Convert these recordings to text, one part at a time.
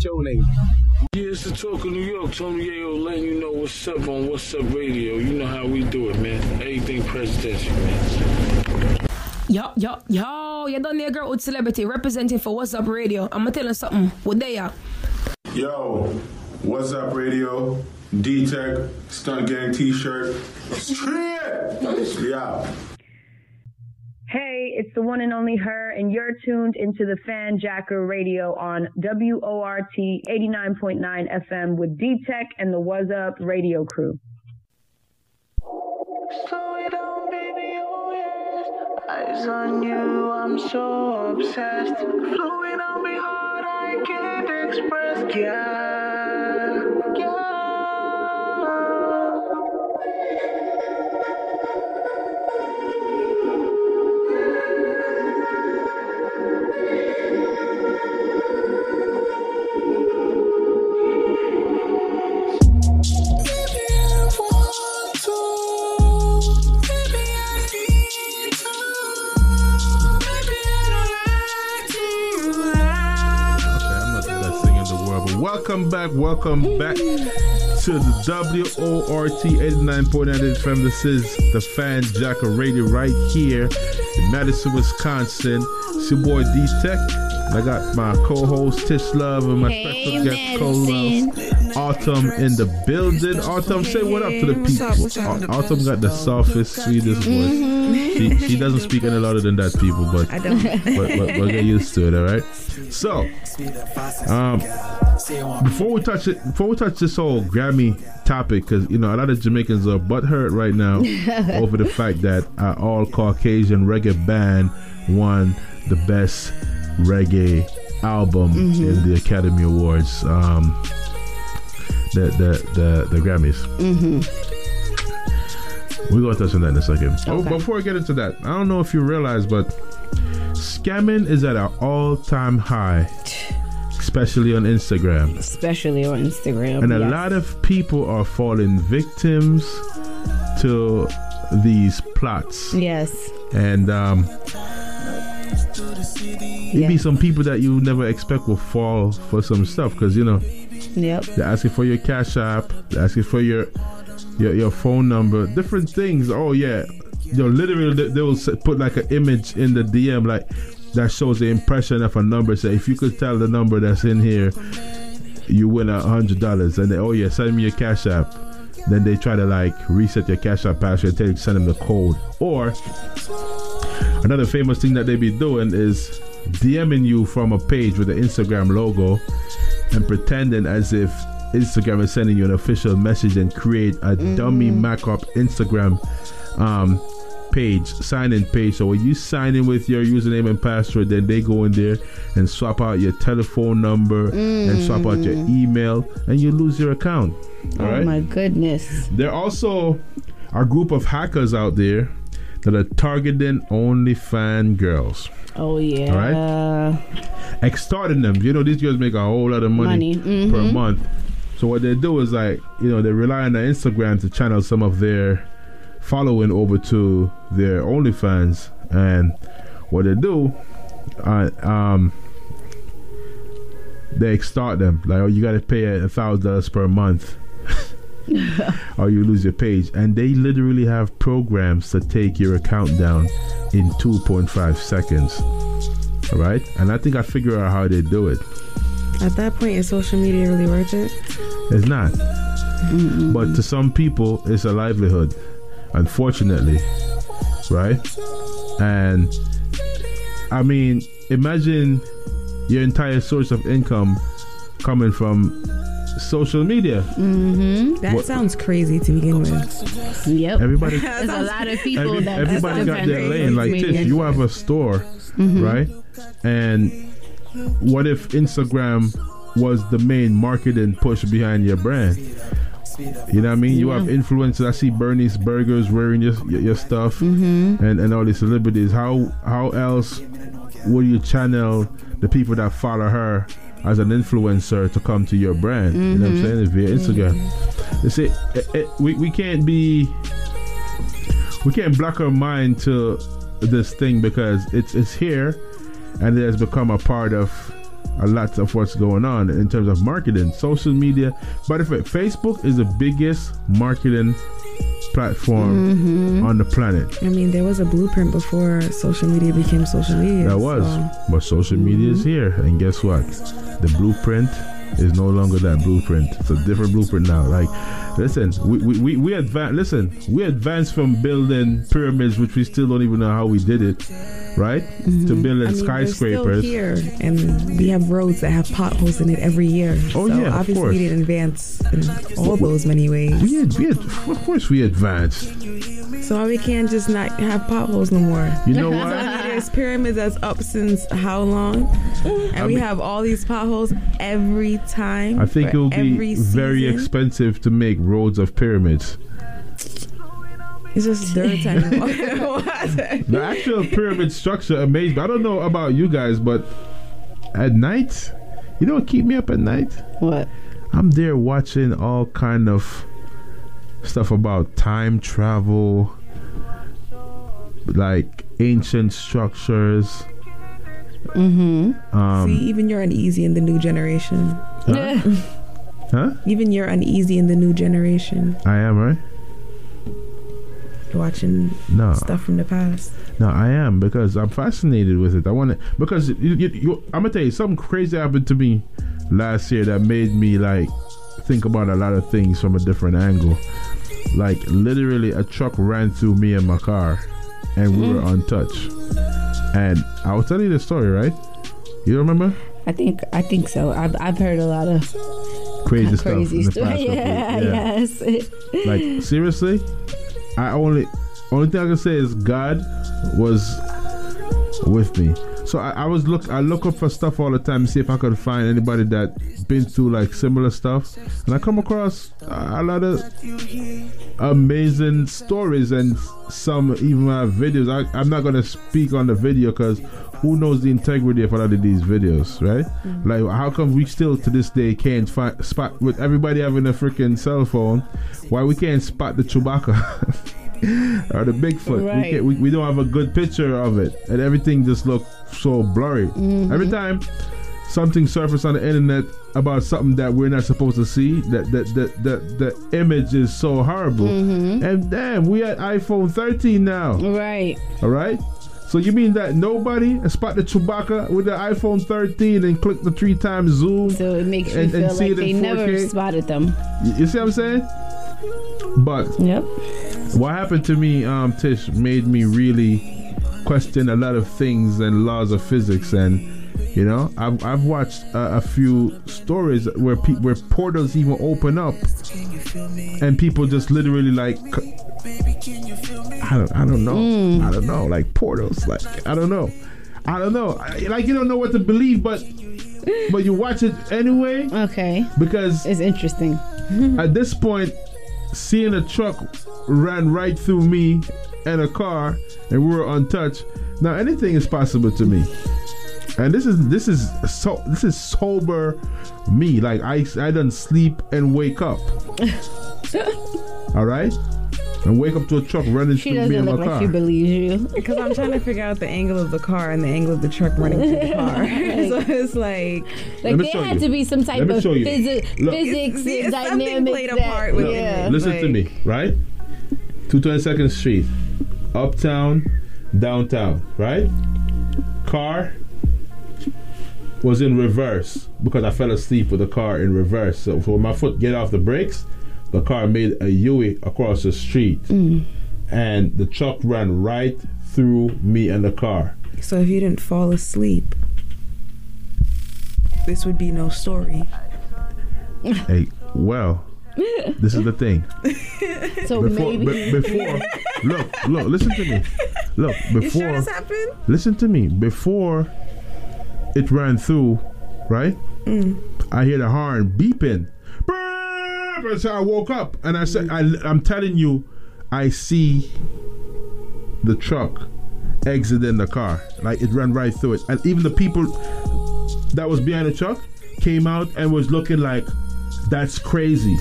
tuning. Yeah, it's the talk of New York. Tony Yayo letting you know what's up on What's Up Radio. You know how we do it, man. Everything presidential, man. Yo, yo, yo, you done there, girl with celebrity representing for What's Up Radio. I'm gonna tell you something. What they are? Yo, what's up, radio? D Tech, Stunt Gang t shirt. Straight! Yeah. Hey, it's the one and only her, and you're tuned into the Fanjacker Radio on WORT 89.9 FM with D Tech and the Was Up radio crew. It oh yes. Eyes on you, I'm so obsessed. Flowing on me hard, I can't express. Yeah, yeah. Welcome back, welcome back to the WORT 89.9 FM. This is the Fanjacker Radio right here in Madison, Wisconsin. It's your boy D Tech. I got my co-host Tish Love and my special guest co-host Autumn in the building. Autumn, say what up to the people. Autumn got the softest, sweetest voice. She, she doesn't speak any louder than that, people, but I don't. but, but we'll get used to it, all right? So, um, before we touch it, before we touch this whole Grammy topic, because you know a lot of Jamaicans are butthurt right now over the fact that uh, all Caucasian reggae band won the best reggae album in the Academy Awards, um, the the the, the Grammys. We're gonna touch on that in a second. Oh, before I get into that, I don't know if you realize, but scamming is at an all-time high, especially on Instagram. Especially on Instagram. And a yes. lot of people are falling victims to these plots. Yes. And um, maybe Yeah. some people that you never expect will fall for some stuff because, you know, Yep. they're asking for your cash app, they're asking for your your, your phone number, different things. Oh, yeah. You know, literally, they, they will put like an image in the DM, like that shows the impression of a number. Say, if you could tell the number that's in here, you win a hundred dollars. And they, oh yeah, send me your cash app. Then they try to like reset your cash app password, and tell you to send them the code. Or another famous thing that they be doing is DMing you from a page with the Instagram logo and pretending as if Instagram is sending you an official message and create a dummy mock-up Instagram um, page, sign-in page. So when you sign in with your username and password, then they go in there and swap out your telephone number and swap out your email, and you lose your account. All oh right. my goodness. There also are a group of hackers out there that are targeting only fan girls, Oh yeah. All extorting them. You know, these girls make a whole lot of money, Money, per mhm. month. So what they do is like, you know, they rely on their Instagram to channel some of their following over to their OnlyFans, and what they do, uh, um, they extort them. Like, oh, you got to pay a thousand dollars per month. or you lose your page. And they literally have programs to take your account down in 2.5 seconds. All right? And I think I figure out how they do it. At that point, is social media really worth it? It's not. But to some people, it's a livelihood, unfortunately. Right? And I mean, imagine your entire source of income coming from social media. Mm-hmm. That What- sounds crazy to begin with. Yep. Everybody- There's a lot of people Every, that everybody got their lane. Like this, you have a store, Mhm. right? And what if Instagram was the main marketing push behind your brand? You know what I mean? You have influencers. I see Bernie's Burgers wearing your your, your stuff, mm-hmm. and and all these celebrities. How how else would you channel the people that follow her as an influencer to come to your brand? You know what I'm Mhm. saying? It's via Instagram. Mm-hmm. You see, it, it, we we can't be we can't block our mind to this thing because it's it's here and it has become a part of a lot of what's going on in terms of marketing, social media. But if it, Facebook is the biggest marketing platform Mm-hmm. on the planet. I mean, there was a blueprint before social media became social media. That was, so- but social media is here, and guess what? The blueprint is no longer that blueprint. It's a different blueprint now. Like, listen, we we we, we advance. Listen, we advanced from building pyramids, which we still don't even know how we did it, right? To building Mm-hmm. I mean, we're skyscrapers. Still here, and we have roads that have potholes in it every year. Oh, so yeah, of obviously course. we didn't advance in all those many ways. We had, we had, of course, we advanced. So we can't just not have potholes no more? You know what? mean, there's pyramids that's up since how long, and we mean- have all these potholes every time. I think it will be every very expensive to make roads of pyramids. It's just dirt time. The actual pyramid structure amazed me. I don't know about you guys, but at night, you know what keep me up at night? What? I'm there watching all kind of stuff about time travel, like ancient structures. Mm-hmm. Um, See, even you're uneasy in the new generation. huh? huh? Even you're uneasy in the new generation, I am right. watching No, stuff from the past. no, I am because I'm fascinated with it. I want to because you, you, you, I'm gonna tell you something crazy happened to me last year that made me like think about a lot of things from a different angle. Like literally, a truck ran through me and my car, and we were mm-hmm. untouched. And I was telling you the story, right? You remember? I think I think so. I've I've heard a lot of Crazy stuff. crazy in the stories. past couple Yeah, yes. Like seriously, I only only thing I can say is God was with me. So I, I was look I look up for stuff all the time to see if I could find anybody that been through like similar stuff, and I come across a, a lot of amazing stories and some even have videos. I, I'm not gonna speak on the video because who knows the integrity of a lot of these videos, right? Mm. Like how come we still to this day can't find spot with everybody having a freaking cell phone? Why we can't spot the Chewbacca? or the Bigfoot. We, Right. can't, we, we don't have a good picture of it, and everything just looks so blurry. Mm-hmm. Every time something surface on the internet about something that we're not supposed to see, that that that that the image is so horrible. Mm-hmm. And damn, we at iPhone 13 now. Right. All right. So you mean that nobody spot the Chewbacca with the iPhone 13 and click the three times zoom? So it makes you And- and feel see like they never 4K? spotted them. You see what I'm saying? But Yep. what happened to me, um, Tish, made me really question a lot of things and laws of physics. And you know, I've, I've watched uh, a few stories where pe- where portals even open up, and people just literally like. I don't, I don't know. I don't know. Like portals. Like I don't know. I don't know. I- Like you don't know what to believe, but but you watch it anyway Okay. because It's interesting. at this point, seeing a truck ran right through me and a car, and we were untouched. Now anything is possible to me, and this is this is so this is sober me. Like I I don't sleep and wake up. All right, and wake up to a truck running She through me doesn't and my look like car. she believes you. Because I'm trying to figure out the angle of the car and the angle of the truck running through the car. so it's like Like there had you. to be some type of show you. physi- Look. physics It's- and it's something dynamics. played a that- part with it. yeah. Listen to me, right? 222nd Street, uptown, downtown, right? Car was in reverse because I fell asleep with the car in reverse. So when my foot get off the brakes, the car made a U across the street, mm. and the truck ran right through me and the car. so if you didn't fall asleep, this would be no story. Hey, well, this is the thing. So Before, maybe be- before, look, look, listen to me. Look, You before. sure this happened? listen to me before it ran through right mm. i hear the horn beeping Beep! and so i woke up and i said I, i'm telling you i see the truck exiting the car like it ran right through it and even the people that was behind the truck came out and was looking like that's crazy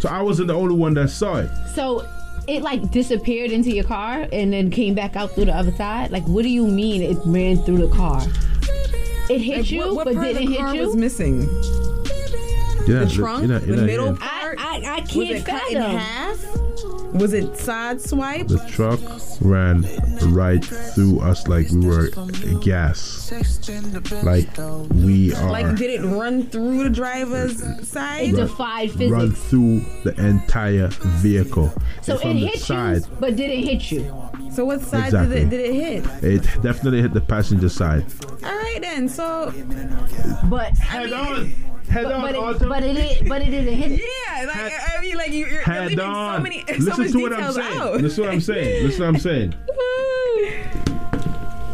so i wasn't the only one that saw it so it like disappeared into your car and then came back out through the other side. Like what do you mean it ran through the car? It hit Like, you, what, what but part of didn't the car hit you. was missing? You're The trunk, you're not- you're the not middle hearing. I, part. I, I was can't it cut in half? Was it side swipe? The truck ran right through us like we were gas. Like we are Like, did it run through the driver's side? It side? defied run through the entire vehicle. So from it the hit side, you, but did it hit you. So what side Exactly. did, it, did it hit? it definitely hit the passenger side. All right then. So But Head on, head but, on, but, it, Autumn. but it did- but it didn't hit yeah, like Head- I mean, like you, you're, you're Head leaving so on. many, so Listen much to what I'm saying. out. Listen what I'm saying. Listen to what I'm saying.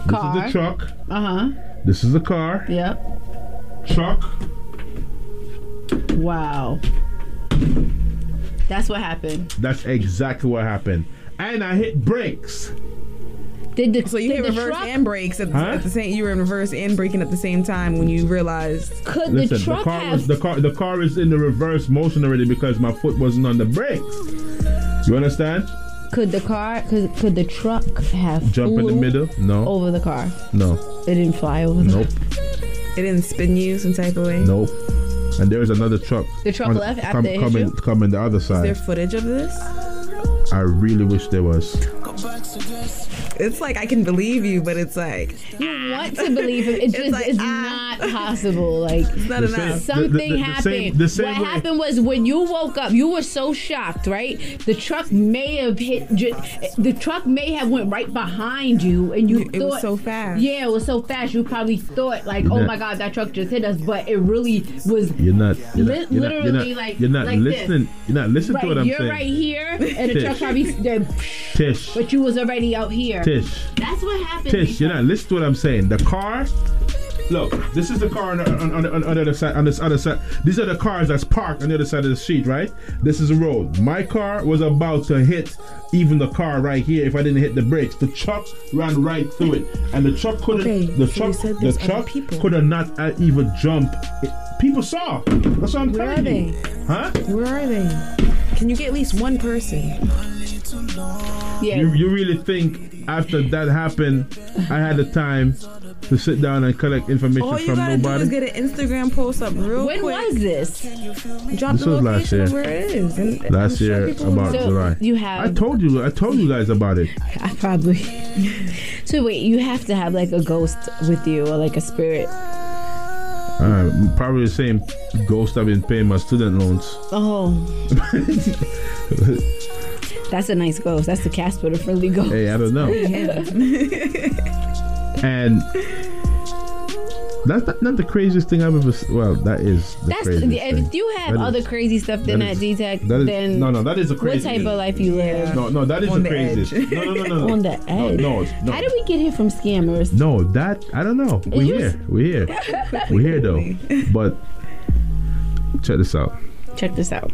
Car. This is the truck. Uh huh. This is the car. Yep. Truck. Wow. That's what happened. That's exactly what happened. And I hit brakes. Did the So you did hit the reverse truck, and brakes at, the- Huh? at the same. You were in reverse and braking at the same time when you realized. could Listen, the the, truck car have was the car. The car is in the reverse motion already because my foot wasn't on the brakes. You understand? could the car could, could the truck have Jump in the middle? No, over the car? no, It didn't fly over. nope, It didn't spin you some type of way. nope. And there's another truck. The truck on- left after come, it coming, coming the other Is there footage of this? I really wish there was. It's like I can believe you, but it's like You want to believe it? It's It's just like, it's ah. Not possible. Like it's not enough. same- something the- the- the happened. same- the same what way- happened was when you woke up, you were so shocked, right? The truck may have hit. The truck may have went right behind you, and you It thought was so fast. Yeah, it was so fast. You probably thought like, "Oh Yeah. my god, that truck just hit us," but it really was. You're not. You're Li- not, you're not, you're literally like- you're not like this. listening. You're not listening to what Right, I'm saying. you're right here, and the truck Tish. probably did, Tish, but you was already out here. Tish, That's what happened. Tish. You're not listening to what I'm saying. The car. Look, this is the car on the, on, on, on, on the other side. On this other side, these are the cars that's parked on the other side of the street, right? This is a road. My car was about to hit even the car right here if I didn't hit the brakes. The truck ran right through it, and the truck couldn't. Okay, the so truck, said the truck could have not uh, even jumped. It- people saw. That's what I'm Where are telling they? you. Huh? Where are they? Can you get at least one person? Yeah, You, you really think after that happened, I had the time to sit down and collect information All you from gotta nobody? do is get an Instagram post up real when quick. was this? Drop This the was last year. of where it is. And I'm Last sure year, about. So July. you have. I told you. I told you guys about it. I probably. so wait, you have to have like a ghost with you or like a spirit. Uh, probably the same ghost I've been paying my student loans. Oh, that's a nice ghost. That's the Casper, the friendly ghost. Hey, I don't know. and that's not, not the craziest thing I've ever. Well, that is the That's craziest if thing. you have That is- other crazy stuff than that that is- D-Tech, then no, no, that is the what type of life you live? No, no, that is On the the craziest. edge. No, no, no, no. On the edge. no, no. How did we get here from scammers? No, that I don't know. We you here. s- We here. We're here though. But check this out. Check this out.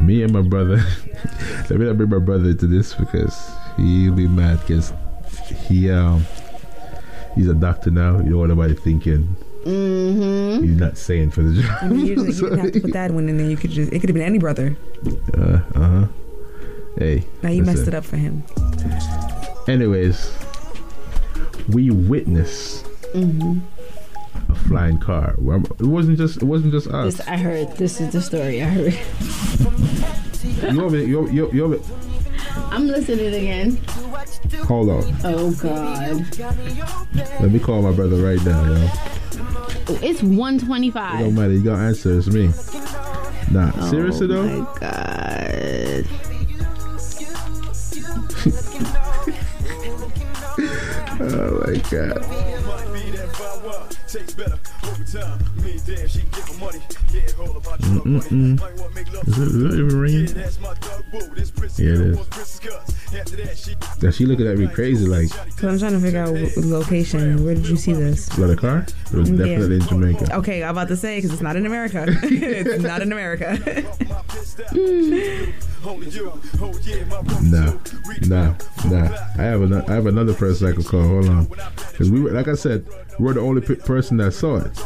Me and my brother. let me not bring my brother into this because he'll be mad because he um he's a doctor now. You know what am I thinking? Mm-hmm. He's not saying for the job. I mean, you didn't, you didn't have to put that one in there. You could just, it could have been any brother. uh huh. Hey. Now you messed listen. it up for him. Anyways, we witnessed a flying car. It wasn't just. It wasn't just us. This I heard. This is the story I heard. You over, you, you, you over, I'm listening again. Hold on. Oh God. Let me call my brother right now, yo. Oh, it's It don't matter. You gonna answer. It's me. Nah, seriously oh, though. oh my God. Oh my god. Mm-mm-mm. Is it, is it even ringing? Yeah, it is. Now she looking at me crazy like, So I'm trying to figure out what location. Where did you see this? is that a car? It was Yeah. definitely in Jamaica. Okay, I'm about to say because it's not in America. it's not in America. Nah, nah, nah. I have another, I have another person I could call. Hold on, because we were, like I said, we're the only pe- person that saw it.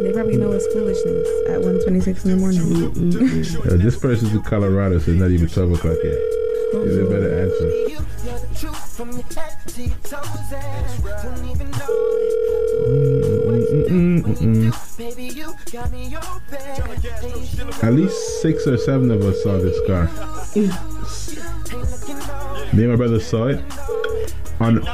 They probably know it's foolishness at 1:26 in the morning. Uh, this person's in Colorado, so it's not even 12 o'clock yet. Is a better answer? Mm-mm-mm-mm. At least six or seven of us saw this car. Me and my brother saw it on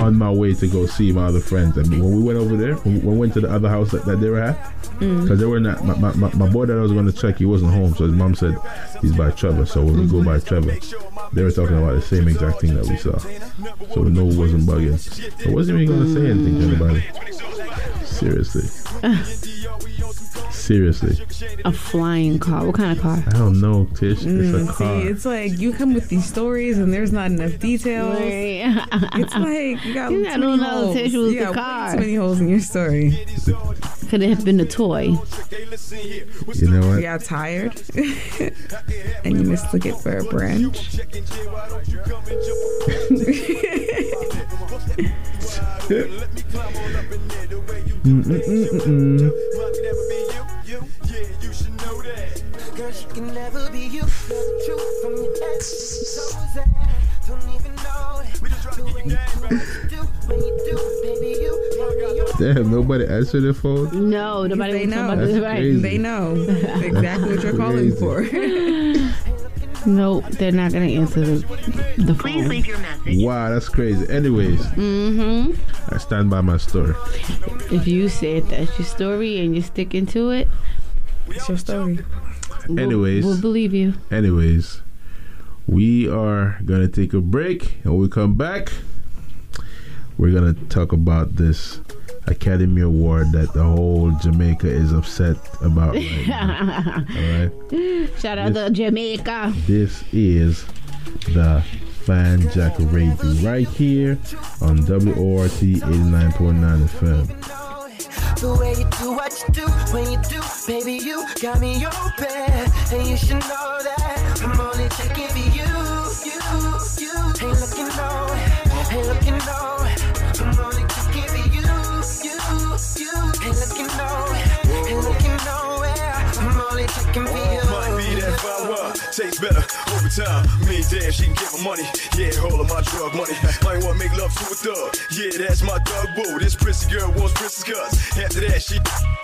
on my way to go see my other friends. And when we went over there, when we went to the other house that, that they were at, mm. because they were not, my, my, my, boy that I was going to check, he wasn't home. So his mom said he's by Trevor. So when we go by mm-hmm. Trevor, they were talking about the same exact thing that we saw. So we know it wasn't bugging. I wasn't even going to say anything to anybody. Seriously. Seriously. A flying car. What kind of car? I don't know, Tish. It's Mm, a car. See, it's like you come with these stories and there's not enough details. It's like you got You too got many no holes. knowledge was you the got car. too many holes in your story. Could it have been a toy? You know what? You got tired and you mistook it for a branch. Mm-mm-mm-mm. Damn, nobody answered their phone. No, nobody They was talking about know. this That's right. crazy. They know exactly what you're calling for. No, they're not gonna answer the, the phone. Wow, that's crazy. Anyways, Mm-hmm. I stand by my story. If you said that's your story and you're sticking to it, It's your story. Anyways. we'll believe you. Anyways, we are gonna take a break, and we come back, we're gonna talk about this Academy Award that the whole Jamaica is upset about right. All right, Shout out to Jamaica. this is the Fan Jack Radio right here on WORT 89.9 FM. The way you do what you do, when you do, baby, you got me open. And you should know that I'm only checking for you, you, you. Ain't looking nowhere, ain't looking nowhere. I'm only checking for you, you, you. Ain't looking nowhere, ain't looking nowhere. I'm only checking for you. Might be that flower, tastes better time. Me damn, she can get my money. Yeah, all of my drug money. Ain't wanna make love to a thug. Yeah, that's my thug boo. This prissy girl wants princess cuss. After that, she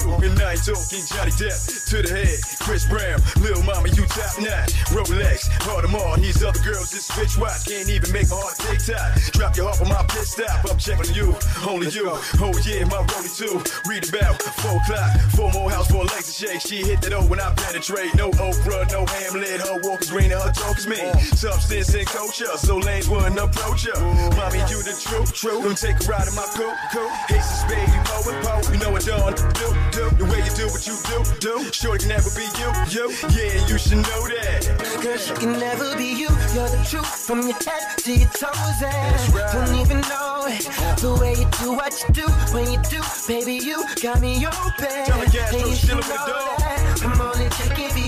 and I ain't talking Johnny Depp to the head. Chris Brown, Lil Mama, you top notch. Rolex, Audemars, these other girls just bitch watch. Can't even make my heart take time. Drop your heart on my pit stop. I'm checking you, only you. Oh yeah, my rollie too. Read about four o'clock, four more house, four legs to shake. She hit that O when I penetrate. No Oprah, no Hamlet. Her walk is green and her talk is mean. Substance and culture, so lanes wouldn't approach her. Mommy, you the truth, true. Gonna take a ride in my coupe, coupe. Haste is baby, poet, poet. You know it done, do, do. The way you do what you do, do. Sure it can never be you, you. Yeah, you should know that. Cause you can never be you. You're the truth from your head to your toes. Eh? And don't even know it. The way you do what you do, when you do, baby, you got me open. Tell the gas, and don't you should the know that. I'm only checking for you, you, you.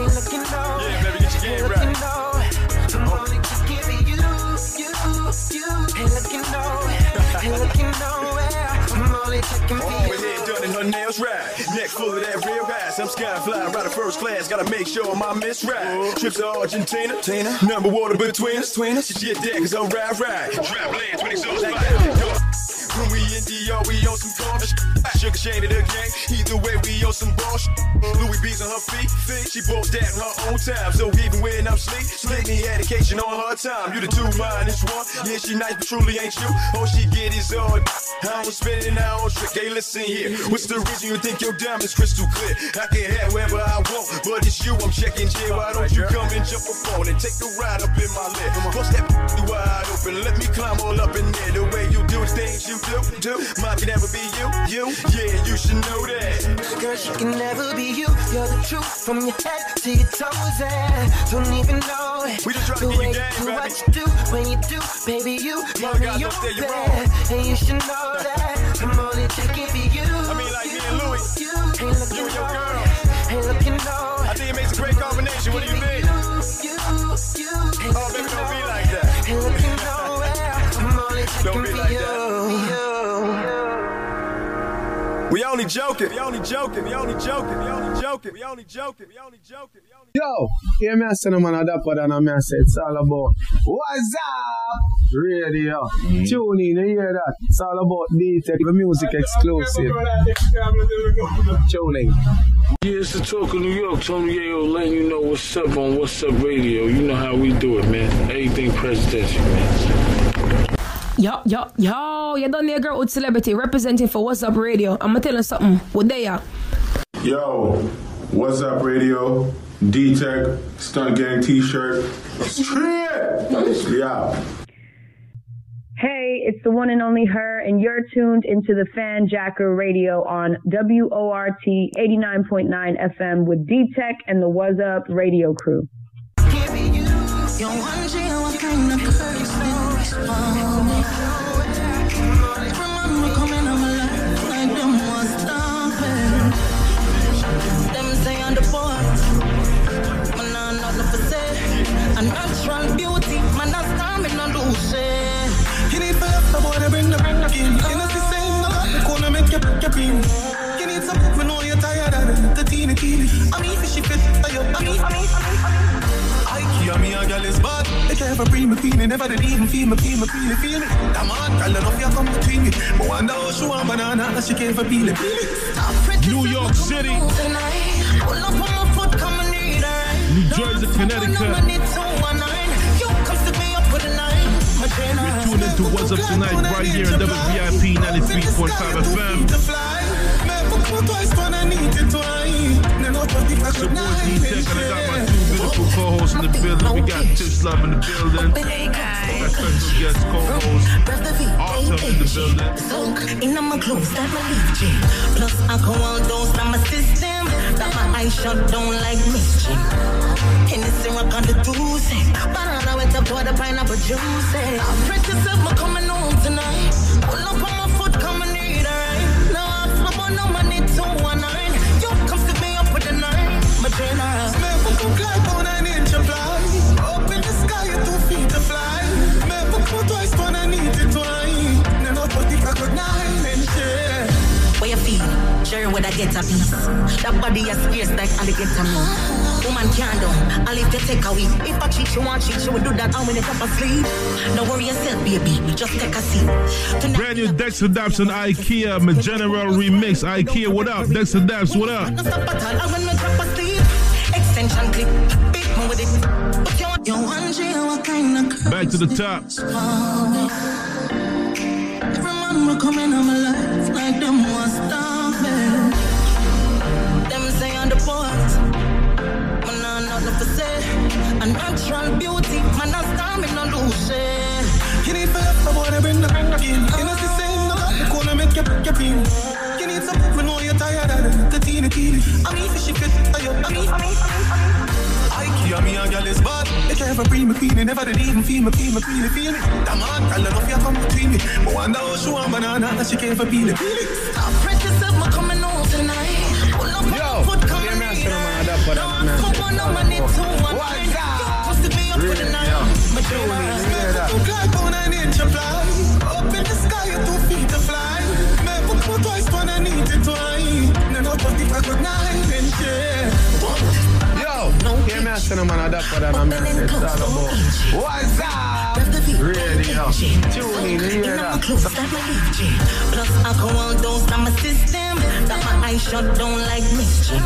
Nowhere. Yeah, baby, get your right. I'm only you, you, you. Nowhere. I'm only you. done and her nails right. Neck full of that real. I'm sky fly, right first class. Gotta make sure my miss right. Trips to Argentina. Tina. Number water between us. Between us. Get that cause I'm ride. Trap land, 20 souls When we in DR, we on some garbage. Sugar shade of the gang. Either way, we on some boss. Louis B's on her feet. She bought that her own time. So even when I'm sleep, sleep me education on her time. You the two minus one. Yeah, she nice, but truly ain't you. All she get is all. I don't spend it now on trick. Hey, listen here. What's the reason you think your diamond's crystal clear? I can have whatever I want, but it's you I'm checking, Jay. Why don't you come and jump up on and take a ride up in my lip? Bust that wide open, let me climb all up in there. The way you do things you do, do. Mine can never be you, you. Yeah, you should know that. Cause you can never be you. You're the truth from your head to your toes. And don't even know it. We just try to get you way game, do baby. what you do when you do, baby. You Mother me your up there, you're bed. And you should know that I'm only checking for you. I mean, like me and Louis. You ain't looking You and your girl. We only joking, we only joking, we only joking, we only joking, we only joking, we only joking. Yo, hear me I say no man a dapper than a me I say it's all about what's up radio. Mm. Tune in, you hear that? It's all about D-Tech, the music exclusive. Tune in. Yeah, it's the talk of New York. Tony Yayo letting you know what's up on What's Up Radio. You know how we do it, man. Everything presidential, man. Yo, yo, yo, you done there, girl with celebrity representing for What's Up Radio. I'ma tell you something. What they are? Yo, what's up, radio? D Tech, Stunt Gang t shirt. Straight! Yeah. Hey, it's the one and only her, and you're tuned into the Fanjacker Radio on WORT 89.9 FM with D Tech and the Was Up Radio crew. They care for bring me feeling, never did even feel me, feel me, feel it, feel it. That man, girl, enough you come between me. But wonder how she want banana, and she care for peel it, peel it. New York City, Pull up on my foot, come and need her. New Jersey, Connecticut. You're tuned into What's Up Tonight right here in WVIP 93.5 FM. Support D-Tech and I got my two beautiful co-hosts in the building. We got Tish Love in the building. My special guest co-host, Arthur in the building. In my clothes, my leaf gym. Plus alcohol dose on my system. That my eyes shut down like mischief. In the syrup on the juice. Banana with the butter, pineapple juice. I'm Princess of my coming home tonight. I get a piece? That body is scarce like alligator meat. Woman can't do. I'll leave the take away. If I cheat, she want cheat, she would do that. I'm in the top of sleep. Don't worry yourself, baby. Just take a seat. Tonight, Brand new Dexta Daps on IKEA, my general remix. IKEA, what up? Dexta Daps, what up? Back to the top. Remember coming on my life like them was stopping. Them say I'm the boss. Man, I'm not the for say. A natural beauty, man, I'm starving on loose. You need to left the boy to bring the bring the. You know the same, no got the corner make you pick your pin. You need some, we know you're tired of it. The teeny teeny. I mean, fishy fit, are you? I girl is bad. They care for bring me feeling, never did even feel me, feel me, feel it, feel it. That man, girl, enough you come between me. But wonder how she want banana, and she care for peel it, peel it. Stop precious of my coming home tonight. Pull up on my foot, come and need her. Come on, no money to one night. Supposed to be up for the night. But you Never cook like on an inch of fly. Up in the sky, you two feet to fly. Never cook twice when I need it twice. Never put it back at nine and share. Say no man a dapper than a me I say it's all about what's up radio. Tune in, you hear that? close, that my leaf gym. Plus alcohol dose on my system. That my eyes shut down like mischief.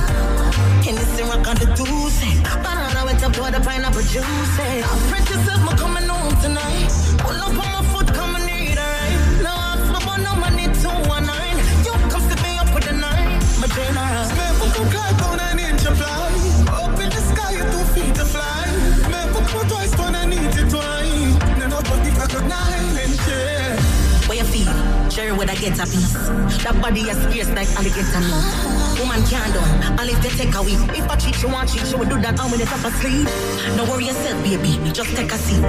In the syrup on the juice. Banana with the butter, pineapple juice. I'm fresh Princess of my coming home tonight. Pull up on my foot, come and need her. right? Now I'm about no money to one nine. You come to me up with the nine. My trainer. Never cook like on an inch of fly. Sure, would I get a piece? That body is scarce like alligator meat. Woman can't do. I'll leave the take away. If I cheat, she want cheat, she would do that. I'm in the top of sleep. Don't worry yourself, baby. Just take a seat.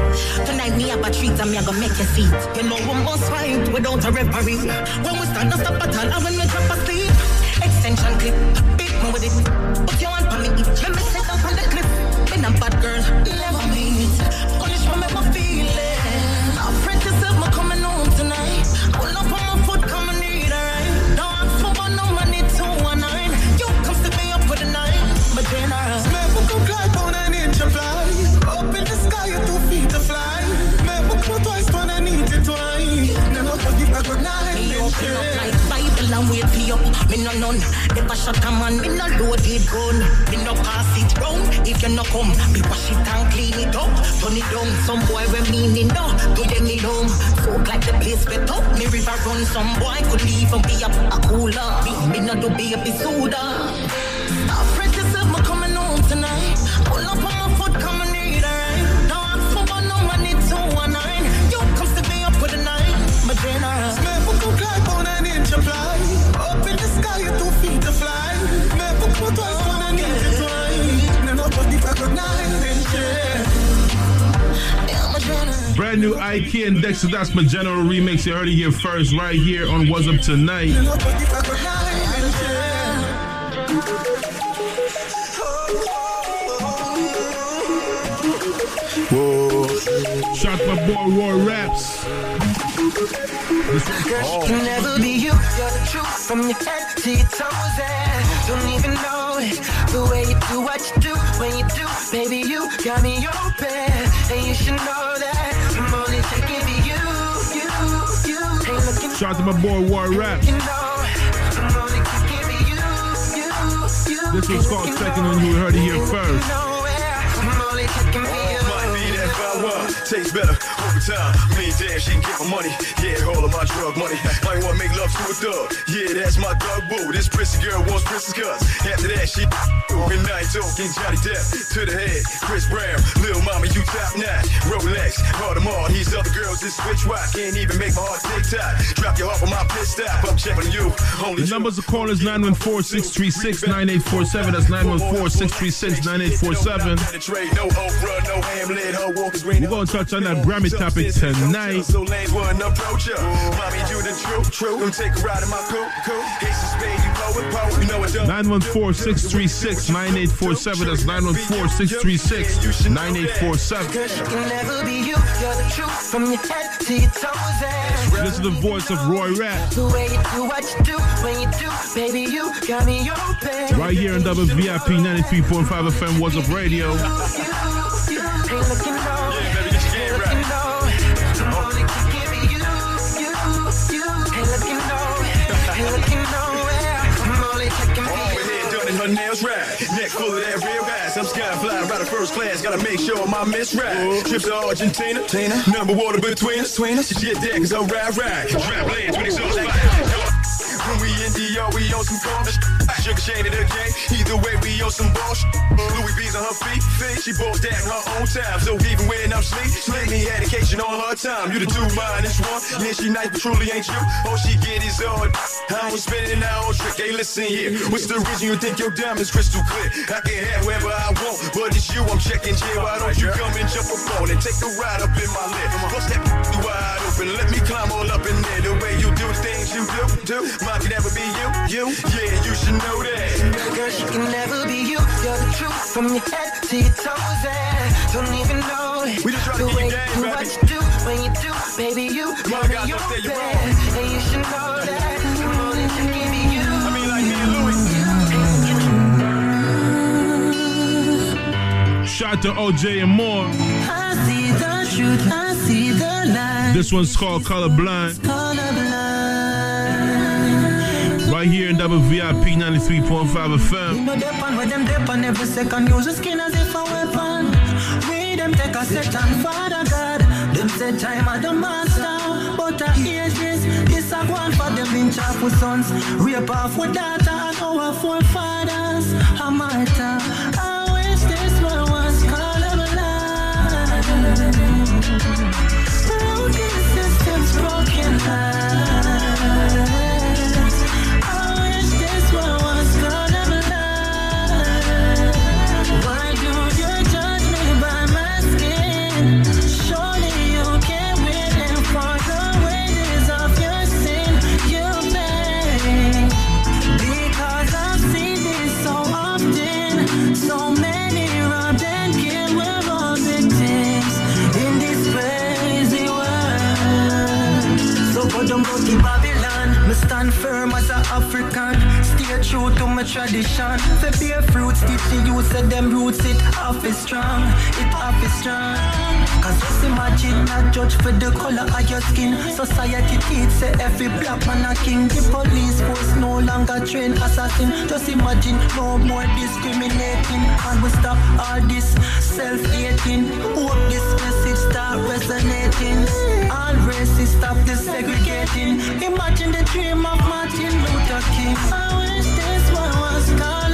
Tonight, me have a treat and me I gonna make you see. You know we must fight without a referee. When we start, no stop at all. And when we drop asleep, extension clip, big man with it. Put your hand on me, let me sit up on the cliff. Been a bad girl, never meet. You. None. If I shot a man, me no loaded gun. Me no pass it round. If you no come, me wash it and clean it up. Turn it down. Some boy we meaning no. Do you need home? Soak like the place wet up. Me river run. Some boy could leave even be a, a cooler. Me, me no do be a soda. Brand new Ike and Dexter, that's my general remix. You heard it here first, right here on What's Up Tonight. Shout my boy Roy Raps. Girl, can never be you. You're the truth from your head to your toes. And don't even know it. The way you do what you do when you do, baby, you got me open. And you should know that Shout to my boy you, you. This was called Second and you heard it here first. Nowhere. I'm only taking for you. Might be that power, tastes better over time. Me and damn, she can get my money. Yeah, all of my drug money. Might wanna make love to a thug. Yeah, that's my thug boo. This prissy girl wants princess cuts. After that, she and night talking Johnny Depp to the head. Chris Brown, Lil Mama, you top notch. Rolex, Audemars, these other girls is switch watch. Can't even make my heart tick tock. Drop your heart on my pit stop. I'm checking you. Only The numbers to call is 914-636-9847. That's 914-636-9847. No Oprah, no Hamlet. Her walk is. We're going to touch on that Grammy topic tonight. So lanes wouldn't approach her. Mommy, you the truth, true. Come take a ride in my coupe, coupe. Ace of spade, you know it, po. You know it, don't. 914-636-9847. That's 914-636-9847. Girl, she can never be you. You're the truth from your head to your toes. And This is the voice of Roy Raps. the way you do what you do when you do, baby, you got me open. Right here on WVIP 93.5 FM Was Up Radio. Her nails right. Neck full of that real ass. I'm sky fly, right of first class. Gotta make sure my miss right. Trips to Argentina. Tina. Number water between us. Between us. Shit that, cause I'm ride, ride. Trap lands when it's all like When in we on some car. Sugar shade the game. Either way, we owe some bullshit. Louis V's on her feet. feet. She bought that in her own time. So even when I'm sleep, let me education on her time. You the two minus one. Yeah, she nice, but truly ain't you. All she get is all. I don't spend it, don't trick. Hey, listen here. What's the reason you think your diamond's crystal clear? I can have whoever I want, but it's you I'm checking. Yeah, why don't you come and jump up on and take a ride up in my lip? Bust that wide open. Let me climb all up in there. The way you do do, do. Mine can never be you, you. Yeah, you should know that. Girl, she can never be you. You're the truth from your head to your toes. And don't even know it. We just trying to the get way you game, do baby. what you do when you do, baby. You My got God, me don't say you're open. wrong. And you should know that I'm only taking for you. I mean, like me and Louis. Shout to OJ and more. I see the truth, I see the light. This one's called Colorblind. Colorblind. Right here in WVIP 93.5 FM. No depend where them depend every second. Use the skin as if a weapon. We them take a Father God. Them say time the master. But I hear this. This a one for them in sons. Off with daughter and our forefathers. A martyr. Broken systems, broken lives. Stand firm as an African. Tradition. For bear fruits, teach the youth say them roots it off is strong, it off is strong. Cause just imagine not judge for the color of your skin. Society teach say every black man a king. The police force no longer train assassin. Just imagine no more discriminating. And we stop all this self-hating. Hope this message start resonating. All races stop this segregating. Imagine the dream of Martin Luther King. I wish this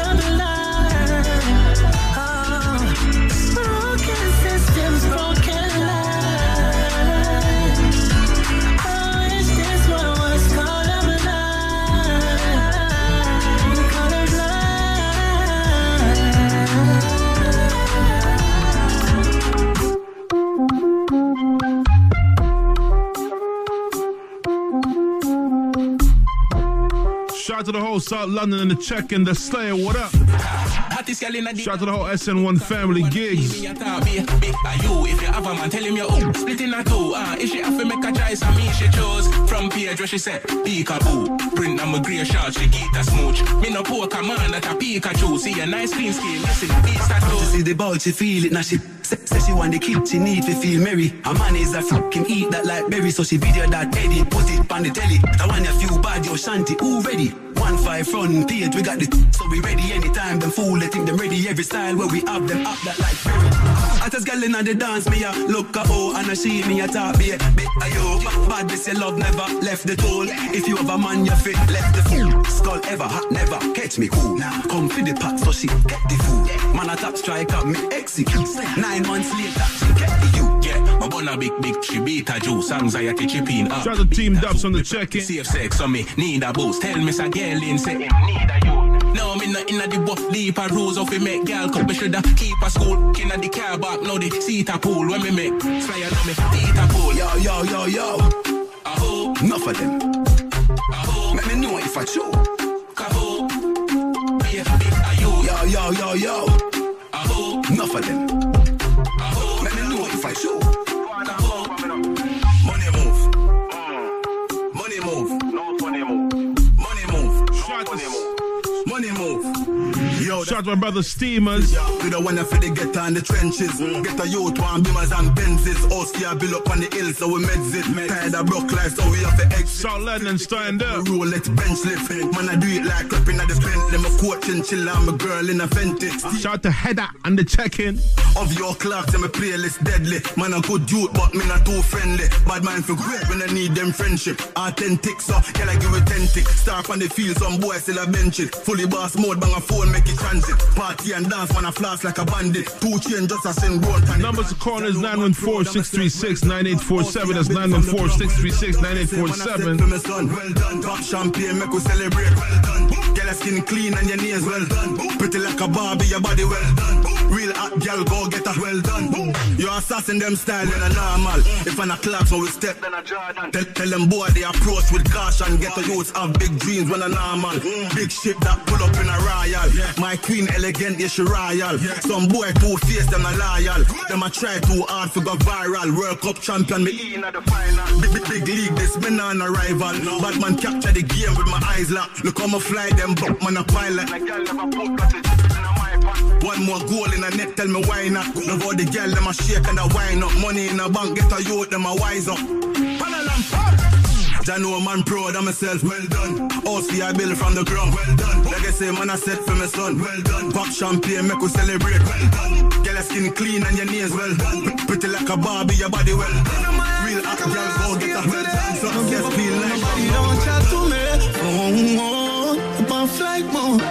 out to the whole South London and the check in the Slayer. What up? Shout out to the whole SN1 family gigs. A a. If you have a man, tell him you're oh, a two. Uh, if she have to make a choice, I mean she chose. From page where she said, peekaboo. Print on my grey shot, she get a smooch. Me no poker man that a Pikachu. See a nice clean skin, missing beast tattoo. She see the ball, she feel it now. She say, she want the kid, she need to feel merry. A man is a fucking eat that like berry, so she video that edit, put it on the telly. I want you feel bad, yo shanty, who ready? Five front page, we got the so we ready anytime. Them fool, they think them ready every style where we have them up that like berry. I just girl in the dance, me a look a oh and a she me a talk be bit a yo. Ba- Bad bitch, your love never left the toll. If you have a man, you fit left the fool. Skull ever hot, never catch me cool. Now come for the pack, so she get the fool. Man a top striker, me execute. Nine months later, she get the you. Yeah, my bun a big, big, she beat a juice. Anxiety chipping up. Shout out to Team Dubs on the check-in. Safe sex on me, need a boost. Tell me, say, girl in, say, need a you. No, me not inna the buff, leap a rules of we make gal come me shoulda keep a school. Inna the car back, now the seat a pool. When me make fly on me, eat a pool. Yo, yo, yo, yo. Aho, Enough of them. aho, Let me know if I chew. kaho. Be a big a you, Yo, yo, yo, yo. aho, Enough of them. aho. Let me know if I chew. Move. Shout out Money move. Yo, shout my brother Steamers. We don't wanna for the get on the trenches. Get a youth one beamers and Benzes. Oscar build up on the hills so we meds it. Tired of broke life so we have to exit. South London, stand up. Roll it bench lift. Man, I do it like clapping at the Bentley. My coach and chill, I'm a girl in a Fenty. Shout out to Heather and the check-in. Of your clocks, I'm a playlist deadly. Man, a good youth, but me not too friendly. Bad man for great when I need them friendship. Authentic, so can I give it 10 tick. Start on the field, some boy still a bench it. Fully boss mode, bang a phone, make it transit. Party and dance, man, a flash like a bandit. Two chain, just a send road. Numbers to call is 914-636-9847. That's 914-636-9847. For my son, well done. Pop champagne, make we celebrate. Well done. Get a skin clean and your nails well done. Pretty like a Barbie, your body well done. Real hot girl, go get a well done. You assassin them style in a normal. If I'm a clock, so we step, then a Jordan. Tell, tell them boy they approach with caution. Get the youths have big dreams when a normal. Big ship that pull up in a royal. My queen elegant, yeah she royal. Some boy two face them a loyal. Them a try too hard for go viral. World Cup champion, me in at the final. Big, big, big league, this me not a rival. Bad man capture the game with my eyes locked. Look how me fly them, buck man a pilot. One more goal in a net, tell me why not. Love all the girl, them a shake and a wine up. Money in a bank, get a youth, them a wise up. I know man proud of myself, well done. House I build from the ground, well done. Legacy man I set for my son, well done. Pop champagne, make we celebrate, well done. Get your skin clean and your nails well done. Pretty like a Barbie, your body well done. Real hot girl, go get a well done. Something just feel like Nobody don't chat to me. Oh, oh, up on flight mode.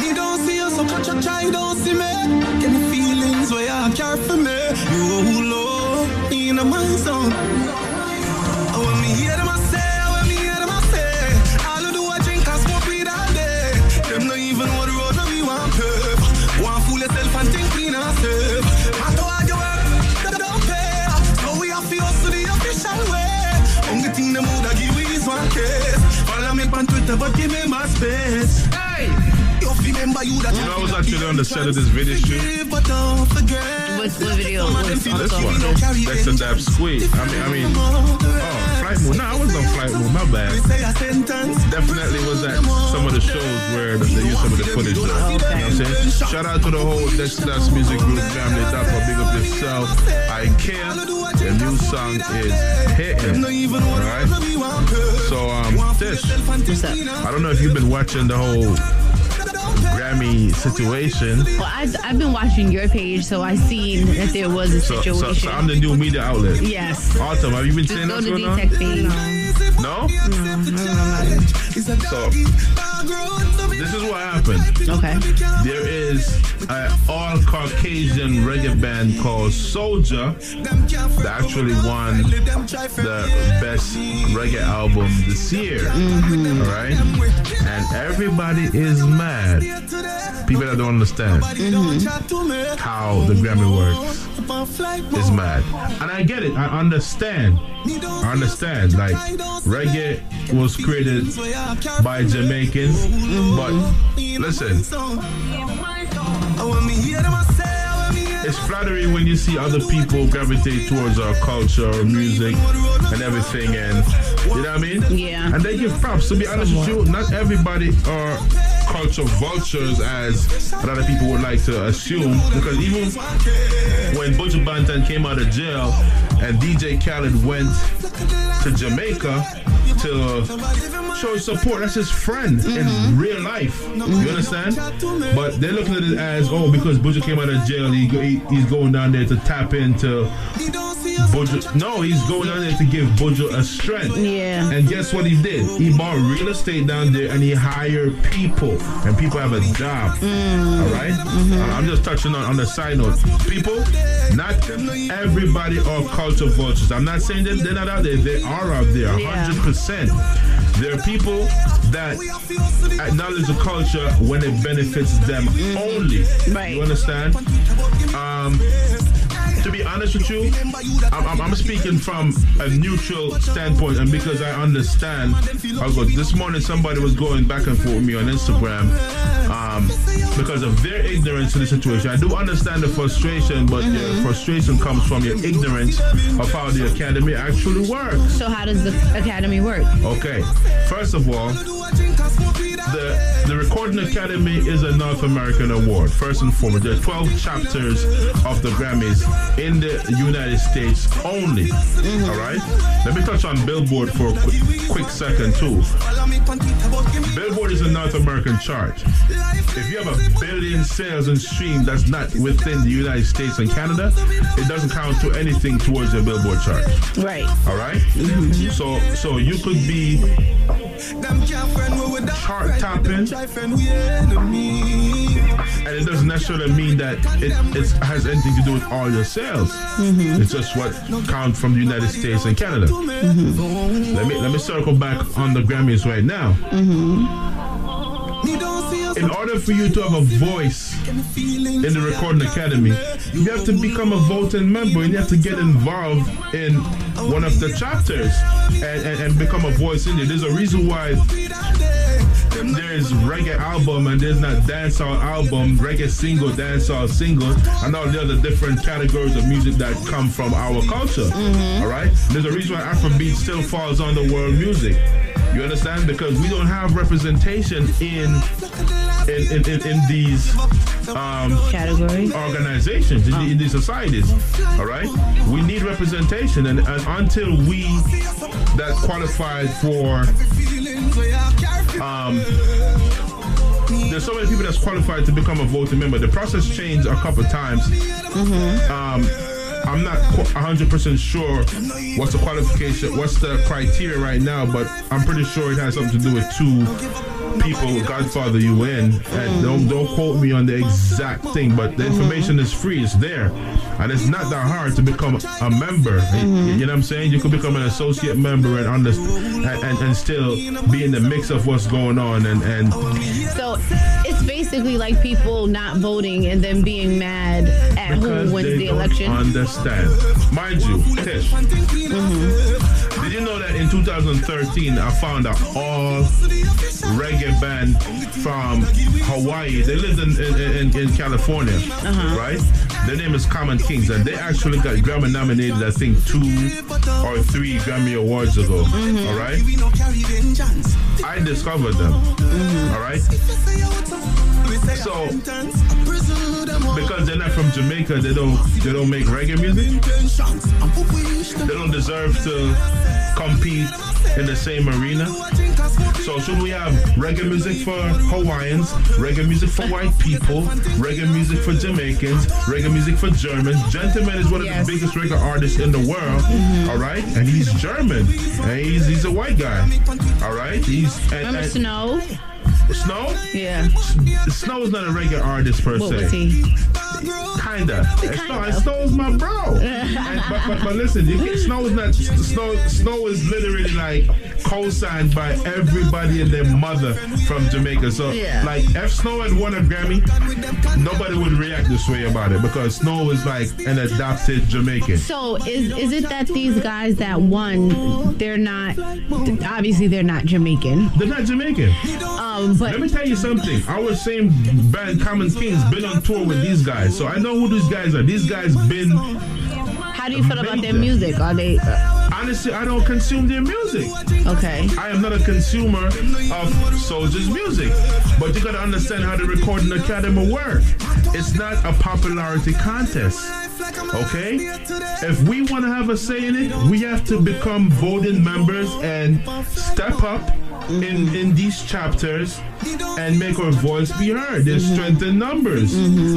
Me don't see you, so catch a try, he don't see me. Get the feelings where you care for me. You low in a my zone. Give me my space. Hey, you remember you that You know, I was actually on the set of this video shoot. but don't forget. What, what video? Some of them What's feel This one. That's a them. dab squeeze. I mean, I mean, oh, flight mode. No, I was on flight mode. My bad. Definitely was at some of the shows where they use some of the footage. Though. You know what I'm saying? Shout out to the whole Dexta Daps Music Group family. Dapper, big up yourself. I care. The new song is hitting. Alright? So, um, Tish, I don't know if you've been watching the whole Grammy situation. Well, I've, I've been watching your page, so I seen that there was a situation. so, so I'm the new media outlet. Yes. Autumn, have you been Just saying go what's to going on? Page. No? So, this is what happened. Okay. There is an all Caucasian reggae band called SOJA that actually won the best reggae album this year. Mm-hmm. All right? And everybody is mad. People that don't understand mm-hmm. how the Grammy works is mad. And I get it. I understand. I understand. Like, reggae was created by Jamaicans. But listen, it's flattering when you see other people gravitate towards our culture, our music, and everything. And you know what I mean? Yeah. And they give props. To be honest with you, not everybody are culture vultures as a lot of people would like to assume. Because even when Buju Banton came out of jail and DJ Khaled went to Jamaica to show support, that's his friend in mm-hmm. real life. You understand? But they're looking at it as, oh, because Buju came out of jail, he, he, he's going down there to tap into Buju. No, he's going down there to give Buju a strength. Yeah. And guess what he did? He bought real estate down there and he hired people, and people have a job. Mm. All right? Mm-hmm. Uh, I'm just touching on, on the side note. People, not everybody are culture vultures. I'm not saying that they're not out there. They are out there, 100%. There are people that acknowledge the culture when it benefits them only. Right. You understand? Um, to be honest with you, I'm, I'm, I'm speaking from a neutral standpoint, and because I understand, I'll go. This morning, somebody was going back and forth with me on Instagram um, because of their ignorance to the situation. I do understand the frustration, but the frustration comes from your ignorance of how the academy actually works. So how does the academy work? Okay, first of all, the the Recording Academy is a North American award. First and foremost, there are 12 chapters of the Grammys in the United States only. Mm-hmm. All right. Let me touch on Billboard for a quick, quick second too. Billboard is a North American chart. If you have a billion sales and stream that's not within the United States and Canada, it doesn't count to anything towards your Billboard chart. Right. All right? Mm-hmm. So so you could be chart topping, and it doesn't necessarily mean that it, it has anything to do with all your sales. Mm-hmm. It's just what count from the United States and Canada. Mm-hmm. Let me let me circle back on the Grammys right now. Mm-hmm. In order for you to have a voice in the Recording Academy, you have to become a voting member and you have to get involved in one of the chapters and, and, and become a voice in there. There's a reason why there's reggae album and there's not dancehall album, reggae single, dancehall single, and all the other different categories of music that come from our culture. All right? There's a reason why Afrobeat still falls under world music. You understand? Because we don't have representation in in, in, in, in these um, categories, organizations, in, the- in these societies. All right, we need representation, and, and until we that qualified for um, there's so many people that's qualified to become a voting member. The process changed a couple times. Um, I'm not 100% sure what's the qualification, what's the criteria right now, but I'm pretty sure it has something to do with two people, Godfather UN. And don't, don't quote me on the exact thing, but the information is free, it's there. And it's not that hard to become a member. You know what I'm saying? You could become an associate member and, under, and, and, and still be in the mix of what's going on. And, and So it's basically like people not voting and then being mad at who wins the election. Understand, mind you, Tish. Did you know that in 2013 I found out all reggae band from Hawaii? They lived in in, in, in California, Uh-huh. right? Their name is Common Kings, and they actually got Grammy nominated, I think, two or three Grammy Awards ago. Mm-hmm. All right? I discovered them. All right? So, because they're not from Jamaica, they don't they don't make reggae music. They don't deserve to compete in the same arena. So should we have reggae music for Hawaiians, reggae music for white people, reggae music for Jamaicans, reggae music for Germans? Gentleman is one of the biggest reggae artists in the world. Mm-hmm. all right, and he's German, and he's he's a white guy. All right, he's and, Remember and- Snow? Snow? Yeah. Snow is not a regular artist per What se. was he? Kinda. And Snow, is my bro. And- but, but, but listen, you Snow is not Snow. Snow is literally like co-signed by everybody and their mother from Jamaica. So Yeah. like, if Snow had won a Grammy, nobody would react this way about it because Snow is like an adopted Jamaican. So is is it that these guys that won, they're not obviously they're not Jamaican. They're not Jamaican. Um, but Let me tell you something. Our same band, Common Kings, been on tour with these guys, so I know who these guys are. These guys been. how do you feel about their music? Are they? Uh, Honestly, I don't consume their music. Okay. I am not a consumer of SOJA's music, but you gotta understand how the recording academy work. It's not a popularity contest. Okay? If we want to have a say in it, we have to become voting members and step up in, in these chapters and make our voice be heard. There's strength in numbers.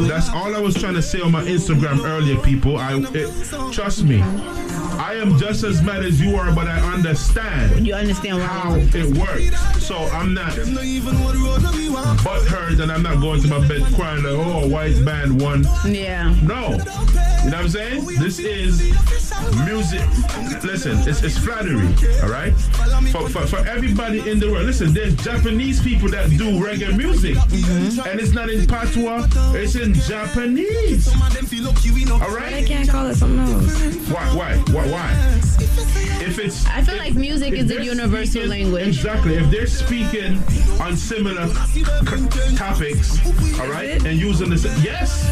That's all I was trying to say on my Instagram earlier, people. I it, trust me. I am just as mad as you are, but I understand. You understand how it works. So I'm not butt hurt and I'm not going to my bed crying like, oh, a white band won. Yeah. No. You know what I'm saying? This is music. Listen, it's, it's flattery, all right? For, for, for everybody in the world. Listen, there's Japanese people that do reggae music. Mm-hmm. And it's not in patois, it's in Japanese. All right? I can't call it something else. Why? Why? Why? Why? If it's, I feel like music is a universal speaking- language. Exactly. If they're speaking on similar c- topics, all right, and using this, yes.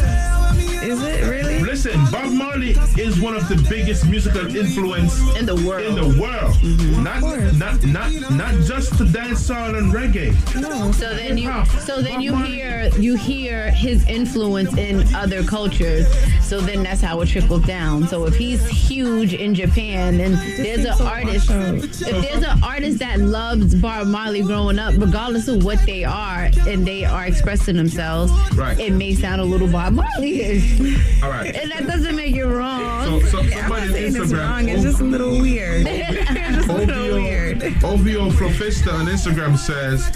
Is it really? Listen, Bob Marley is one of the biggest musical influence in the world. In the world, mm-hmm. not not not not just the dancehall and reggae. No. So then you so then you hear you hear his influence in other cultures. So then that's how it trickles down. So if he's huge in Japan and there's an artist if there's an artist that loves Bob Marley growing up, regardless of what they are and they are expressing themselves, Right. it may sound a little Bob Marley-ish. All right. And that doesn't make it wrong. So, so I'm somebody not it's Instagram. wrong. It's just a oh. little weird. Just a little weird. OVO Profista on Instagram says,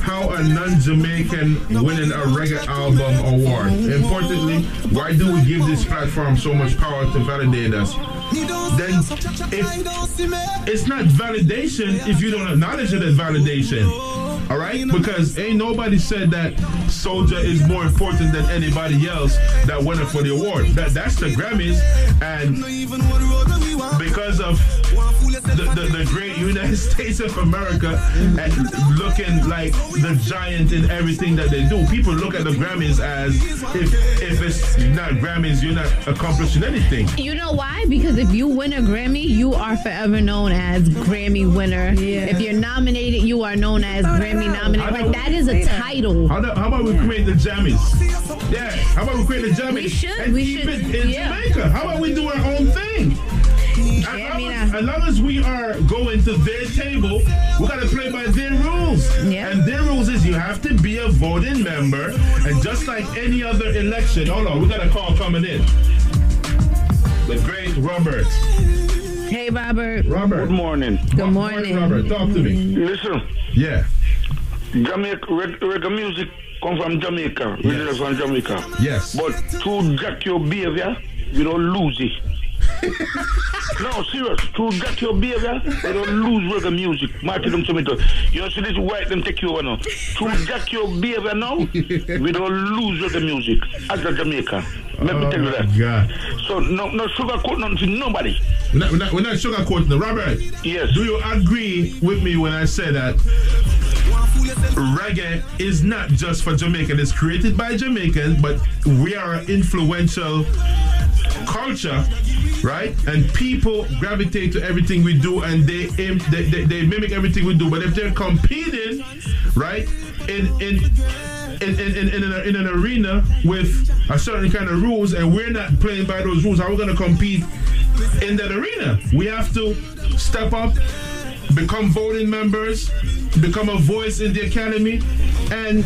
How a non Jamaican winning a reggae album award? Importantly, why do we give this platform so much power to validate us? Then, if it's not validation if you don't acknowledge it as validation. All right, because ain't nobody said that SOJA is more important than anybody else that won it for the award. That that's the Grammys, and because of the, the, the great United States of America and looking like the giant in everything that they do. People look at the Grammys as if if it's not Grammys, you're not accomplishing anything. You know why? Because if you win a Grammy, you are forever known as Grammy winner. If you're nominated, you are known as Grammy nominated. Like that is a title. How, do- how about we create the jammies? Yeah. How about we create the jammies? We should, And we keep should, it in yeah. Jamaica. How about we do our own thing? As long as, uh, as long as we are going to their table, we gotta play by their rules. Yeah. And their rules is you have to be a voting member, and just like any other election, hold on, we got a call coming in. The great Robert. Hey, Robert. Robert. Good morning. Good morning. Robert, talk to me. Listen. Yeah. Jamaica reg- reggae music come from Jamaica. Originally from Jamaica. Yes. But to jack your behavior, you don't lose it. no, serious. To jack your behavior, they don't lose reggae music. Martin them to me. too. You know, see this white them take you over now. To jack your behavior now, we don't lose reggae music as a Jamaica. Let me oh tell you that. Oh, God. So no, no sugar coat nothing to nobody. We're not, we're not, we're not sugarcoating. Robert. Yes. Do you agree with me when I say that Reggae is not just for Jamaican. It's created by Jamaicans, but we are an influential culture, right? And people gravitate to everything we do, and they aim, they, they, they mimic everything we do. But if they're competing, right, in in in, in, in, in, an, in an arena with a certain kind of rules, and we're not playing by those rules, how are we going to compete in that arena? We have to step up, become voting members, become a voice in the academy, and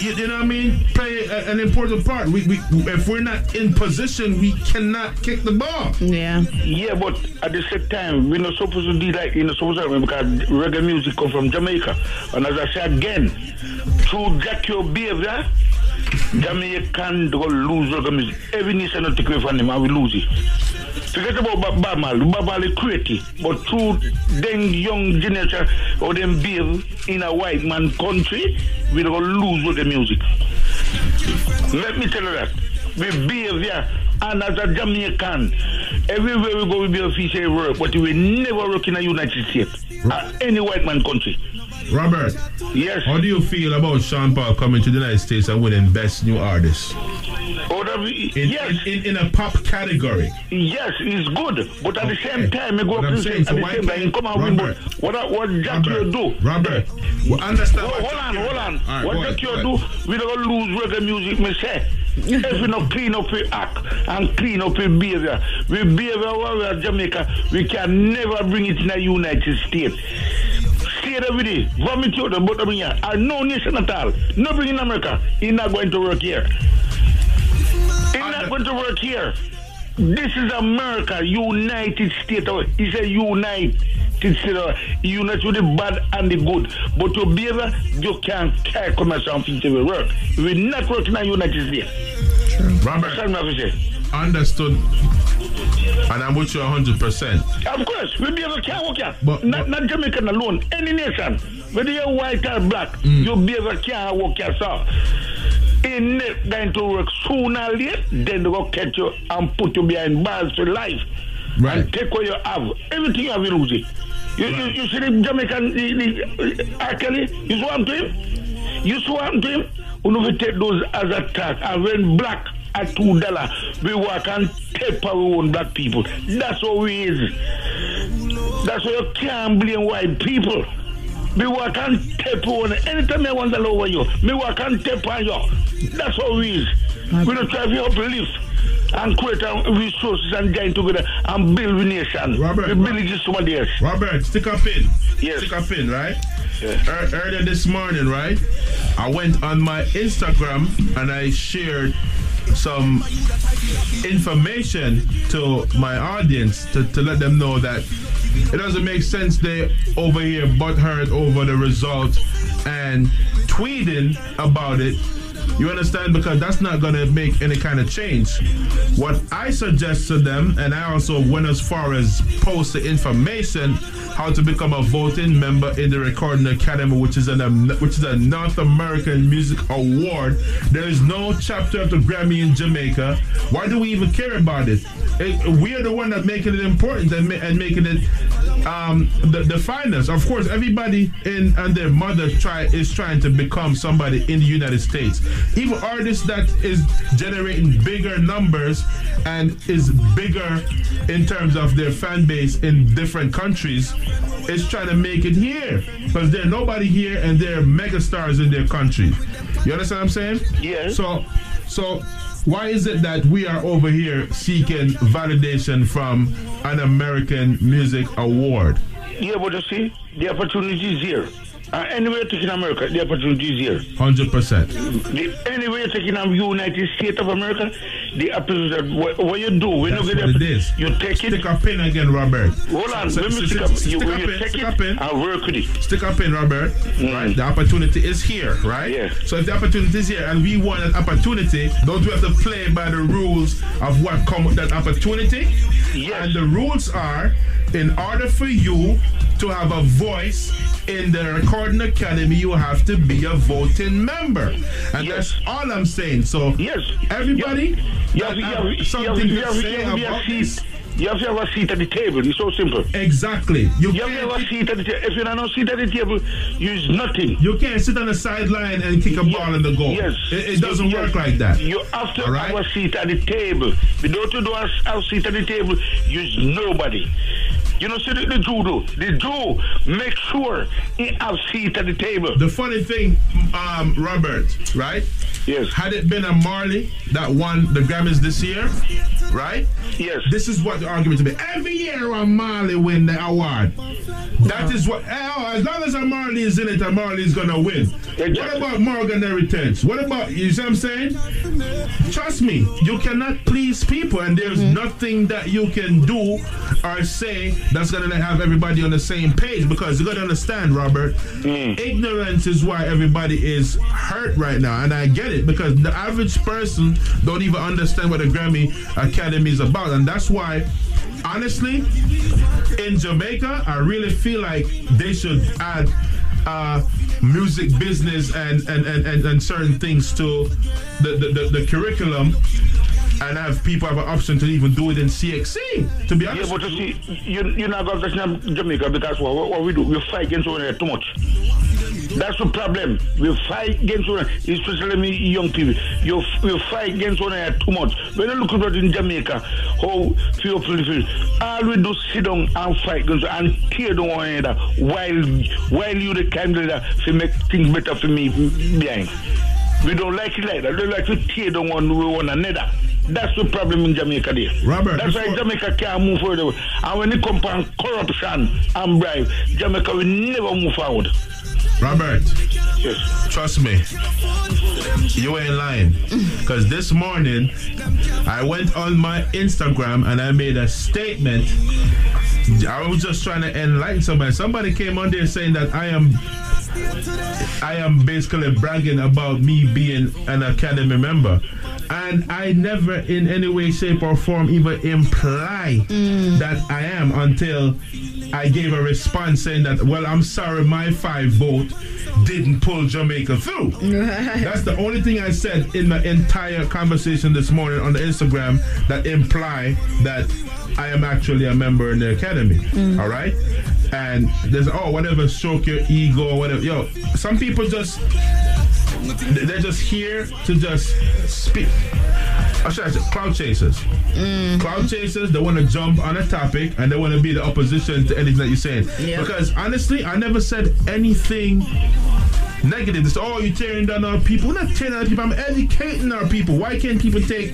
you, you know what I mean? Play a, an important part. We, we, if we're not in position, we cannot kick the ball. Yeah. Yeah, but at the same time, we're not supposed to do like, you know, supposed to because reggae music come from Jamaica. And as I say again, Jack your behavior, Jamaican go lose music. Every nation will take away from them and we lose it. Forget about Marley. Bob Marley created, but through them young generation or them behave in a white man country, we don't lose the music. Let me tell you that. We behave there. and as a Jamaican, everywhere we go, we be official work, but we never work in a United States, uh, any white man country. Robert. Yes. How do you feel about Sean Paul coming to the United States and winning Best New Artist? Oh, we- In, yes. in, in, in a pop category. Yes, it's good, but at the same time, I go up I'm saying, say, so at why the same time, come and win, but Robert, what, what Jack you do? Robert, well, understand Hold, what hold on, hold on. Right, what go Jack you do, we don't lose reggae music, me say. if we not clean up your act and clean up your behavior, we behavior while we are Jamaica, we can never bring it in the United States. See it every day. Vomit out the bottom here. And no nation at all. No bring in America. He's not going to work here. He's not going to work here. This is America, United States. of- It's a United States. of- Unite with the bad and the good. But to be able, you can't carry commercial and feature will work. We're not working in the United States. Robert, That's what I'm saying. Understood. And I'm with you 100%. Of course, we be able to work. But- not, not Jamaican alone, any nation. Whether you're white or black, Mm. you be able to work sir. In not going to work sooner or later, then they go catch you and put you behind bars for life. Right. And take what you have. Everything you have, you lose it. You, you, you see the Jamaican, the, the, R. Kelly, you swam to him? You swam to him? We take those as a tax. And when black at two dollar, we work and take our own black people. That's how we is. That's why you can't blame white people. Me work and tape on anytime I want to over you. Me work and tape on you. That's how we is. We don't try to help live and create our resources and join together and build a nation. Robert, we build it somebody else. Robert, stick up in. Yes. Stick up in, right? Ear- earlier this morning, right? I went on my Instagram and I shared some information to my audience to, to let them know that it doesn't make sense they over here butthurt over the result and tweeting about it. You understand? Because that's not going to make any kind of change. What I suggest to them, and I also went as far as post the information how to become a voting member in the Recording Academy, which is an which is a North American Music Award. There is no chapter of the Grammy in Jamaica. Why do we even care about it? it we are the one that making it important and, and making it um, the, the finest. Of course, everybody in and their mother try is trying to become somebody in the United States. Even artists that is generating bigger numbers and is bigger in terms of their fan base in different countries is trying to make it here because there's nobody here and they're megastars in their country. You understand what I'm saying? Yes. So, so why is it that we are over here seeking validation from an American Music Award? Yeah, but you see, the opportunity is here. Uh, anywhere in America, the opportunity is here. Hundred percent. The, anywhere you take in the United States of America, the opportunity, what, what you do, when That's you get what the it is. you take it. Stick a pin again, Robert. Hold on, let me stick up. stick You, a pin, take stick it, a pin. I'll work with it. Stick up in, Robert. Mm. Right? The opportunity is here, right? Yeah. So if the opportunity is here and we want an opportunity, don't we have to play by the rules of what come with that opportunity? Yes. And the rules are in order for you to have a voice in the recording academy, you have to be a voting member. And that's all I'm saying. So yes. everybody You that have, you have have, something you to say about this. You have to have a seat at the table. It's so simple. Exactly. You, have to have a seat at the table. If you don't have a seat at the table, you use nothing. You can't sit on the sideline and kick a ball in the goal. Yes. It, it doesn't work like that. You have to right? have a seat at the table. Without you do have a seat at the table, use nobody. You know, see the, the Jew do. The Jew make sure he have seat at the table. The funny thing, um, Robert, right? Yes. Had it been a Marley that won the Grammys this year, right? Yes. This is what the argument to me. Every year a Marley win the award. That is what. Eh, oh, as long as a Marley is in it, a Marley is gonna win. What about Morgan Heritage? What about you? See what I'm saying? Trust me, you cannot please people, and there's mm-hmm. nothing that you can do or say that's gonna have everybody on the same page. Because you gotta understand, Robert, mm. ignorance is why everybody is hurt right now, and I get it because the average person don't even understand what the Grammy Academy is about, and that's why, honestly, in Jamaica, I really feel like they should add uh, music business and and, and, and certain things to the, the, the, the curriculum and have people have an option to even do it in CXC. To be Yeah, honest, but you see, you, you're not going to touch Jamaica because what, what we do, we fight against one too much. That's the problem. We fight against one another, especially me young people. You, we fight against one another too much. When you look at in Jamaica, how few people feel, all we do sit down and fight against and tear down one another while, while you the kind leader to make things better for me behind. We don't like it like that. We like to tear down one, we one another. That's the problem in Jamaica there. Robert, That's why Jamaica can't move forward. And when it comes on corruption and bribe, Jamaica will never move forward. Robert. Yes. Trust me. You ain't lying. Because this morning, I went on my Instagram and I made a statement. I was just trying to enlighten somebody. Somebody came on there saying that I am I am basically bragging about me being an academy member. And I never in any way, shape, or form even imply that I am until I gave a response saying that, well, I'm sorry, my five vote didn't pull Jamaica through. That's the only thing I said in the entire conversation this morning on the Instagram that imply that I am actually a member in the academy. Mm. All right? And there's oh whatever stroke your ego or whatever. Yo, some people just they're just here to just speak. Oh, or should I say cloud chasers? Mm. Cloud chasers, they want to jump on a topic and they want to be the opposition to anything that you're saying. Yeah. Because honestly, I never said anything negative. It's oh, you're tearing down our people. We're not tearing down our people. I'm educating our people. Why can't people take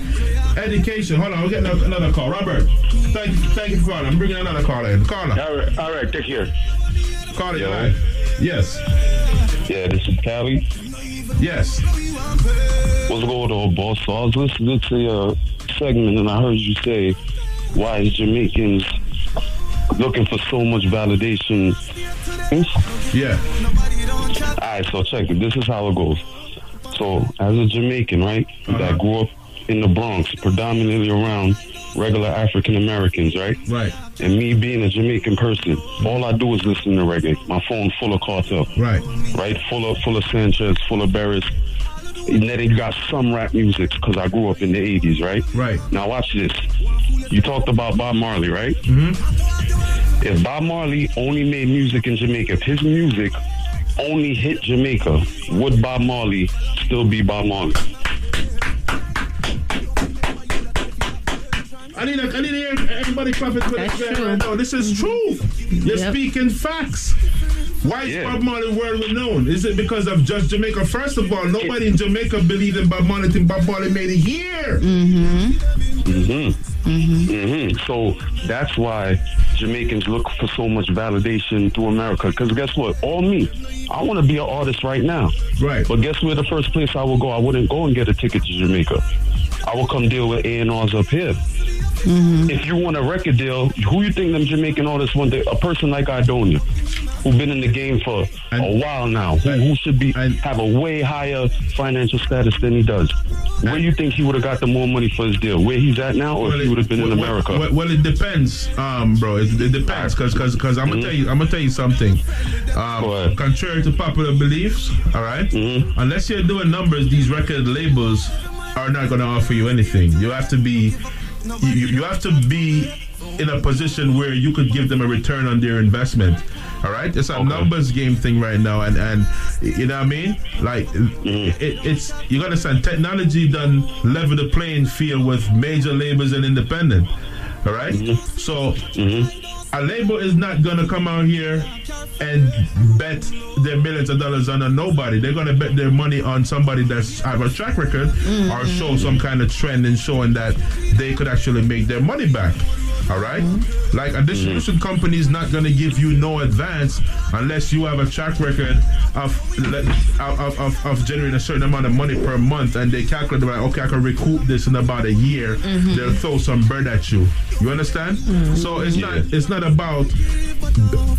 education? Hold on, we're getting another call. Robert, thank you, thank you for calling. I'm bringing another caller in. Caller. All right, all right, take care. Caller, you live. Yes. Yeah, this is Cali. Yes. What's going on, boss? So I was listening to your segment and I heard you say, why is Jamaicans looking for so much validation? Yeah. All right, so check it. This is how it goes. So, as a Jamaican, right, that uh-huh. grew up in the Bronx, predominantly around regular African Americans, right? Right. And me being a Jamaican person, all I do is listen to reggae. My phone full of Kartel. Right. Right? Full of full of Sanchez, full of Beres. And then they got some rap music because I grew up in the 80s, right? Right. Now watch this. You talked about Bob Marley, right? Mm-hmm. If Bob Marley only made music in Jamaica, if his music only hit Jamaica, would Bob Marley still be Bob Marley? I need, a, I need to hear everybody clap it with That's it true. right now. This is truth. You're Yep. speaking facts. Why is Bob Marley world renowned? Is it because of just Jamaica? First of all, nobody in Jamaica believed in Bob Marley until Bob Marley made it here. Mm-hmm. Mm-hmm. So that's why Jamaicans look for so much validation through America. Because guess what? All me, I want to be an artist right now. Right. But guess where the first place I will go? I wouldn't go and get a ticket to Jamaica. I will come deal with A&Rs up here. If you want a record deal, who you think them Jamaican artists want? To, a person like Idonia, who's been in the game for a while now, who, who should be have a way higher financial status than he does. Where you think he would have got the more money for his deal? Where he's at now, or if he would have been in well, America? Well, well, it depends, um, bro. It, it depends, cause, cause, cause I'm gonna tell you, I'm gonna tell you something. Um, contrary to popular beliefs, all right? Unless you're doing numbers, these record labels are not gonna offer you anything. You have to be you, you have to be in a position where you could give them a return on their investment. All right, it's a numbers game thing right now, and and you know what I mean. Like mm-hmm. it, it's you got to understand technology done level the playing field with major labels and independent. All right? Mm-hmm. so mm-hmm. A label is not gonna come out here and bet their millions of dollars on a nobody. They're gonna bet their money on somebody that's have a track record or mm-hmm. show some kind of trend and showing that they could actually make their money back. All right? Mm-hmm. Like a distribution company is not gonna give you no advance unless you have a track record of of, of, of, of generating a certain amount of money per month and they calculate like okay I can recoup this in about a year. Mhm. They'll throw some bird at you. You understand? Mm-hmm. So it's not it's not about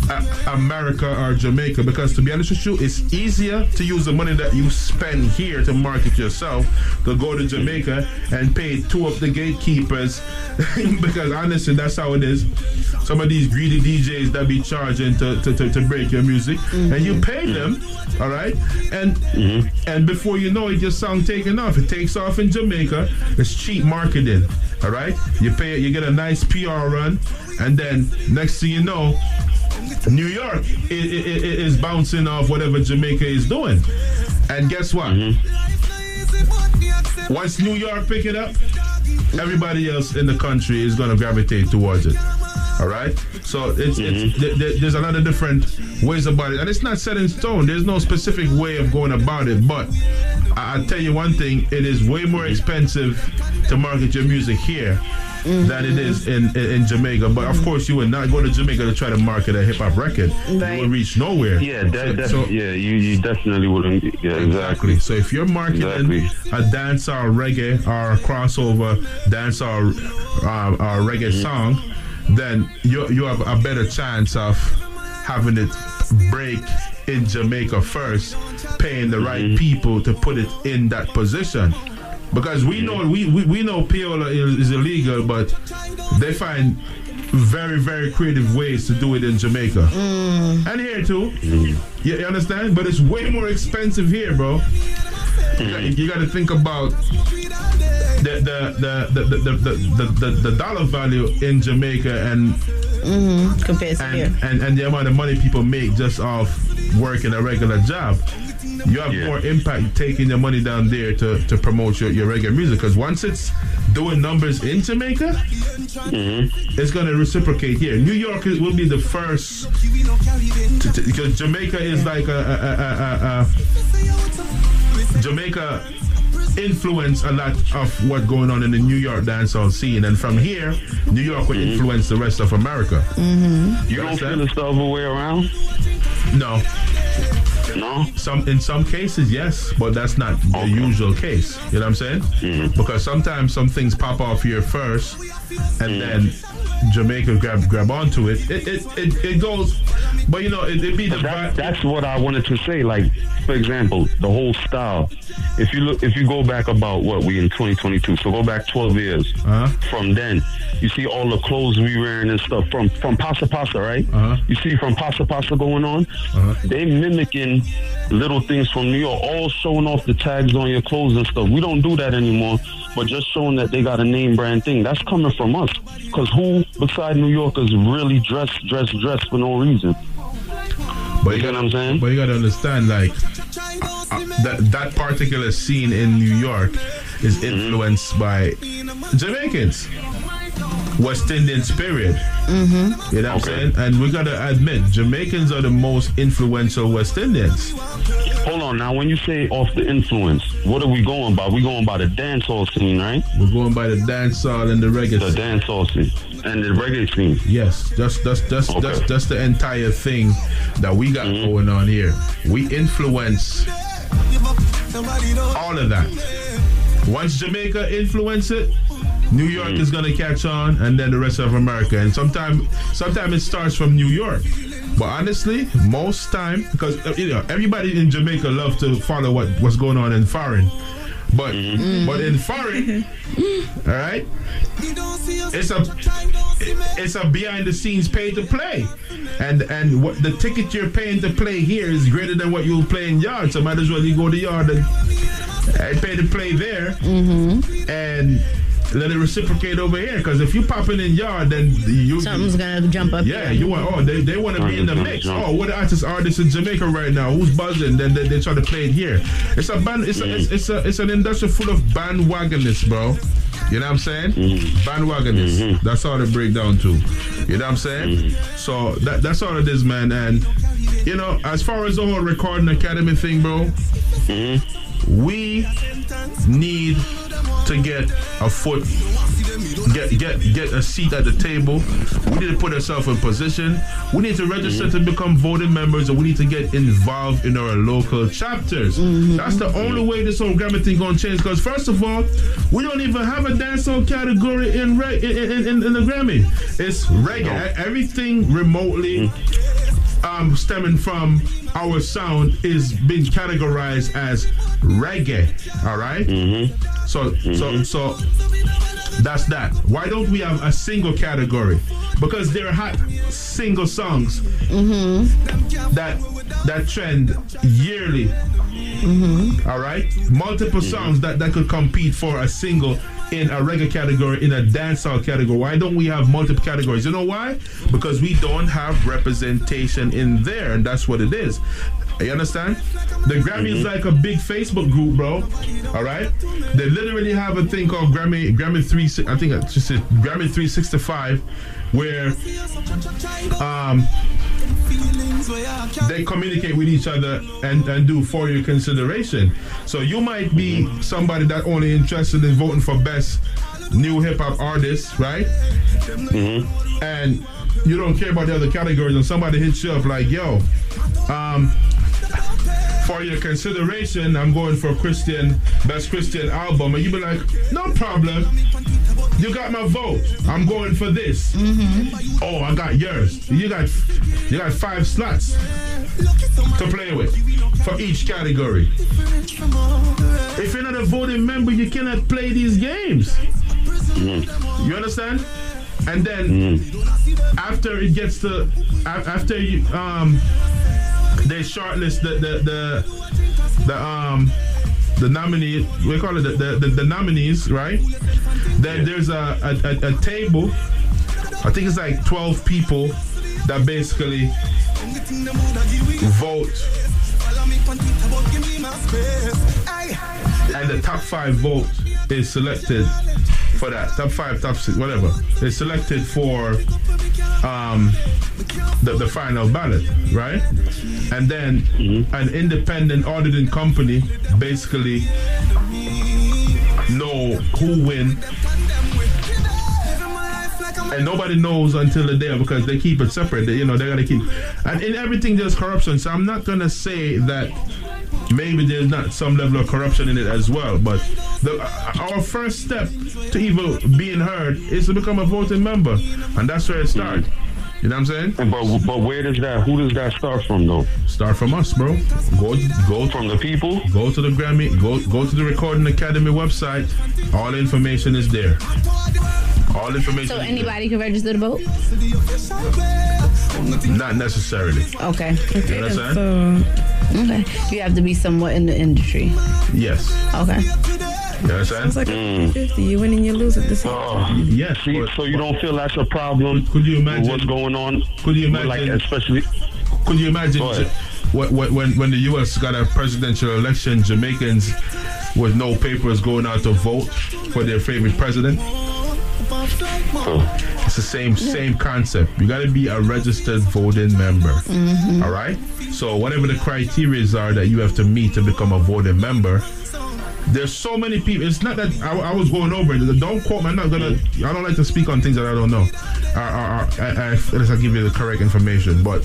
uh, America or Jamaica because to be honest with you, it's easier to use the money that you spend here to market yourself to go to Jamaica and pay two of the gatekeepers because honestly that's how it is. Some of these greedy DJs that be charging to, to, to, to break your music and you pay them, all right? And and before you know it, your song taking off. It takes off in Jamaica. It's cheap marketing. All right, you pay it, you get a nice PR run, and then next thing you know, New York i- i- i- is bouncing off whatever Jamaica is doing. And guess what? Mm-hmm. Once New York pick it up, everybody else in the country is going to gravitate towards it. All right. So it's, it's th- th- there's a lot of different ways about it, and it's not set in stone. There's no specific way of going about it. But I- I'll tell you one thing: it is way more expensive to market your music here. Than it is in, in in Jamaica, but of course you would not go to Jamaica to try to market a hip hop record. You would reach nowhere. Yeah, that, that, So- yeah, you, you definitely wouldn't. Yeah, exactly. So if you're marketing a dancehall reggae or crossover dancehall uh, uh, reggae song, then you you have a better chance of having it break in Jamaica first, paying the right mm-hmm. people to put it in that position. Because we mm-hmm. know we, we, we know payola is, is illegal, but they find very very creative ways to do it in Jamaica mm. and here too. Mm-hmm. You, you understand? But it's way more expensive here, bro. You You got to think about the the the the the, the, the, the, the dollar value in Jamaica and mm-hmm. compared to and, here. and and the amount of money people make just off working a regular job. You have more impact taking your money down there to, to promote your, your regular music because once it's doing numbers in Jamaica, mm-hmm. it's going to reciprocate here. New York is, will be the first to- to- because Jamaica is like a, a, a, a, a Jamaica influence a lot of what's going on in the New York dancehall scene, and from here, New York will influence the rest of America. Mm-hmm. You don't feel the stuff way around? No. No. Some in some cases, yes, but that's not the usual case. You know what I'm saying? Mm-hmm. Because sometimes some things pop off here first, and then Jamaica grab grab onto it. It it, it, it goes, but you know it, it be the That, that's what I wanted to say. Like, for example, the whole style. If you look, if you go back about what we in 2022, so go back 12 years Uh-huh. from then. You see all the clothes we wearing and stuff from from Pasa Pasa, right? Uh-huh. You see from Pasa Pasa going on. They mimicking little things from New York, all showing off the tags on your clothes and stuff. We don't do that anymore, but just showing that they got a name brand thing. That's coming from us. Because who beside New Yorkers really dress, dress, dress for no reason? But you, know what I'm saying? But you got to understand, like uh, that that particular scene in New York is influenced by Jamaicans, West Indians, period. Mm-hmm. You know what I'm saying? And we got to admit, Jamaicans are the most influential West Indians. Hold on now. When you say off the influence, what are we going by? We going by the dancehall scene, right? We're going by the dancehall and the reggae. The dancehall scene and the reggae scene. Yes, just just just just just the entire thing that we got going on here. We influence all of that. Once Jamaica influence it, New York is gonna catch on, and then the rest of America. And sometimes, sometimes it starts from New York. But honestly, most time, because uh, you know everybody in Jamaica love to follow what, what's going on in foreign. But but in foreign, all right, it's a it's a behind the scenes pay to play, and and what the ticket you're paying to play here is greater than what you'll play in yard. So might as well you go to yard and, and pay to play there, and let it reciprocate over here. Because if you popping in yard, then you Something's gonna jump up. Yeah, you want. Oh, they, they want to be in the mix. Oh, what artists are this in Jamaica right now? Who's buzzing? Then they, they try to play it here. It's a band. It's a, it's, it's a it's an industry full of bandwagonists, bro. You know what I'm saying? Mm-hmm. Bandwagonists. Mm-hmm. That's all they break down to. You know what I'm saying? Mm-hmm. So that that's all it is, man. And you know, as far as the whole recording academy thing, bro, we need to get a foot, get get get a seat at the table. We need to put ourselves in position. We need to register to become voting members, and we need to get involved in our local chapters. Mm-hmm. That's the only way this whole Grammy thing gonna change. Because first of all, we don't even have a dancehall category in re- in, in, in, in the Grammy. It's reggae. Everything remotely mm. Um, stemming from our sound is being categorized as reggae. All right? Mm-hmm. So so mm-hmm. so that's that. Why don't we have a single category? Because they're hot single songs mm-hmm. that that trend yearly. All right, multiple songs that that could compete for a single in a reggae category, in a dancehall category. Why don't we have multiple categories? You know why? Because we don't have representation in there, and that's what it is. You understand? The Grammy is mm-hmm. like a big Facebook group, bro. All right, they literally have a thing called Grammy Grammy three. I think it's just a Grammy three sixty five, where um they communicate with each other and, and do for your consideration. So you might be somebody that only interested in voting for best new hip hop artist, right? And you don't care about the other categories, and somebody hits you up like, "Yo, um, for your consideration, I'm going for Christian best Christian album," and you be like, "No problem." You got my vote. I'm going for this. Mm-hmm. Oh, I got yours. You got you got five slots to play with for each category. If you're not a voting member, you cannot play these games. Mm. You understand? And then mm. after it gets to after you um they shortlist the the the, the um the nominee we call it the, the, the, the nominees right? Then there's a, a, a, a table. I think it's like 12 people that basically vote. And the top five vote is selected for that. Top five top six whatever. Is selected for um the, the final ballot right and then an independent auditing company basically know who win and nobody knows until the day because they keep it separate. They, you know, they're gonna keep. And in everything, there's corruption. So I'm not gonna say that maybe there's not some level of corruption in it as well. But the, our first step to even being heard is to become a voting member, and that's where it starts. You know what I'm saying? But but where does that? Who does that start from though? Start from us, bro. Go go from the people. Go to the Grammy. Go go to the Recording Academy website. All the information is there. All information. So is anybody can register to vote? Not necessarily. Okay. You understand? Okay. You have to be somewhat in the industry. Yes. Okay. You understand? Sounds like a 50. You win and you lose at the same time. Yes. See, so you don't feel that's a problem? Could you imagine what's going on? Could you imagine, like, especially? Could you imagine Go when, when, when when the U.S. got a presidential election, Jamaicans with no papers going out to vote for their favorite president? It's the same same concept. You got to be a registered voting member. Mhm. All right. So whatever the criteria are that you have to meet to become a voting member. There's so many people. It's not that I, I was going over it. Don't quote me. I'm not gonna. I don't like to speak on things that I don't know. Uh, uh, uh, I, I, unless I give you the correct information. But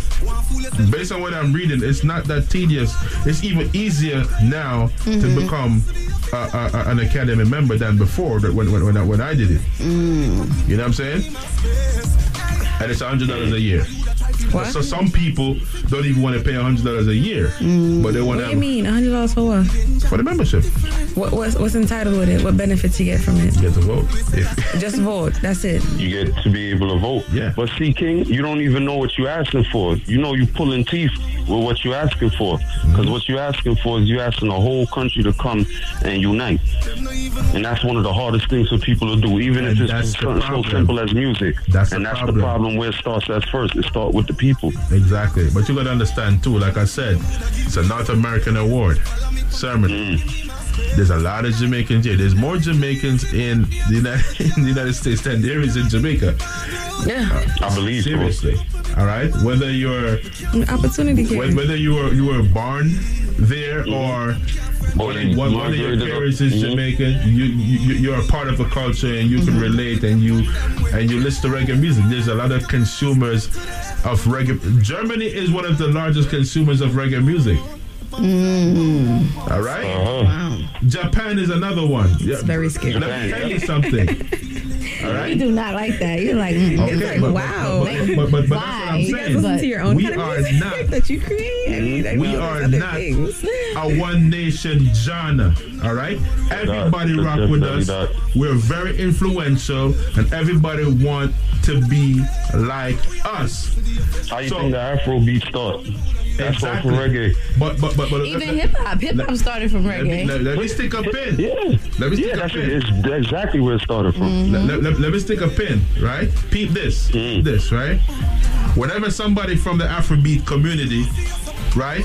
based on what I'm reading, it's not that tedious. It's even easier now to Mhm. become uh, uh, uh, an academy member than before. That when when when I, when I did it. Mm. You know what I'm saying? And it's hundred dollars a year. What? So some people don't even want to pay hundred dollars a year, but they want What do you have mean? $100 for what? for the membership. What, what's, what's entitled with it? What benefits you get from it? You get to vote. Just vote. That's it. You get to be able to vote. Yeah. But see, King, you don't even know what you're asking for. You know you're pulling teeth with what you're asking for. Because mm-hmm. what you're asking for is you're asking the whole country to come and unite. And that's one of the hardest things for people to do, even if it's that's something so simple as music. That's and the that's problem. the problem where it starts at first. It starts with the people. Exactly. But you got to understand too, like I said, it's a North American award ceremony. Mm. There's a lot of Jamaicans here. There's more Jamaicans in the United, in the United States than there is in Jamaica. Yeah. Uh, I believe so. Seriously. All right. Whether you're Opportunity here. whether you were you were born there or Or one, one of your migrated up. parents is Mhm. Jamaican, you, you you're a part of a culture and you can mm-hmm. relate and you and you listen to reggae music. There's a lot of consumers of reggae. Germany is one of the largest consumers of reggae music. Mm. All right. Uh-huh. Japan is another one. It's very scary. Let me tell you something. All You do not like that. You're like, mm, Okay, like, but- wow. But, but, but, but that's what You guys listen to your own we kind of are music not. that you create. I mean, I We are not things. a one nation genre. All right, everybody That's rock with us. that. We're very influential, and everybody want to be like us. How you So- think the Afro beat start? That's Exactly. for reggae. But but but, but Even hip hop. Hip hop started from Let me, reggae. let, let me stick a pin. Yeah. Let me stick Yeah, a that's pin. it. It's exactly where it started from. Let, let- let- let me stick a pin, right? Peep this. Peep this, right? Whenever somebody from the Afrobeat community, right?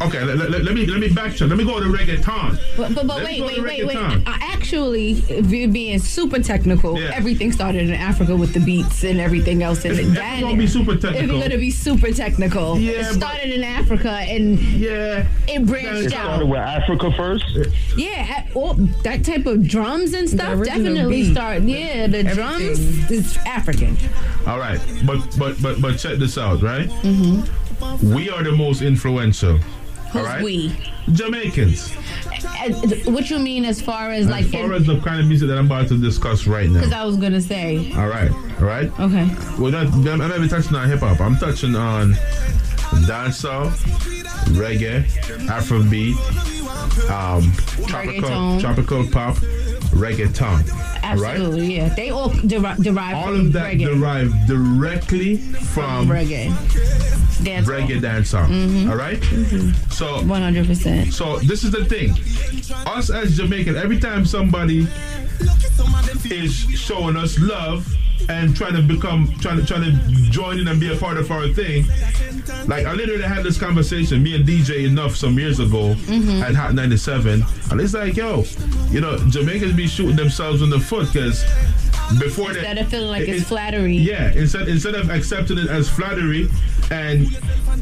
Okay, let, let- let me let me backtrack. Let me go to reggaeton. But, but, but wait, wait, wait, wait. reggaeton. Uh, actually, if you're being super technical, Yeah. everything started in Africa with the beats and everything else. And If- if we're gonna be super technical- you're going to be super technical, Yeah, it but- started in Africa and Yeah. it It branched started out. with Africa first. Yeah, at- oh, that type of drums and stuff definitely beat. start. Yeah, the drums is African. All right, but but but but check this out, right? Mm-hmm. We are the most influential. Who's right, we? Jamaicans. Uh, What you mean as far as like? as far as the kind of music that I'm about to discuss right now. Because I was gonna say. All right, all right. Okay. Not. I'm not even touching on hip hop. I'm touching on dancehall, reggae, Afrobeat, um, tropical, Reggaeton. tropical pop, reggaeton. All right. Absolutely, yeah. They all deri- derive All from of that reggae. derive directly from reggae. Dance reggae dancehall. Mhm. All right? So 100%. So this is the thing. Us as Jamaican, every time somebody is showing us love and trying to become trying to trying to join in and be a part of our thing. Like I literally had this conversation, me and DJ Enuff some years ago Mhm. at Hot 97. And it's like, yo, you know, Jamaicans be shooting themselves in the foot because before Instead that of feeling like it- it's it- flattery. Yeah, instead instead of accepting it as flattery and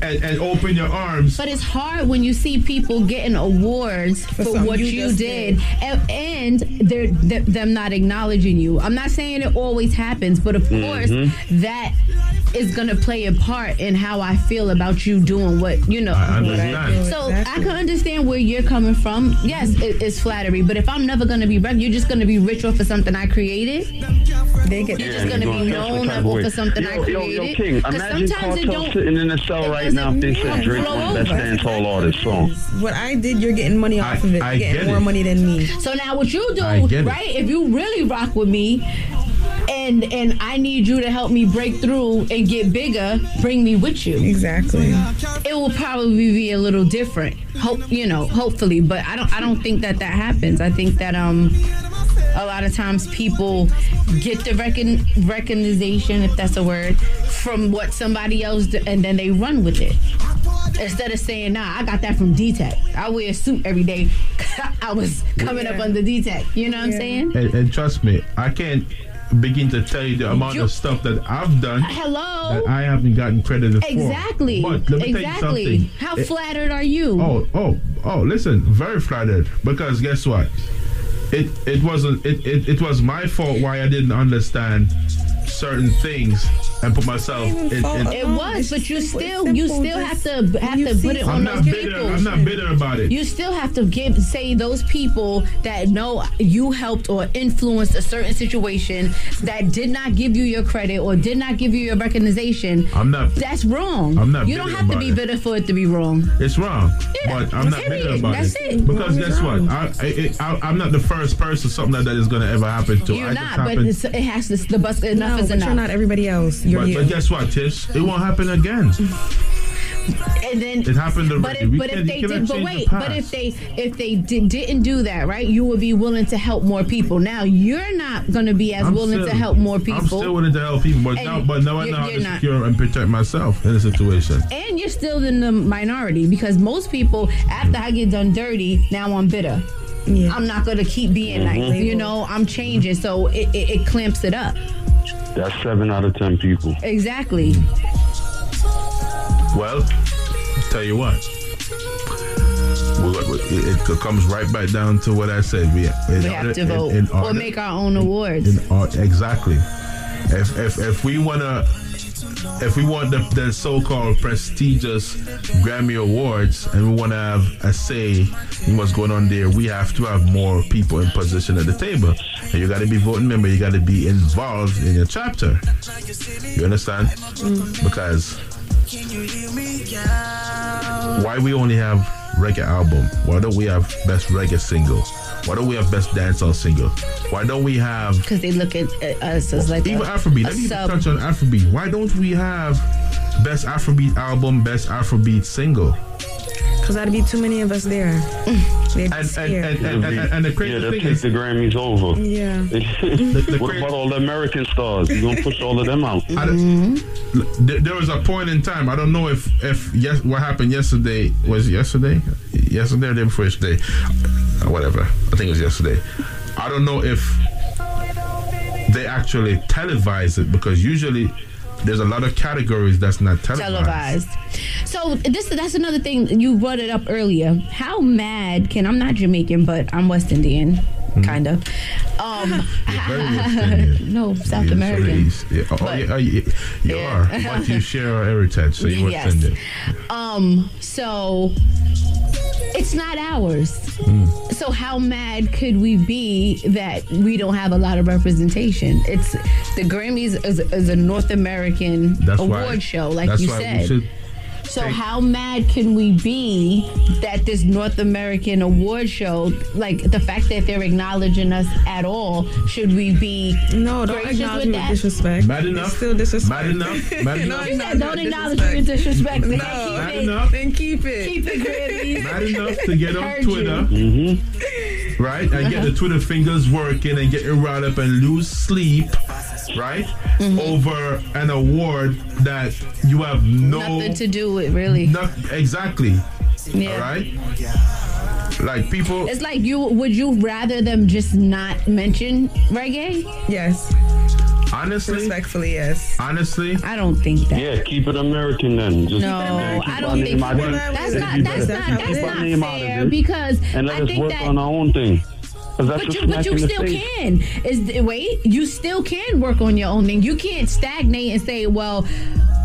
and, and open your arms. But it's hard when you see people getting awards for, something what you you, just did, and, and they're, th- them not acknowledging you. I'm not saying it always happens, but of course Mhm. that is gonna play a part in how I feel about you doing what you know. I understand. So I can understand where you're coming from. Yes, it, it's flattery, but if I'm never gonna be rec- you're just gonna be rich off of something I created. They get You're Yeah, just gonna be gonna feel some known type off way. of something yo, I Yo, created. yo, King, 'Cause imagine sometimes it Kartel don't. sitting in a cell right now if they said Drake flow was the best over. dancehall artist song. What I did, you're getting money off of it. I You're getting get more it. money than me. So now what you do, get it. right? If you really rock with me and and I need you to help me break through and get bigger, bring me with you. Exactly. It will probably be a little different. Hope you know, hopefully, but I don't I don't think that that happens. I think that um a lot of times people get the recon- recognition, if that's a word, from what somebody else do, and then they run with it. Instead of saying, nah, I got that from D-Tech. I wear a suit every day. I was coming up under D-Tech. You know what I'm saying? And, and trust me, I can't begin to tell you the amount You- of stuff that I've done Hello? that I haven't gotten credited for. Exactly. Me exactly. something. How It- flattered are you? Oh, oh, oh! Listen, very flattered because guess what? It it wasn't it, it, it was my fault why I didn't understand certain things and put myself in. in It was, but you still you still have to have to put it I'm on not those bitter. people. I'm not bitter about it. You still have to give say those people that know you helped or influenced a certain situation that did not give you your credit or did not give you your recognition. I'm not. That's wrong. I'm not You don't have to about be it. bitter for it to be wrong. It's wrong, but I'm not period. bitter about That's it. Because Wrong is guess what? wrong. I, I, I, I'm not the first person something like that is going to ever happen to. You're I not, but it has to. The bus enough No, is but enough. you're not everybody else. You're but, you. but guess what, Tish? It won't happen again. and then It happened But if, but if they did, but change the wait, but past. if they if they did, didn't do that, right? You would be willing to help more people. Now you're not going to be as I'm willing to help more people. I'm still willing to help people, but And now, but now I you're- know how you're to not. secure and protect myself in a situation. and you're still in the minority because most people, after I get done dirty, now I'm bitter. Yeah. I'm not going to keep being nice. Mhm. You know, I'm changing, so it, it, it clamps it up. That's seven out of ten people. Exactly. Well, tell you what. It, it comes right back down to what I said. We, in We have order- to in- vote in or order- make our own awards. in our, exactly. If if if we wanna. If we want the, the so-called prestigious Grammy Awards and we want to have a say in what's going on there, we have to have more people in position at the table. And you got to be voting member. You got to be involved in your chapter. You understand? Mm. Because why we only have reggae album? Why don't we have best reggae single? Why don't we have best dancehall single? Why don't we have Because they look at uh, us as like even a, Afrobeat? a Let me sub. touch on Afrobeat. Why don't we have best Afrobeat album, best Afrobeat single? Because that'd be too many of us there. They'd And and, and, and, and, and the crazy yeah, they'll thing take is, the Grammys over. Yeah. what about all the American stars? You gonna push all of them out? I don't- there, there was a point in time. I don't know if if yes, what happened yesterday was yesterday, yesterday or the day before yesterday, Uh, whatever. I think it was yesterday. I don't know if they actually televise it because usually there's a lot of categories that's not televised. televised. So this that's another thing you brought it up earlier. How mad can I'm not Jamaican, but I'm West Indian, Hmm. kind of. Um, no, South Yeah, American. so yeah. Oh, But- yeah, oh, yeah, you are, but you share our heritage, so you Yes. Indian. Um, so it's not ours. Hmm. So how mad could we be that we don't have a lot of representation? It's the Grammys is, is a North American That's award why, show, like you said. Should So how mad can we be that this North American award show, like the fact that they're acknowledging us at all, should we be no? Don't acknowledge with me with that? disrespect. Mad It's enough. still disrespect. Mad enough. Mad enough. You said don't acknowledge me with disrespect. Then No. keep Mad it. enough. Then keep it. Keep it Grammys. Mad enough to get on Heard Twitter. you. right? And get the Twitter fingers working and get it riled up and lose sleep, right? Mm-hmm. Over an award that you have no Nothing to do with really. not exactly. Yeah. All right. Like people, It's like you would you rather them just not mention reggae? Yes. honestly, Respectfully, yes. honestly, I don't think that. Yeah, keep it American then. Just No, keep I don't think name out of that's not that's not that's not name out of fair because and let I us think work that on our own thing. 'Cause that's But you, but you still face. can. Is wait, you still can work on your own thing. You can't stagnate and say, well,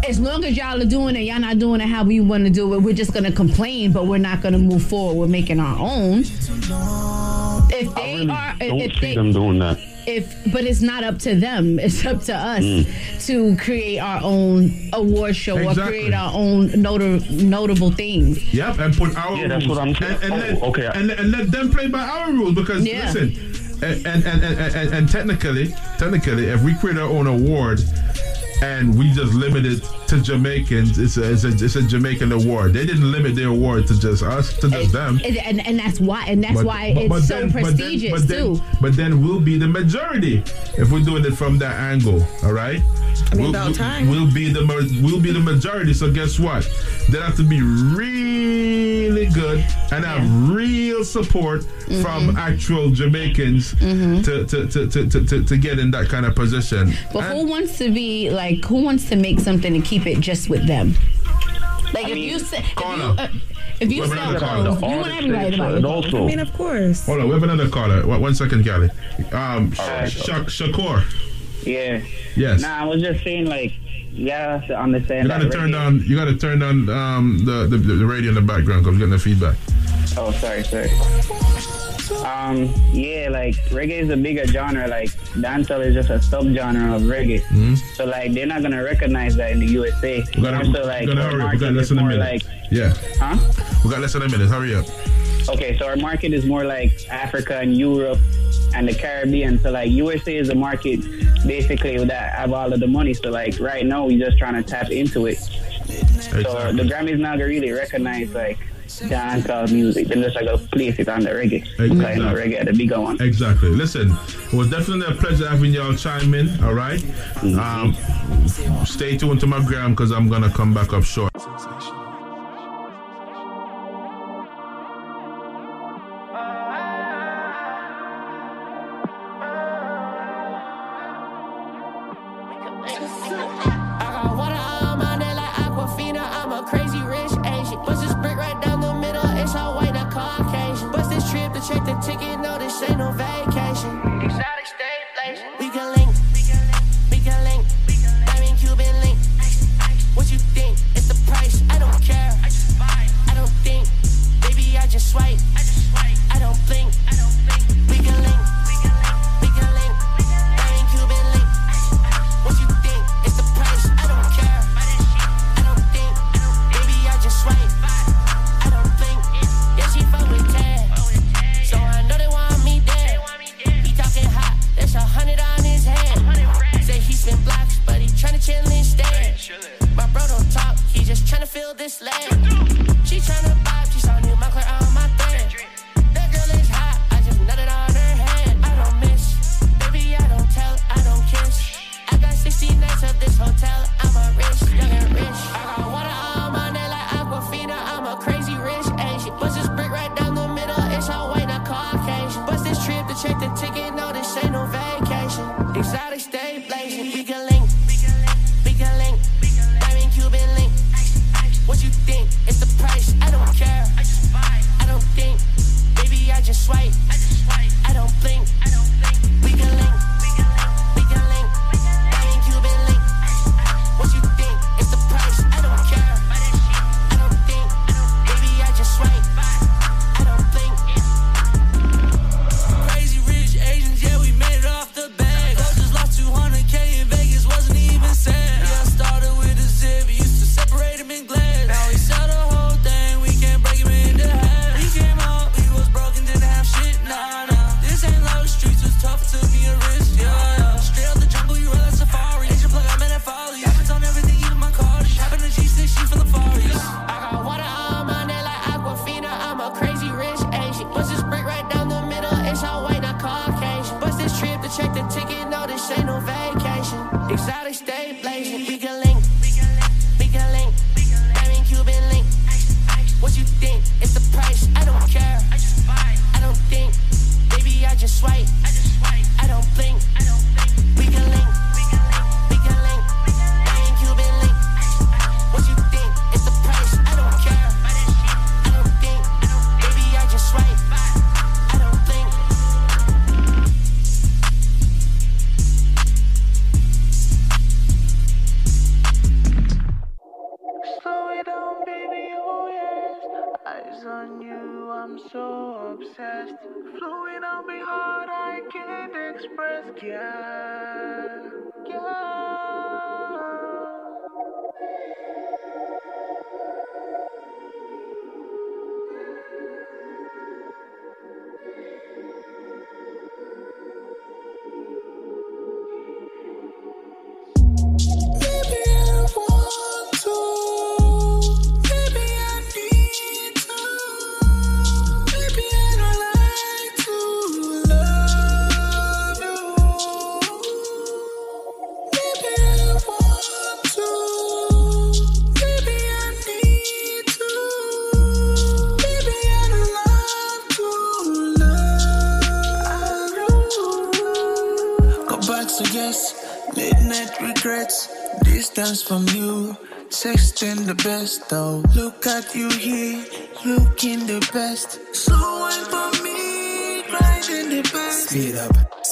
as long as y'all are doing it, y'all not doing it how we want to do it. We're just gonna complain, but we're not gonna move forward. We're making our own. If I they really are, don't if see they, them doing that. if but it's not up to them it's up to us Mm. to create our own award show or create our own nota- notable things yep, and put our Yeah, that's what I'm saying. And, and, Oh, let, okay. and, and let them play by our rules because Yeah. listen, and and, and, and, and and technically, technically, if we create our own award. And we just limit it to Jamaicans. It's a, it's a it's a Jamaican award. They didn't limit their award to just us, to just them. and, and, and that's why and that's But- why but- it's but so then- then- prestigious but then, too But then we'll be the majority if we're doing it from that angle. All right. I mean, we'll, about we'll- time. We'll be the we'll be the majority. So guess what? They have to be really good and have real support Mm-hmm. from actual Jamaicans to, to, to, to, to, to, to get in that kind of position. but And- who wants to be like who wants to make something and keep it just with them like if you say if you, uh, if you Well, sell clothes you want everybody to buy your And also, I mean, of course. Hold on, we have another caller. One one second, Callie. Um, right. Sha- Shakur. Yeah. Yes. Nah, I was just saying like, yeah, I understand. You gotta turn radio. down. You gotta turn down um, the, the, the radio in the background because we're getting the feedback. Oh, sorry, sorry. Um, yeah, like reggae is a bigger genre. Like dancehall is just a subgenre of reggae. Mm-hmm. So like they're not gonna recognize that in the USA. We gotta, so, like, we gotta hurry. We got less than a minute. Like, yeah. Huh? We got less than a minute. Hurry up. Okay, so our market is more like Africa and Europe and the Caribbean. So like USA is a market basically that have all of the money. So like right now we're just trying to tap into it. Exactly. So the Grammys now really recognize like dancehall music. They're just like a place it on the reggae. Exactly. Reggae, the bigger one. Exactly. Listen, it was definitely a pleasure having y'all chime in. All right? mm-hmm. um, stay tuned to my gram because I'm gonna come back up short. The ticket, no, this ain't no vacation. Exotic stay blazing. We can link, we can link. I'm in Cuban link. What you think? It's the price. I don't care. I just buy. I don't think. Baby, I just swipe. I don't blink.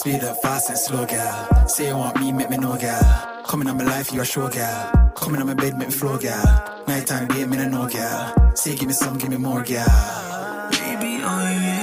Speed up fast and slow, girl. Say you want me, make me know, girl. Coming on my life, you a show, girl. Coming on my bed, make me flow, girl. Nighttime day, me no know, girl. Say give me some, give me more, girl. Baby, oh yeah.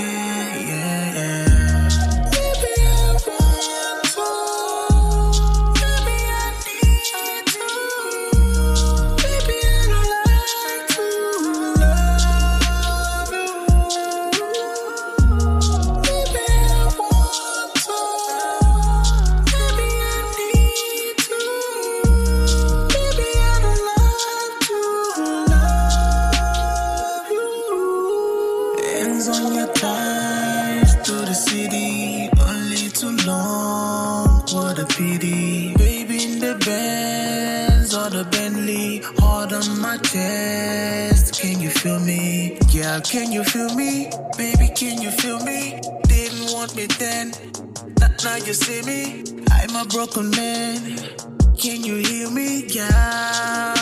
Now you see me, I'm a broken man. Can you hear me, girl?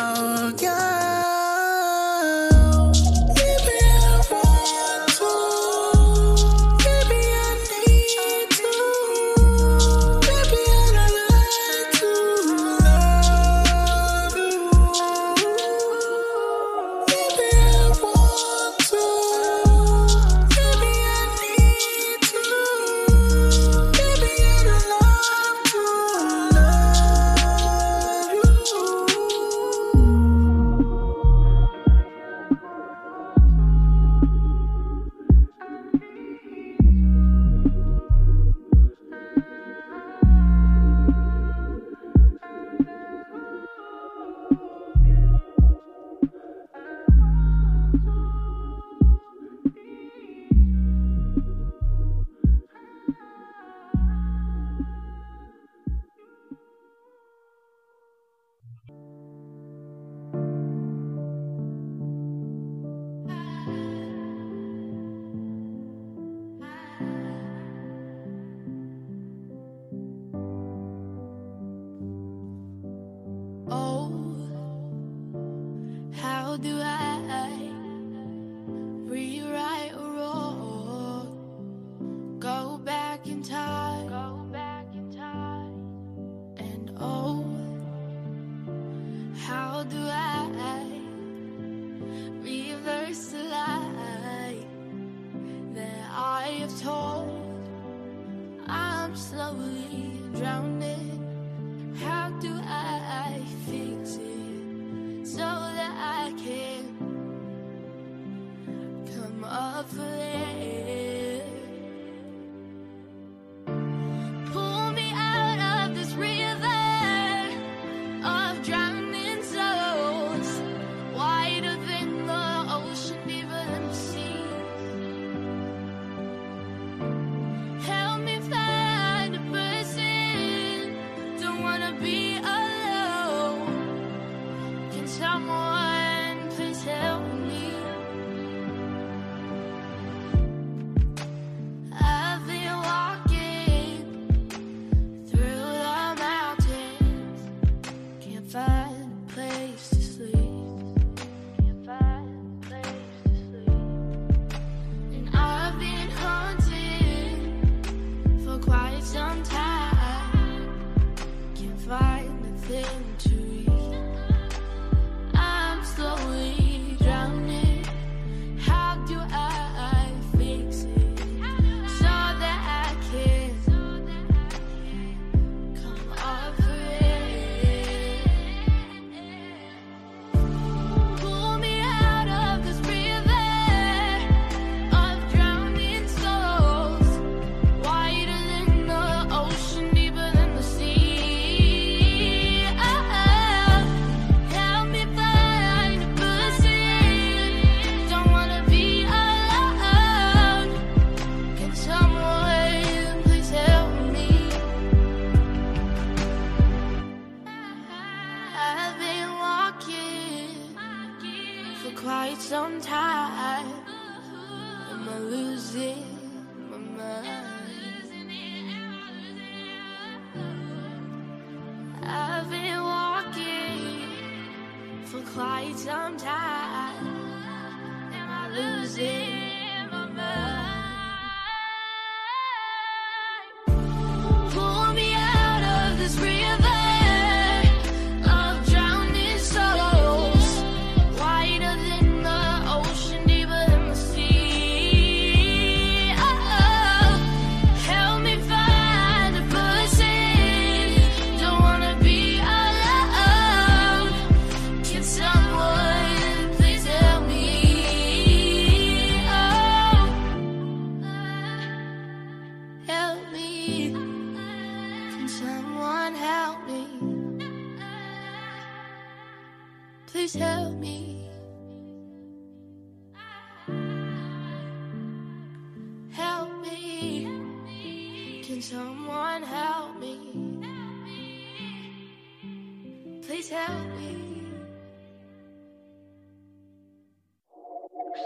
Please help me.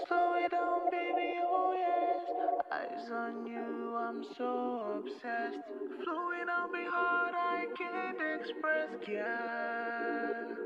Slow it down, baby, oh yes. Eyes on you, I'm so obsessed. Flowing on me hard, I can't express, yeah.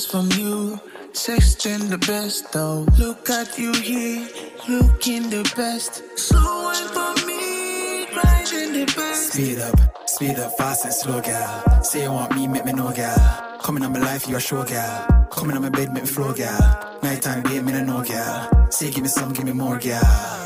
Distance from you, sexting the best though. Look at you here, looking the best. Slow wine for me, grinding the best. Speed up, speed up, fast and slow, gal. Say you want me, make me know, gal. Coming on my life, you a show, gal. Coming on my bed, make me flow, gal. Nighttime, be a me no gal. Say give me some, give me more, gal.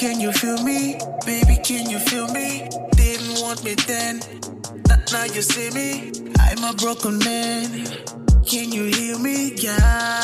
Can you feel me, baby? Can you feel me? Didn't want me then, now you see me. I'm a broken man. Can you hear me, yeah?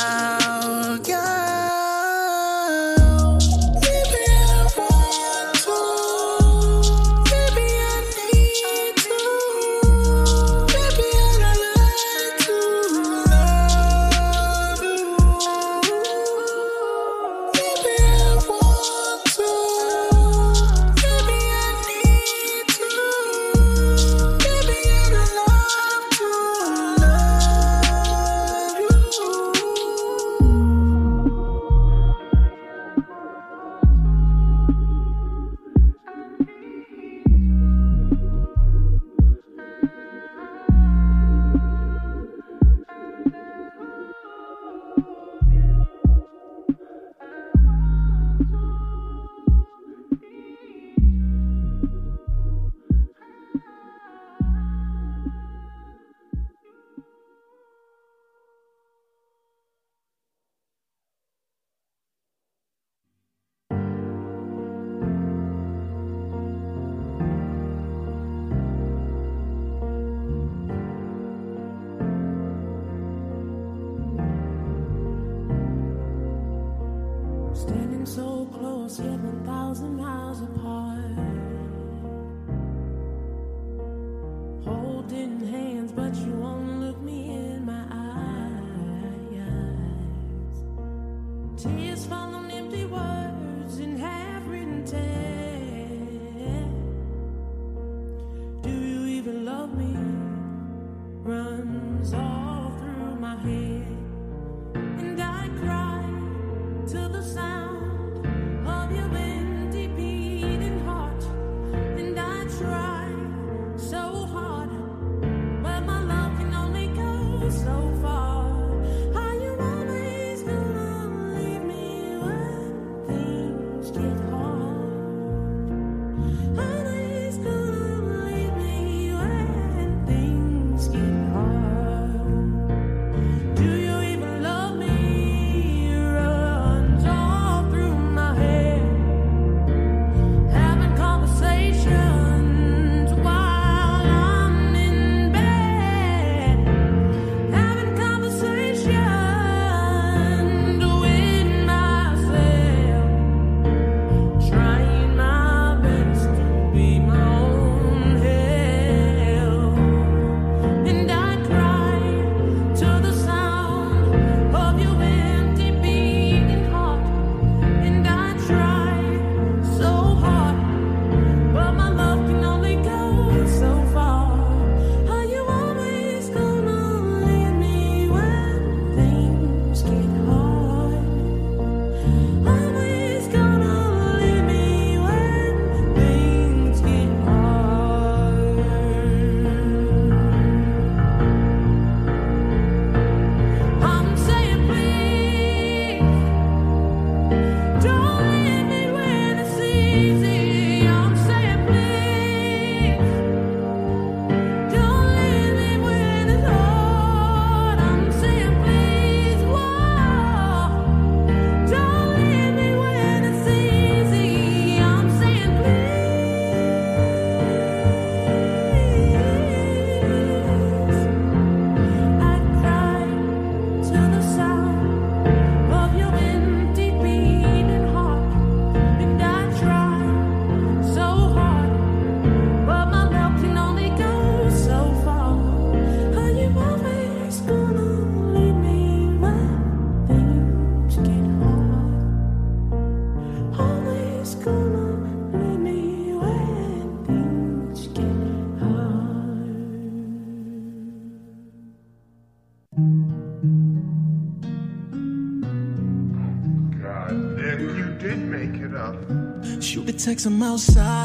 I'm outside.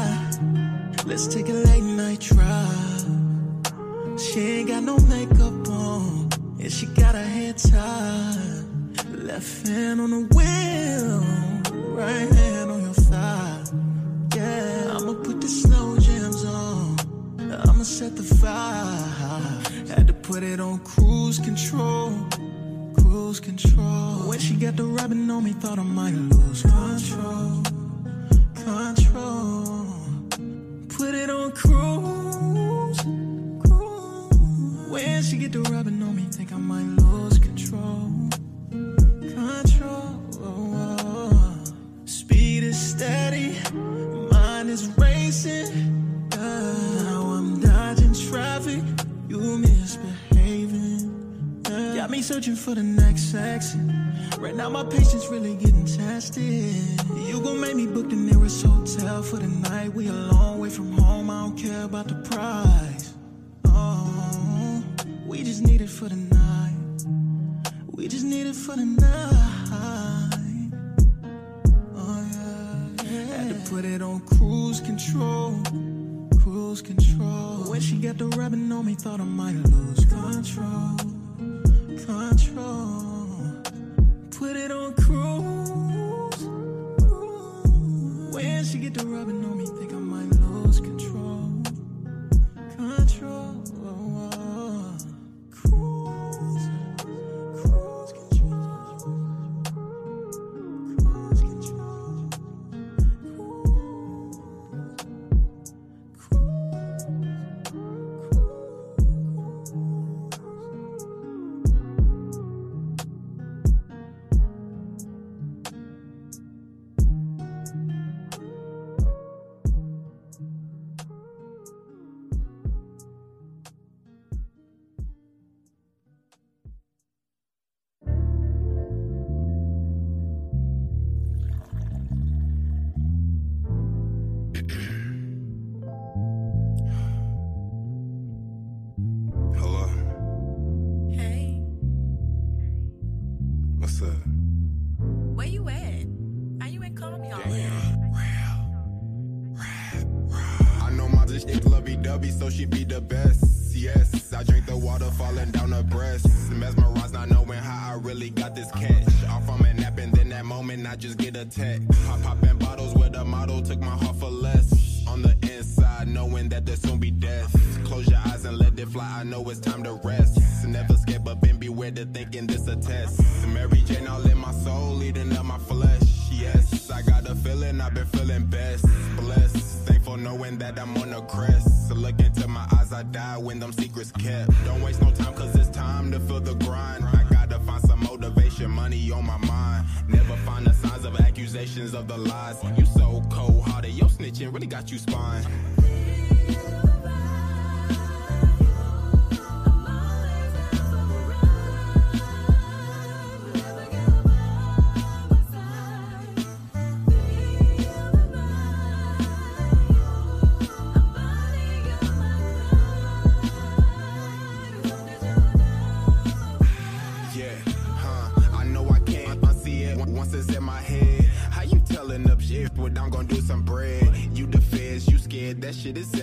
Shit. Is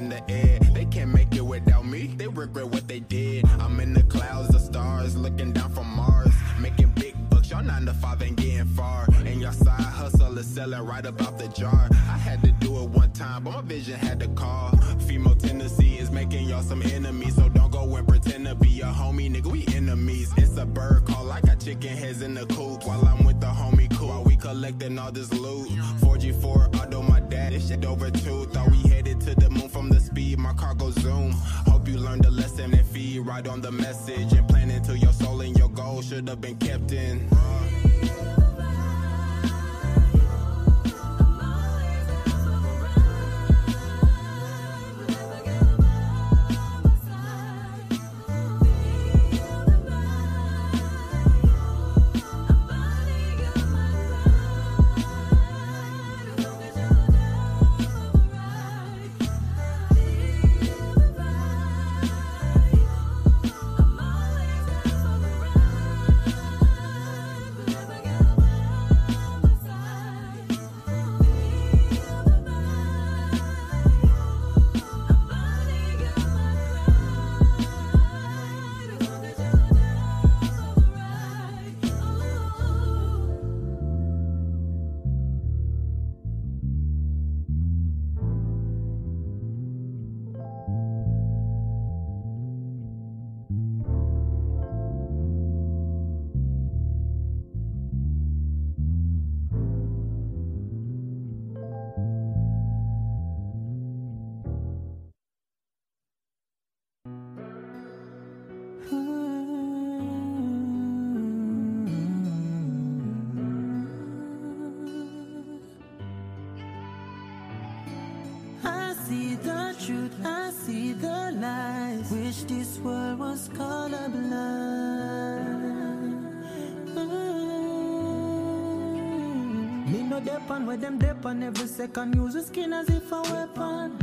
every second. Use the skin as if a weapon.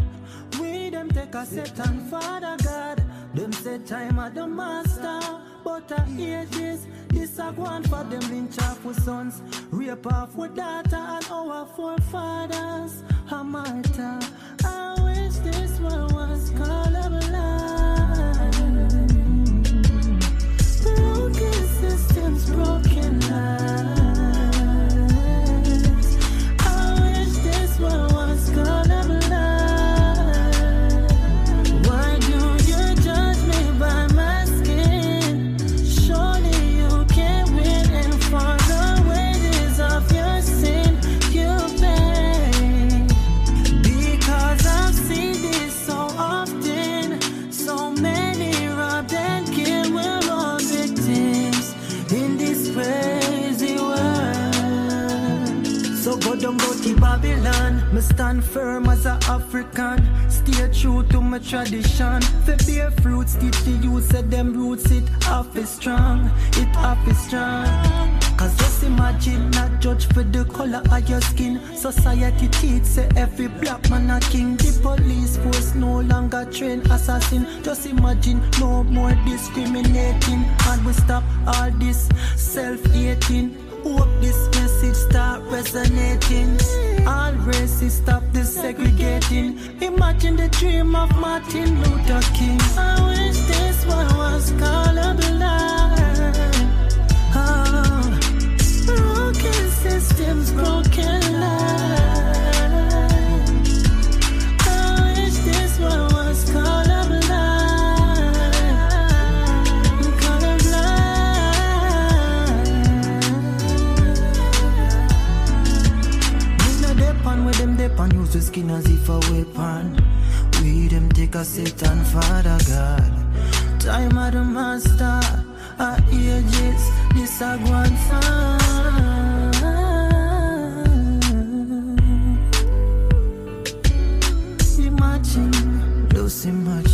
We them take a set and Father God. Them say time at the master. But at ages, this This a one for them lynch off with sons. Rape off with daughter and our forefathers. A martyr. I wish this world was colorblind. Stand firm as a African. Stay true to my tradition. For bear fruits, teach the youth, said them roots, it off is strong. It off is strong. Cause just imagine, not judge for the color of your skin. Society teach say every black man a king. The police force no longer train assassin. Just imagine no more discriminating. And we stop all this self-hating. Hope this message start resonating. All races stop this segregating. Imagine the dream of Martin Luther King. I wish this one was colorblind. Oh, broken systems, broken lives. The skin as if a weapon. We them take a set and Father God. Time of the master, our ages, this a one Imagine, just imagine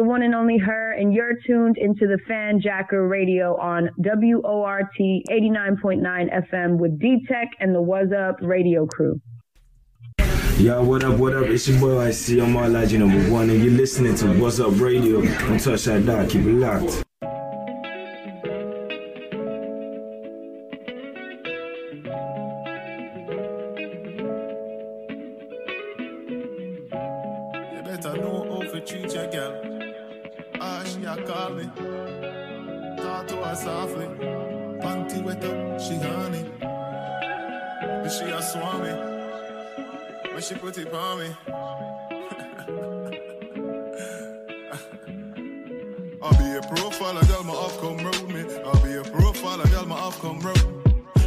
the one and only her, and you're tuned into the Fanjacker Radio on WORT 89.9 FM with D Tech and the Was Up radio crew. Yo, what up, what up? It's your boy I see I'm Legend number one, and you're listening to What's Up Radio. Don't touch that dot, keep it locked. Her softly. Panty wet up, she honey. But she a swami. When she put it on me. I'll be a profile, a girl, my off come round me. I'll be a profile, a girl, my off come round.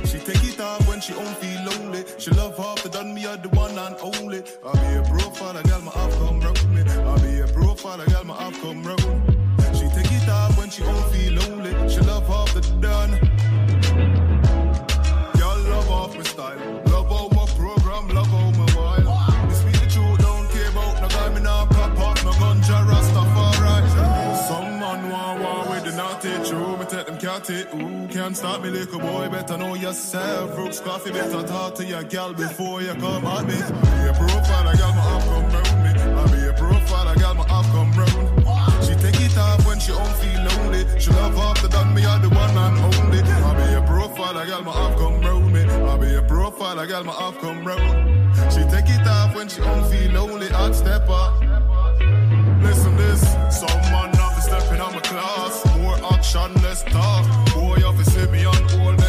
She take it off when she don't feel lonely. She love half the done me are the one and only. I'll be a profile, a girl, my off come round me. I'll be a profile, a girl, my off come when she don't feel lonely. She love half the done. Y'all love off my style. Love how my program, love how my wild. Me speak the truth, don't care about no guy, me nah pop off no ganja Rastafari. Some man want war with the naughty true. Me take them cat ooh, can't stop me, little boy. Better know yourself. Brooks Coffee, better talk to your gal before you come at me. Be a profile, I got my up come she don't feel lonely. She love the done me, are the one and only. I be a profile, I got my up come round me. I be a profile, I got my up come round. She take it off when she don't feel lonely. I'd step up. Listen this, some man have to step in on my class. More action, less talk. Boy, to see me on all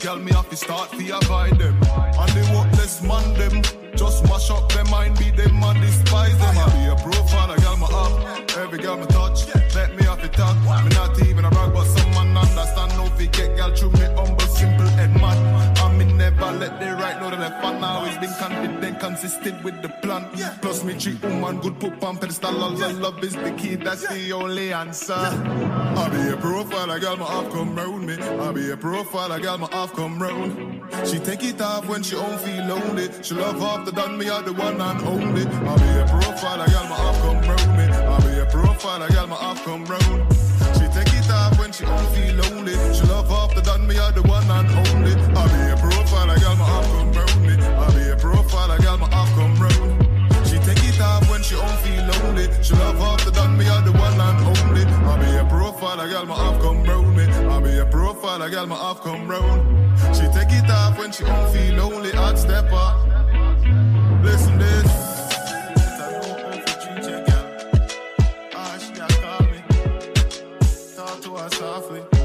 gal, me have to start to avoid them. And the worthless man them. Just mash up their mind, be them and despise them. I be a profile, a gal my up. Every girl me touch, let me have to talk. Me not even a rag, but man understand. No fi get gal through me humble, simple and mad. And let the right know the left. And always been confident, consistent with the plan. Plus me treat woman good, put on pedestal. All the love is the key, that's the only answer. I be a profile, a gal my off come round me. I be a profile, a gal my off come round. She take it off when she don't feel lonely. She love off the done me are the one and only. I be a profile, a gal my off come round me. I be a profile, a gal my off come round. She take it off when she don't feel lonely. She love off the done me are the one and only. I be a profile, a gal my off come round. I be a profile, a gal my off come round. She take it off when she don't feel lonely. She love off the done me are the one and only. I be a profile, a gal my off come round me. I be a profile, a gal my off come round. She take it off when she don't feel lonely. I'd step up. Listen this. Ah, softly.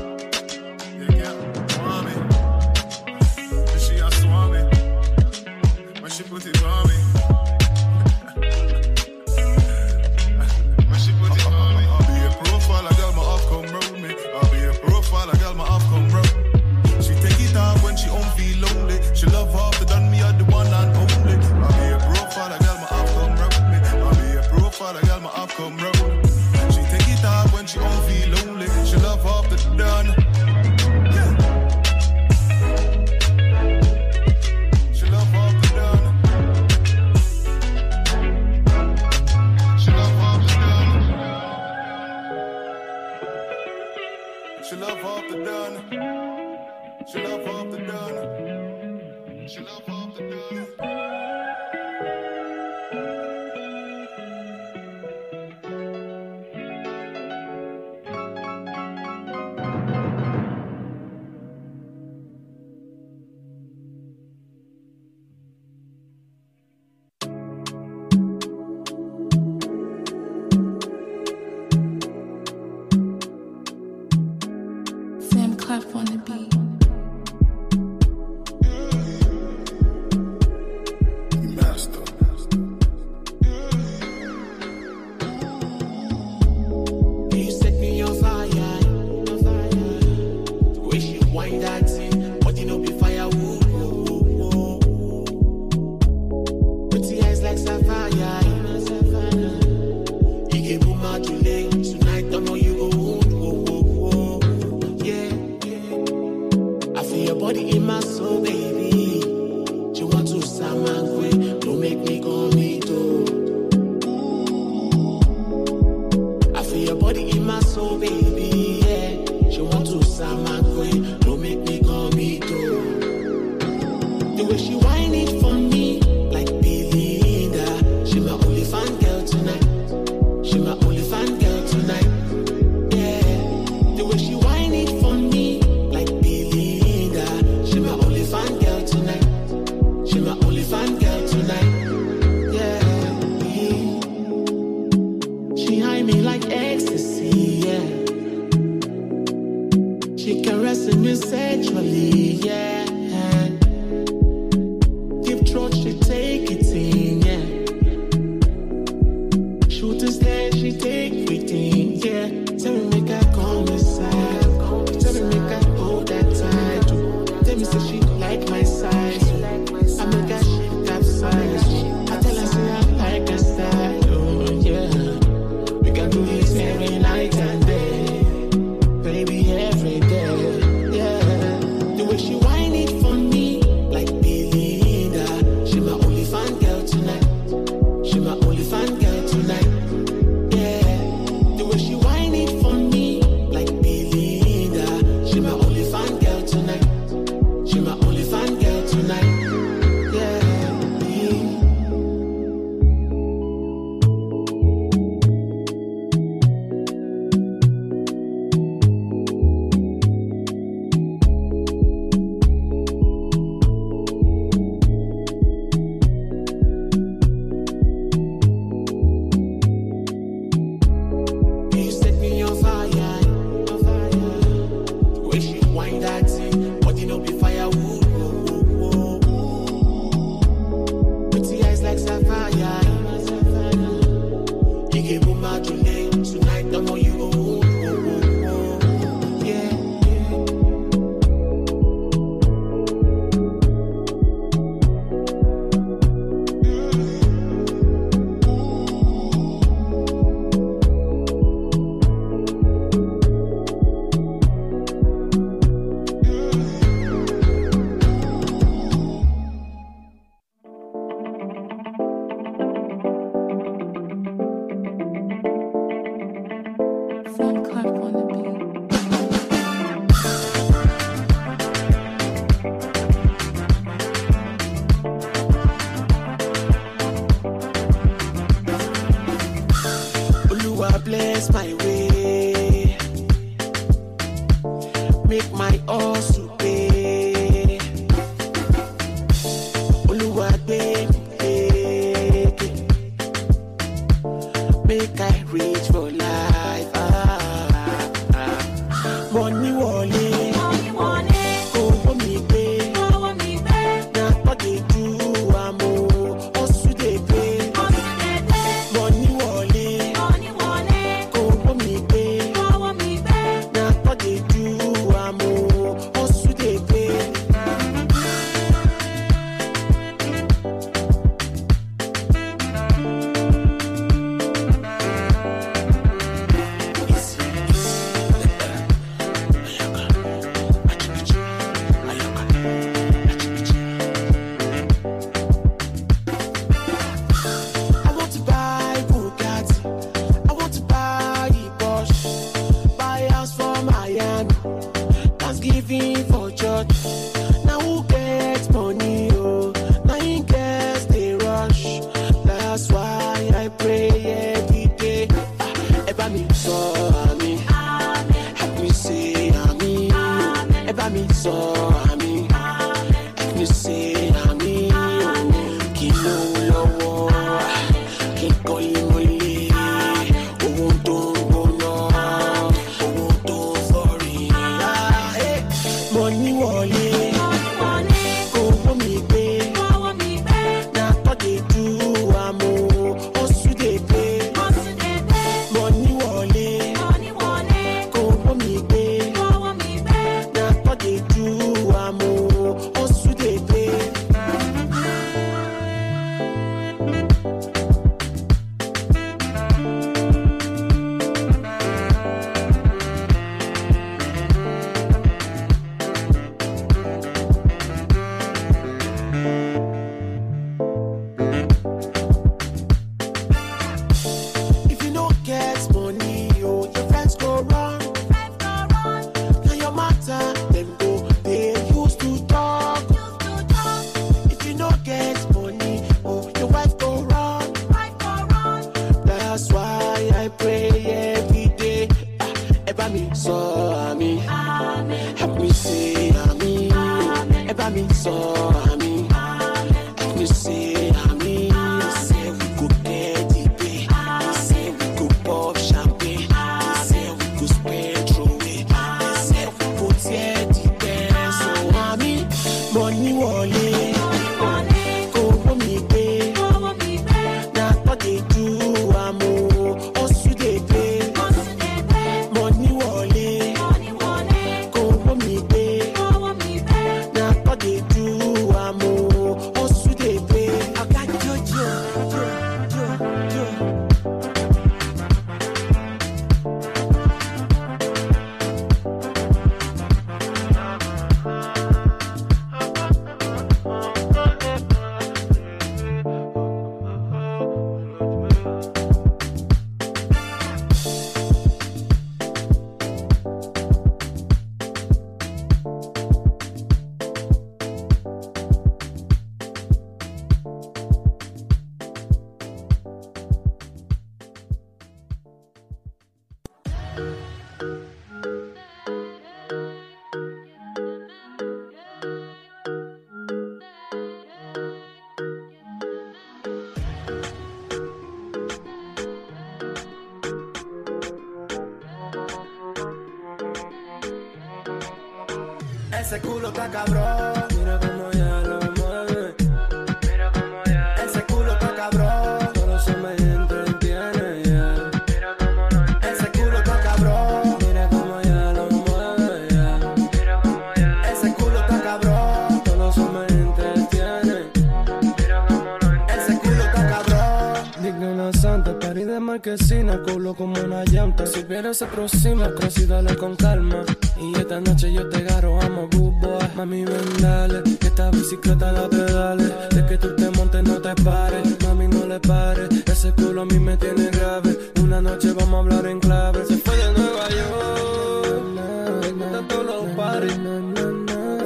Vieras se aproxima, casi dale con calma. Y esta noche yo te agarro, amo boy. Mami, ven, dale, que esta bicicleta da pedales. De que tú te montes, no te pares. Mami, no le pares. Ese culo a mí me tiene grave. Una noche vamos a hablar en clave. Se fue de Nueva York. Gustan todos los pares.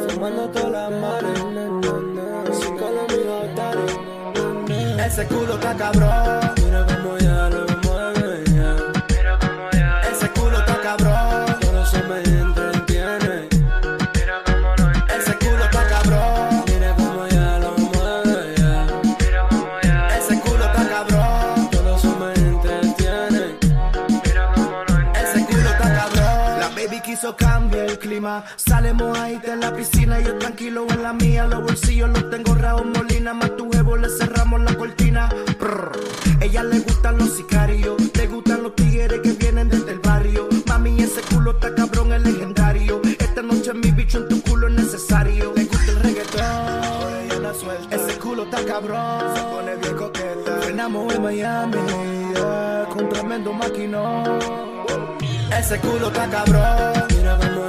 Fumando todas las mares. Sin. Ese culo está cabrón. Sale mojadita en la piscina. Yo tranquilo en la mía. Los bolsillos los tengo Raúl Molina. Más tu jevo le cerramos la cortina. Prr. Ella le gustan los sicarios. Le gustan los tigres que vienen desde el barrio. Mami, ese culo está cabrón, es legendario. Esta noche mi bicho en tu culo es necesario. Le gusta el reggaetón. Ella la. Ese culo está cabrón. Se pone bien coqueta. Frenamos en Miami. con tremendo maquinón. Ese culo está cabrón. Mira cómo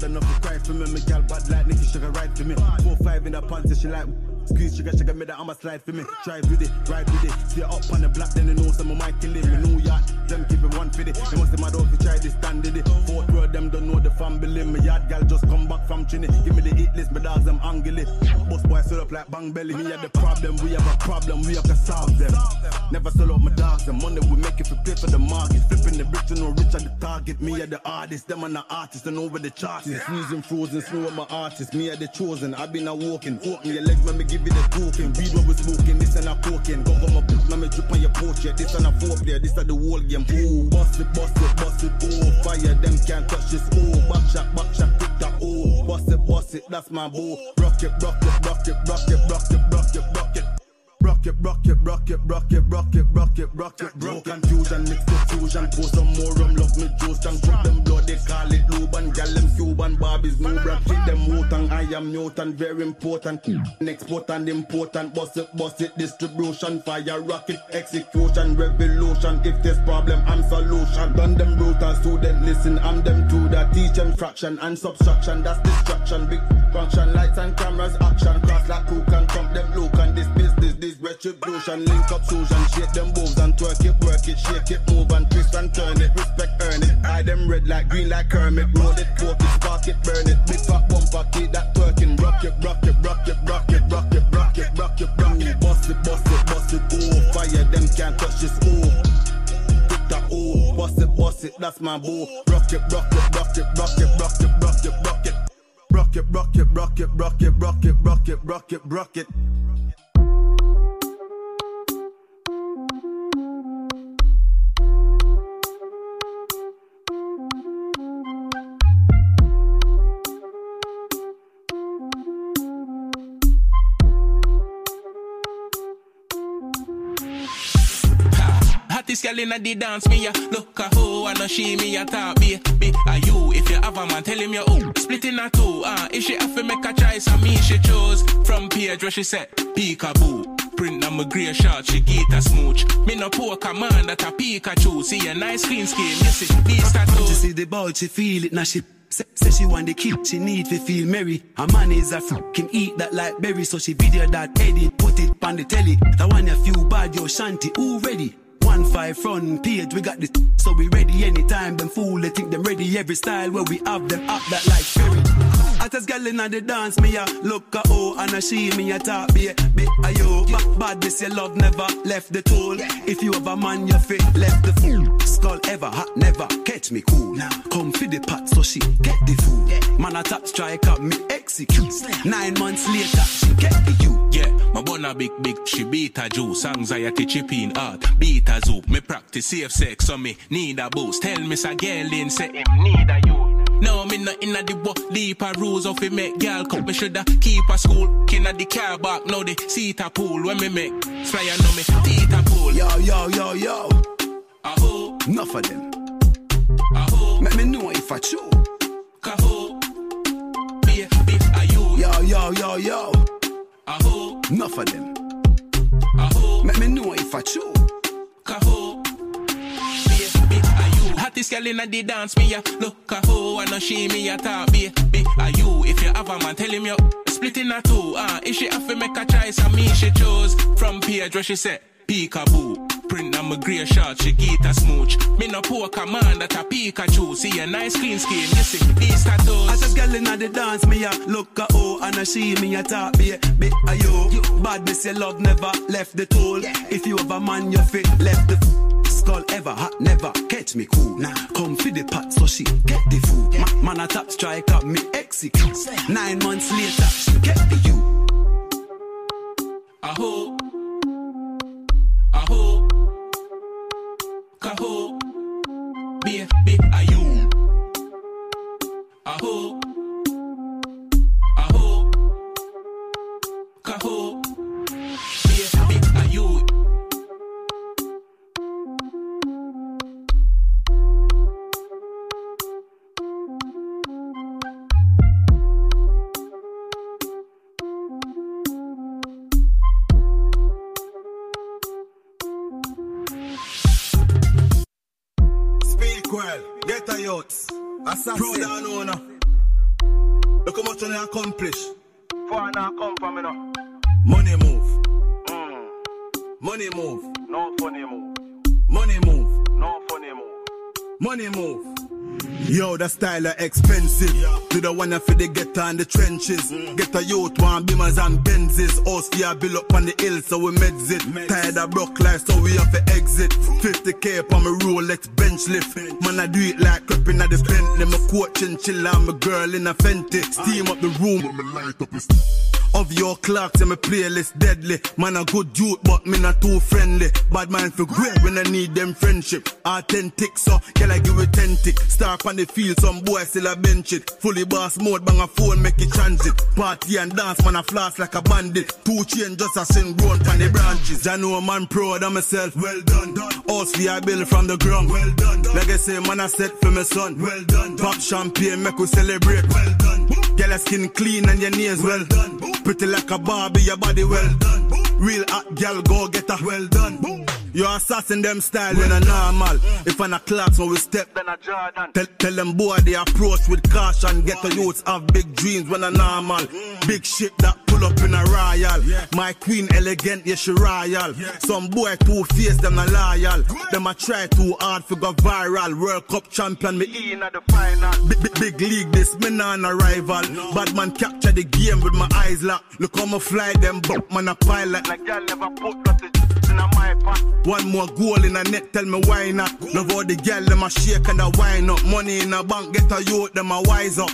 city. Tell my mother not to cry for me, me gal bad like Nicky, she can ride for me. Four five in the pants, she like squeeze, she she got me that I'ma slide for me. Drive with it, ride with it, see her up on the block, then you know some of my killing me. New York, them keep it one it. They must mad out to try this stand in it. Fourth row, them don't know the family. My yard gal just come back from Trini. Give me the hit list, my dogs them angry. Boss boy stood up like bang belly. Me had the problem, we have a problem, we have to solve them. Never sell out my dogs, the money we make if we pay for the market. Flipping the bricks, you know rich at the target. Me are the artist, them are the artist, and over the charts. Freezing frozen snow my artist. Me are the chosen, i been a walking. Open your legs, let me give you the token. Weed when we smoking, this and a cocaine. Go go my book, let me drip on your portrait. This and a four player, this are the whole game. Ooh, bust it, bust it, bust it. Oh, fire, them can't touch this. Oh, back shot, back shot, tick tock. Oh, bust it, bust it, that's my boo. Rock it, rock it, rock it, rock it, rock it, rock it, rock it. Rock it, rock it, rock it, rock it, rock it, rock it, rock it, No confusion, mix the fusion, pour some more rum, love me juice and cook them blood, they call it Luban, gal them Cuban, Barbies, new brand, feed them Wotan, I am mutant, very important, export and important, bust it, bust it, distribution, fire, rocket, execution, revolution, if there's problem, I'm solution, done them brutal student, listen, I'm them to that, teach them fraction and subtraction, that's distraction, big function, lights and cameras, action, cross like cook and trump them look and this business, this retribution, link up Susan, shake them moves and twerk it, work it, shake it, move and twist and turn it, respect earn it, eye them red like green like Kermit, roll it, poke it, spark it, burn it, big fat bumper, keep that twerking, rock it, rock it, rock it, rock it, rock it, rock it, rock it, rock it, bust it, bust it, bust it, oh, fire, them can't touch this, oh. Oh, bust it, bust it, that's my boo. Rock it, rock it, rock it, rock it, rock it, rock it, rock it rocket, rocket, rocket, rocket, rocket, rocket, rocket, rocket. Hottest girl inna the dance, me ya look a hoe and no she me a talk be be a you. If you have a man, tell him you oh split in a two. Ah, if she have to make a choice, and me she chose from page where she said peekaboo. Print on my grey shot, she get a smooch. Me no poker man that a Pikachu. See a nice clean skin, you see these She tattoos. see the ball, she feel it now. She say, say she want the kid, she need to feel merry. A man is a fucking eat that like berry, so she video that edit, put it on the telly. The one you feel bad, yo shanty, who ready? One five front page, we got this, so we ready anytime. Them fool, they think them ready every style where we have them up that like ferry. Hottest girl inna the dance, me a look a oh and a she me a talk be be a yo. Back bad this your love never left the tool. If you have a man you fit left the fool. Skull ever hot never catch me cool. Come for the pot so she get the food. Man a top strike up me execute. Nine months later she get the you. Yeah, my bun a big big, she beat a juice, anxiety chipping hard, beat a zoop. Me practice safe sex, so me need a boost. Tell me sa girl in say need a you. No, me not inna the what deeper rules of it make girl come. Me shoulda keep a school, kin the car back, now the seat a pool when me make fly and know me teeth a pool. Yo yo yo yo. Aho, Enough of them. aho, Let me know if I chew. kaho. Be be a you. Yo yo yo yo. Aho, Enough of them. aho. Let me know if I chew. Kaho. Be be a you. Girl inna the dance, me a look a hoe and no she me a talk be be a you. If you have a man, tell him you split in a two. Ah, if she have to make a choice, and me she chose from page where she said Peekaboo. Print on my grey short, she get a smooch. Me no poor command that a Pikachu. See a nice clean skin, you see these tattoos. As a girl inna the dance, me a look a oh and a she me a talk be be a yo. Badness your love never left the tool. If you have a man, you fit left the f- skull ever hot never catch me cool. Nah, come for the pot so she get the food. Ma- man a strike up me execute. Nine months later, she get the you. Aho. Aho. Kaho. Be, be, are style are expensive. Do the one for the get on the trenches. Get a youth, one beamers and Benzes. Us for build up on the hill, so we meds it. Tired of broke life, so we have to exit. 50k on my Rolex bench lift. Man, I do it like creeping at the Bentley. My coach and chill, I'm a girl in a Fenty. Steam up the room. Of your clocks and my playlist deadly. Man, a good dude, but me not too friendly. Bad man for great when I need them friendship. Authentic, so can I give it 10 tick? Start on the field, some boy still a bench it. Fully boss mode, bang a phone, make it transit. Party and dance, man, a floss like a bandit. Two chain just a sing grown the branches. I know a man proud of myself. Well done, done. Us we I from the ground. Well done, done. Legacy, man, I set for my son. Well done, done. Pop champagne, make we celebrate. Well done. Get your skin clean and your nails well done. Pretty like a Barbie, your body well done. Real hot girl, go get a well done. You assassin them style in a normal. If I'm a class when we step, Then a Jordan. Tell, tell them boy they approach with caution. Get the youths have big dreams when a normal. Big shit that pull up in a royal. My queen elegant, yeah she royal. Some boy two face them a loyal. Them a try too hard for go viral. World Cup champion me In at the final. Big, big, big league, this me non a rival. Bad man capture the game with my eyes locked. Look how me fly them, but man a pilot. Like girl never put nothing in a my pot. One more goal in a net, tell me why not. Love all the girl, them a shake and a wine up. Money in a bank, get a youth, them a wise up.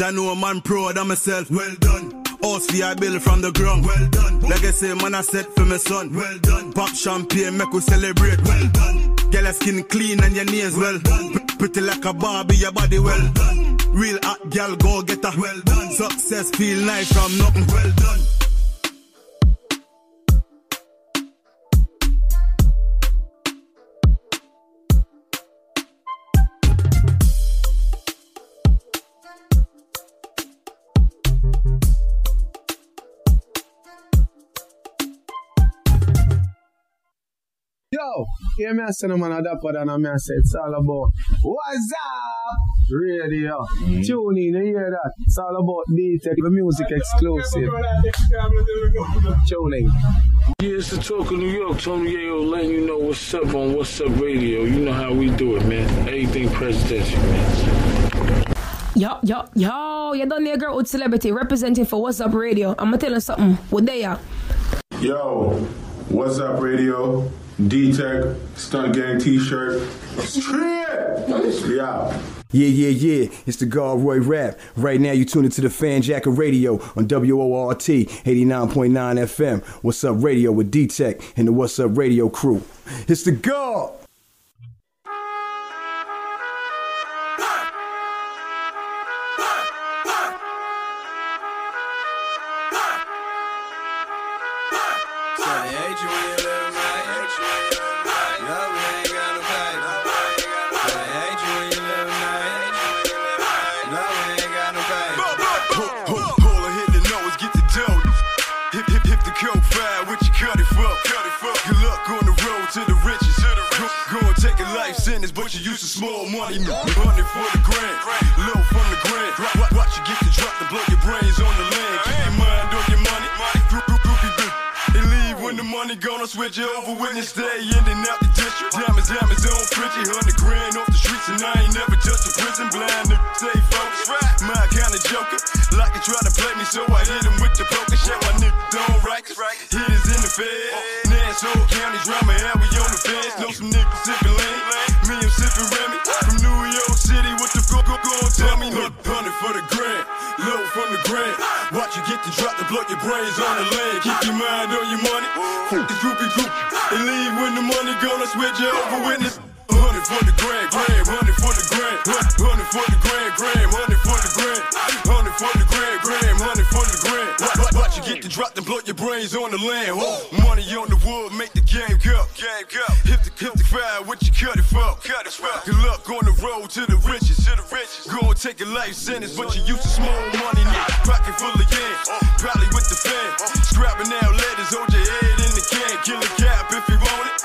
Jah know a man proud of myself. Well done. Us we I build from the ground. Well done. Legacy man I set for my son. Well done. Pop champagne, make we celebrate. Well done. Get your skin clean and your nails well done. Pretty like a Barbie, your body well done. Real hot girl, go get a well done. Success feel nice from nothing. Well done. Yo, hear me I say no man a dapper than a me I say it's all about What's up? Radio. Mm. Tune in, you hear that? It's all about D-Tech, the music exclusive. Tune in. Yeah, it's the talk of New York. Tony Yayo letting you know what's up on What's Up Radio. You know how we do it, man. Everything presidential, man. Yo, yo, yo, you done there, girl with celebrity representing for What's Up Radio. I'ma tell you something. What they are? Yo, what's up, radio? D Tech, Stunt Gang t shirt. Yeah. Yeah, yeah, yeah. It's the God Roy Rap. Right now, you tune into the Fanjacker Radio on WORT 89.9 FM. What's up, radio with D Tech and the What's Up Radio crew. It's the God. 20 new. 100 for the grand. Little from the grand. Watch watch you get the drop to blow your brains on the land. Keep your mind on your money. Groupie bitch. They leave when the money gone. I switch it over with they stay in and out the district. Diamonds, diamonds on Frenchie. 100 grand off the streets. And I ain't never just a prison. Blind nigga, stay focused. My kind of joker. Like you try to play me, so I hit him with the poker. Shit, my nigga, don't right. Hit is in the bed. Drama, and we on the fence. Know some niggas sipping lean, me I'm sipping Remy from New York City. What the fuck go go tell me? Look, hundred for the grand, low from the grand. Watch you get the drop to blow your brains on the land. Keep your mind on your money. Fuck the groupie group and leave when the money gonna switch you over witness. Hundred for the grand, grand, hundred for the grand, hundred for the grand, grand, hundred for the grand, hundred for the grand, grand, hundred for the get the drop to blow your brains on the land. Whoa. Money on the wood, make the game go. Game go. Hit the hit the fire, what you cut it for? Cut it for. Good luck on the road to the riches, to the riches. Go and take a life sentence, but you used to small money, nigga. Pocket full of yams, probably with the fan. Scrapping out letters, hold your head in the can. Kill a cap if you want it.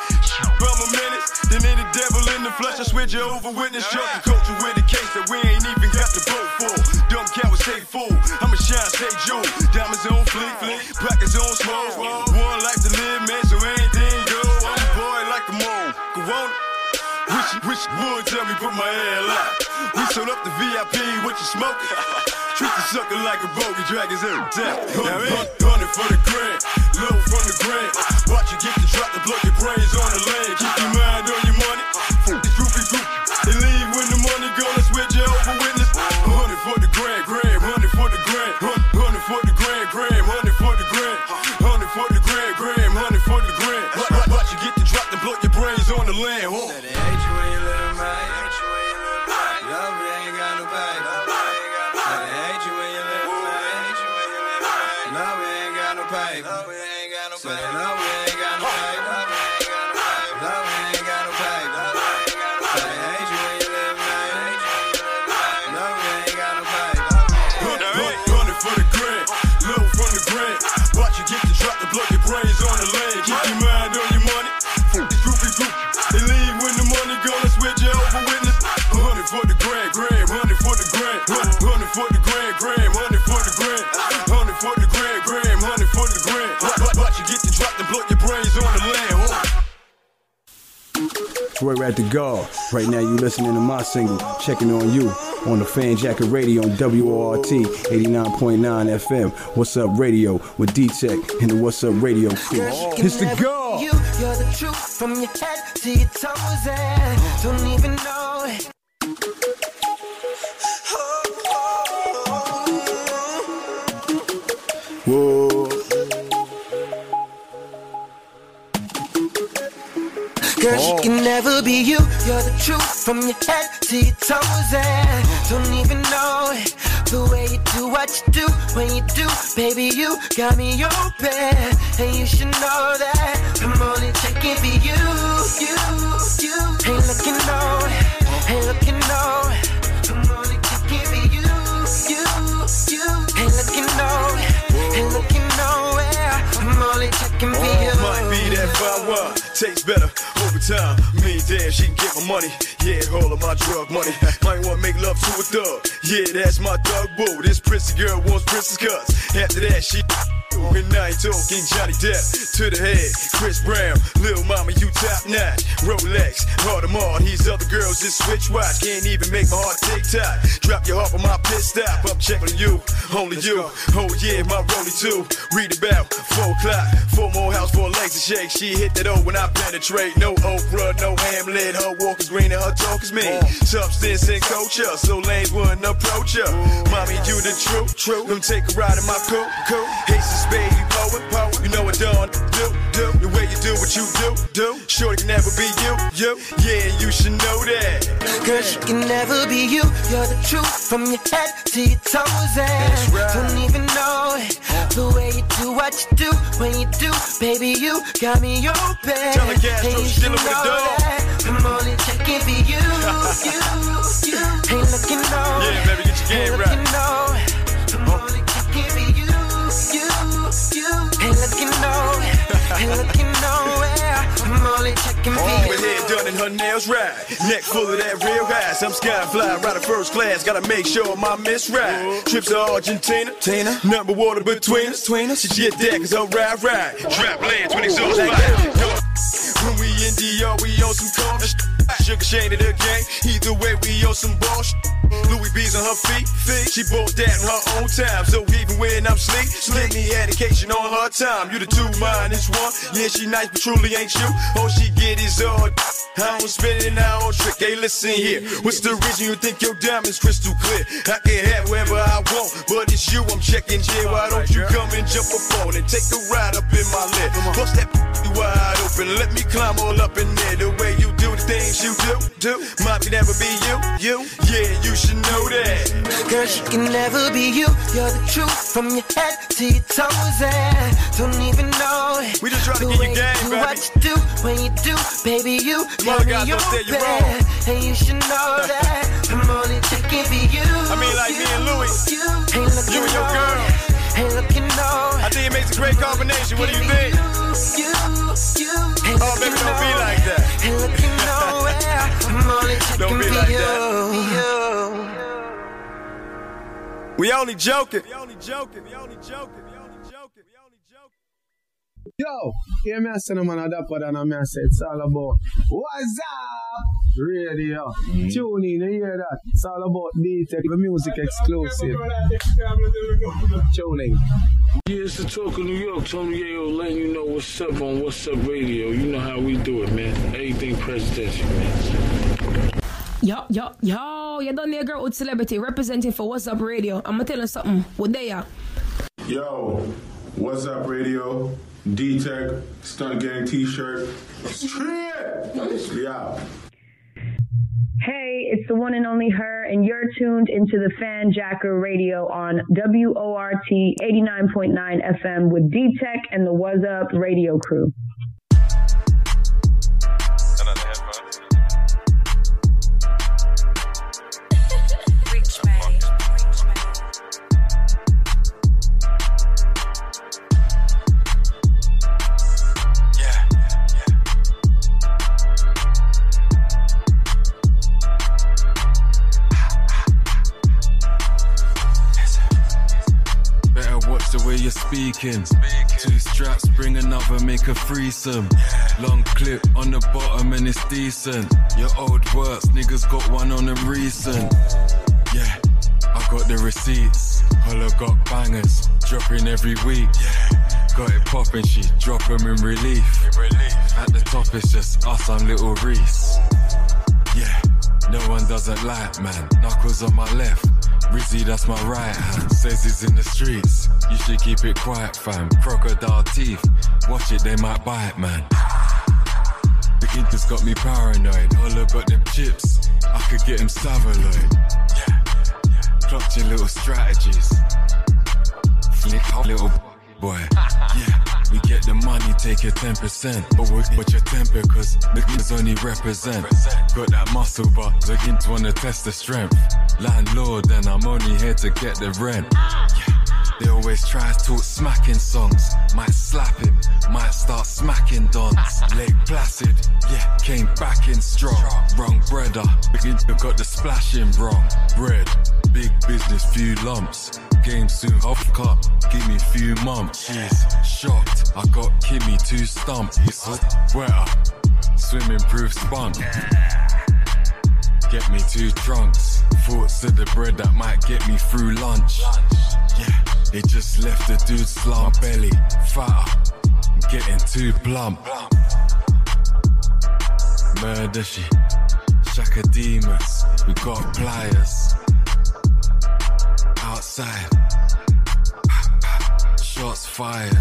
Bum a minute, then ain't the devil in the flesh. I switch you over witness. Jump the culture with a case that we ain't even got the boat for. Stay full. I'ma shine, stay jewel. Diamonds on fleek, fleek. Pockets on smoke. One life to live, man, so anything go. I'm a boy like a mole. Go on. Wish, wish you would tell me put my head out. We sold up the VIP, what you smoking? Treat the sucker like a bogey, drag his air down. Hundred, for the grand, low from the grand. Watch you get the drop to blow your brains on the land. Keep your mind on Roy at the guard. Right now you listening to my single, Checking on You, on the Fanjacker Radio on WORT 89.9 FM. What's up radio with D-Tech and the What's Up Radio crew. It's the guard. You, you're the truth from your head to your toes, and don't even know it. Oh, oh, oh. Whoa. Girl, she oh. can never be you. You're the truth from your head to your toes, and don't even know it. The way you do what you do when you do, baby, you got me open, and you should know that I'm only checking for you, you, you. Ain't looking no, ain't looking no. I'm only checking for you, you, you. Ain't looking no, ain't looking nowhere. I'm only checking for oh you. That fine wine, tastes better over time. Me damn, she can get my money. Yeah, all of my drug money. Might wanna make love to a thug. Yeah, that's my thug boo. This princess girl wants princess cuts. After that, she. And I ain't talking Johnny Depp to the head. Chris Brown, Lil Mama, you top notch. Rolex, Audemars, these other girls just switch watch. Can't even make my heart tick tock. Drop your heart on my pit stop. I'm checking you, only you. Oh yeah, my rollie too. Read about four o'clock, four more house, four legs to shake. She hit that O when I penetrate. No Oprah, no Hamlet. Her walk is green and her talk is mean. Substance and culture, so lanes wouldn't approach her. Mommy, you the truth, true. Them take a ride in my coupe, coupe. Haste baby, poet, poet. You know what done do, do. The way you do what you do, do. Shorty can never be you, you. Yeah, you should know that. Girl, she can never be you. You're the truth from your head to your toes, eh? and don't even know it. The way you do what you do when you do, baby, you got me open. Tell the gas, throw you with the know that I'm only checking for you, you, you. Ain't looking no, Yeah, baby, get your game ain't right. looking no. I'm only checking for you, you, you. Ain't looking no, ain't looking can All feel her hair done and her nails right. Neck full of that real ass. I'm skyfly, riding first class. Gotta make sure my miss right. Uh-huh. Trips to Argentina. Tina. Number water between us. Between us. She get that cause her ride right. Trap land 20 zones like. When we in DR, we on some corner Sugar Shane of the gang. Either way, we on some sh- Louis B's on her feet. She bought that in her own time. So even when I'm sleep, slip me education on her time. You the two, mine is one. Yeah, she nice, but truly ain't you. All she get is all. I don't spend it now on trick. Hey, listen here. What's the reason you think your diamond's crystal clear? I can have whoever I want, but it's you I'm checking, Jay. Why don't you come and jump up on and take a ride up in my lip? Bust that wide open. Let me climb all up in there. The way you do things you do, do. Might never be you, you. Yeah, you should know that. Girl, she can never be you. You're the truth from your head to your toes, and don't even know it. We just trying to get you game, do baby. What you do when you do, baby, you other me guys don't say you open, wrong. and you should know that I'm only checking for you. I mean, like me and Louis. You, You and your girl. it, Ain't looking on I think it makes a great combination. What do you think? Oh, baby, don't be like that. Ain't looking nowhere. I'm only checking Don't be like that. We only joking. We only joking. We only joking. We only joking. We only joking. Yo, hear me say no man a dapper than a me say it's all about What's up? Radio. Mm-hmm. Tune in, you hear that? It's all about D-Tech, the music exclusive. Tuning. Yeah, it's the talk of New York. Tony Yayo letting you know what's up on What's Up Radio. You know how we do it, man. Everything presidential, man. Yo, yo, yo, you done there, girl with celebrity representing for What's Up Radio. I'ma tell you something. What they are? Yo, what's up, radio? D Tech, Stunt Gang t shirt. Straight! We out. Hey, it's the one and only her, and you're tuned into the Fanjacker Radio on WORT 89.9 FM with D Tech and the Was Up Radio crew. Speaking. Two straps, bring another, make a threesome. Long clip on the bottom and it's decent. Your old works, niggas got one on them recent. Yeah, I got the receipts. Holla got bangers, dropping every week. Got it popping, she drop 'em in relief. At the top, it's just us and little Reese. Yeah, no one doesn't like, man. Knuckles on my left. Rizzy, that's my right hand. Says he's in the streets. You should keep it quiet, fam. Crocodile teeth. Watch it, they might bite, man. The just got me paranoid. Holla got them chips. I could get him savaloid. Yeah, Clocked your little strategies. Flick up, little boy. Yeah, we get the money, take your 10%. But what, what your temper, cause the kids only represent. Got that muscle, but the kids wanna test the strength. Landlord, and I'm only here to get the rent. Yeah, they always try to talk smacking songs. Might slap him, might start smacking dons. Lake Placid, yeah, came back in strong. Wrong breader, got the splashing wrong. Bread, big business, few lumps. Game soon off cut, give me few months. Jeez, shocked, I got Kimmy too stumped. It's wetter, swimming proof spunk. Get me two trunks. Thoughts of the bread that might get me through lunch. Yeah, it just left the dude slump belly. I'm getting too plump. Murder she, Chaka Demus, we got pliers. Outside, shots fired.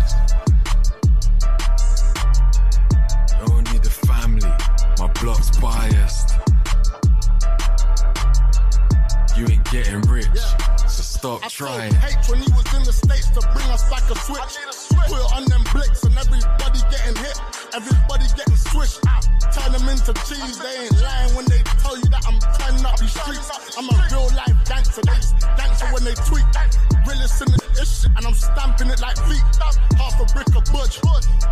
Only the family, my block's biased. You ain't getting rich, stop trying. Hate when he was in the States to bring us back a switch. Put it on them blicks and everybody getting hit. Everybody getting swished. Turn them into cheese. They ain't lying when they tell you that I'm turning up these streets. I'm a real life gangster. They just gangster when they tweet. Realest in the shit and I'm stamping it like feet. Half a brick of butch,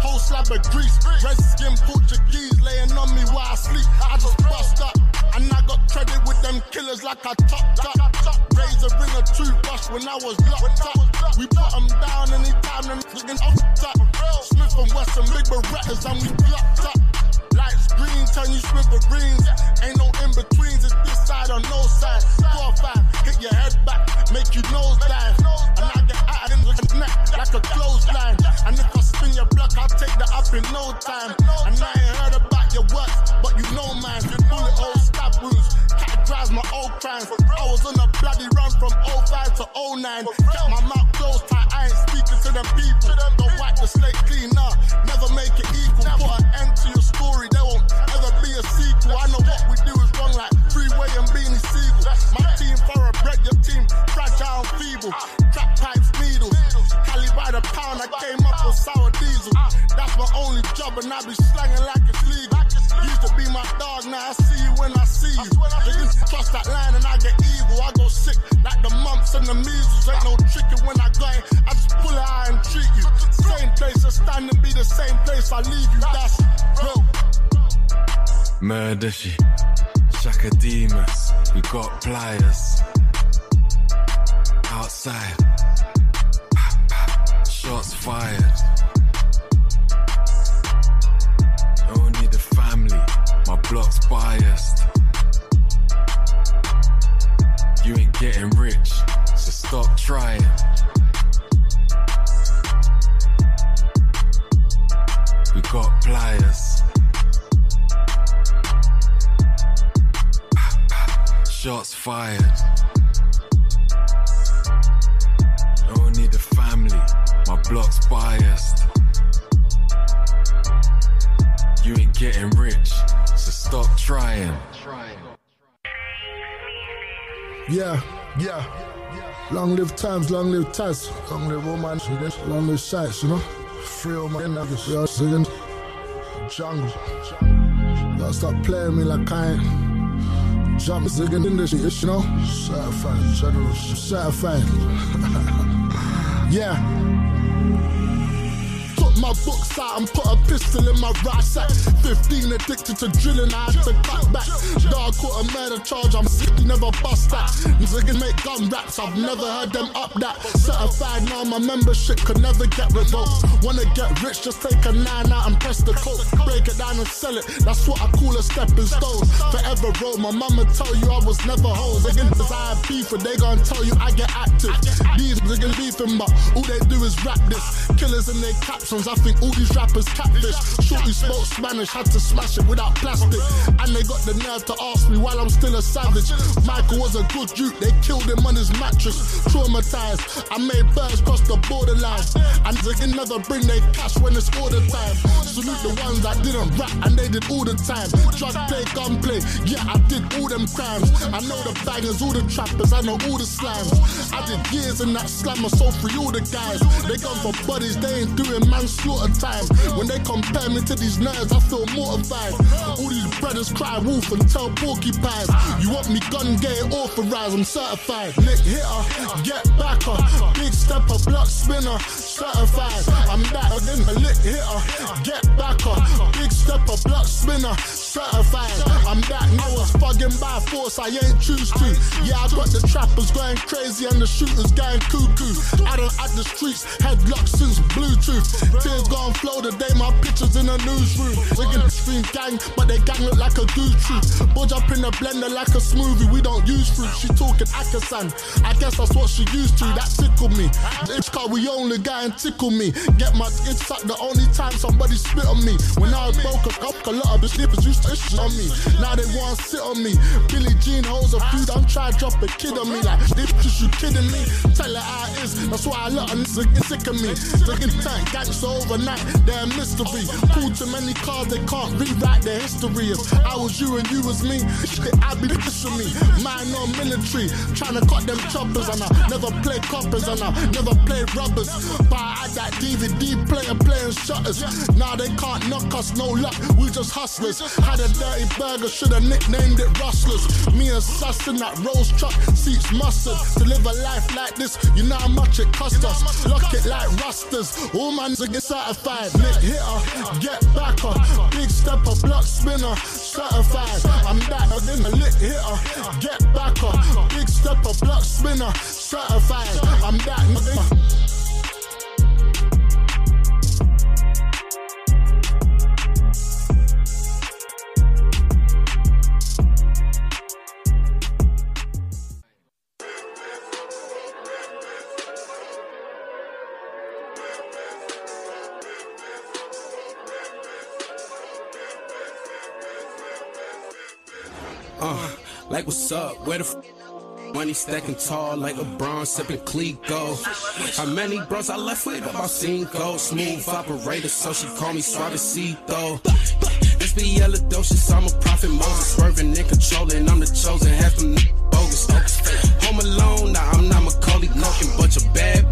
whole slab of grease. Red skin Portuguese laying on me while I sleep. I just bust up. And I got credit with them killers like I top top. Razor ring a toothbrush when I was locked up. We put them down anytime them niggas off top. Smith and Wesson, big Berettas and we blocked up. Lights green, turn you smithereens. Ain't no in betweens, it's this side or no side. Score five, hit your head back, make you nose dive. And I get out of the neck like a clothesline. And if I spin your block, I'll take that up in no time. And I ain't heard about your work, but you know mine. Bullet hole stab wounds, cat drives my old crimes. I was on a bloody run from 05 to 09. Kept my mouth closed tight, I ain't speaking to them people. Don't wipe the slate clean, nah. Never make it equal. Put an end to your story, there won't ever be a sequel. I know what we do is wrong, like freeway and Beanie Sigel. My team thoroughbred, your team fragile feeble. Trap pipes, needles. Cali by the pound, I came up with sour diesel. That's my only job, and I be slanging like it's legal. Used to be my dog, now I see you when I see you. Just cross that line and I get evil. I go sick like the mumps and the measles. Ain't no tricking when I go. I just pull it out and treat you. Same place, I stand and be the same place. I leave you. That's real. Murder she, Chaka Demus, we got pliers. Outside, shots fired. Block's biased. You ain't getting rich, so stop trying. We got pliers. Shots fired. Only the family, my block's biased. You ain't getting rich, so stop trying. Yeah, yeah. Long live times, long live Taz, long live woman, long live sights, you know. Free all my niggas, you know, singing jungle. Gotta stop playing me like I ain't jump zigging in this shit, you know. Certified, general, certified. yeah. My books out and put a pistol in my right sack. 15 addicted to drilling, I had to cut back. Dog caught a murder charge, I'm sick, never bust that. Niggas make gun raps, I've never heard them up that. Certified now, my membership could never get revoked. Wanna get rich, just take a nine out and press the coke. Break it down and sell it, that's what I call a stepping stone. Forever roll, my mama tell you I was never. Niggas I have beef, and they gon' tell you I get active. These niggas beefing, but all they do is rap this. Killers in their captions, I think all these rappers catfish. Shorty spoke Spanish, had to smash it without plastic. And they got the nerve to ask me while I'm still a savage. Michael was a good dude, they killed him on his mattress. Traumatized, I made birds cross the borderline. And they can never bring their cash when it's order time. Salute the ones that didn't rap and they did all the time. Drug play, gun play, yeah, I did all them crimes. I know the bangers, all the trappers, I know all the slams. I did years in that slammer, so free all the guys. They gone for buddies, they ain't doing manslaughter time. When they compare me to these nerds, I feel mortified. All these brothers cry wolf and tell porcupines. You want me gun, get authorized, I'm certified. Lick hitter, get backer, big stepper, block spinner, certified. I'm that a lick hitter, get backer, big stepper, block spinner, certified. I'm that, no one's fucking by force, I ain't choose to. Yeah, I got the trappers going crazy and the shooters going cuckoo. I don't at the streets, headlock since Bluetooth. Tears gone flow the day my pictures in the newsroom. Looking stream gang, but they gang look like a troop. Budge up in the blender like a smoothie, we don't use fruit. She talking Akasan, I guess that's what she used to. That tickled me. It's car we only guy and tickle me. Get my it sucked the only time somebody spit on me. When I was broke up, a lot of the slippers used to on me. Now they want to sit on me. Billie Jean holds a food, I'm trying to drop a kid on me. Like, this just you kidding me? Tell her how it is. That's why a lot of niggas get sick of me. Taking tank, gangster overnight, they're a mystery. Pull too many cards, they can't rewrite their history. If I was you and you was me, I'd be for me. Mine no military, trying to cut them choppers and I never play coppers and I never play rubbers. But I like that DVD player playing shutters. Now they can't knock us, no luck, we just hustlers. Had a dirty burger, should've nicknamed it Rustlers. Me and Sus in that rose truck, seats mustard. To live a life like this, you know how much it cost us. Lock it like rusters, all mans are get certified. Nick hitter, get back up. Big stepper, block spinner, certified. I'm that in a lit hitter, get back up. Big stepper, block spinner, certified. I'm that like what's up? Where the f- money stacking tall like LeBron sipping Clicquot? How many bros I left with? About cinco. Smooth operator, so she call me Suavecito. This be yellow doses, I'm a prophet Moses. Swerving and controlling, I'm the chosen. Half them bogus. Home alone, nah, I'm not Macaulay Culkin. Bunch of bad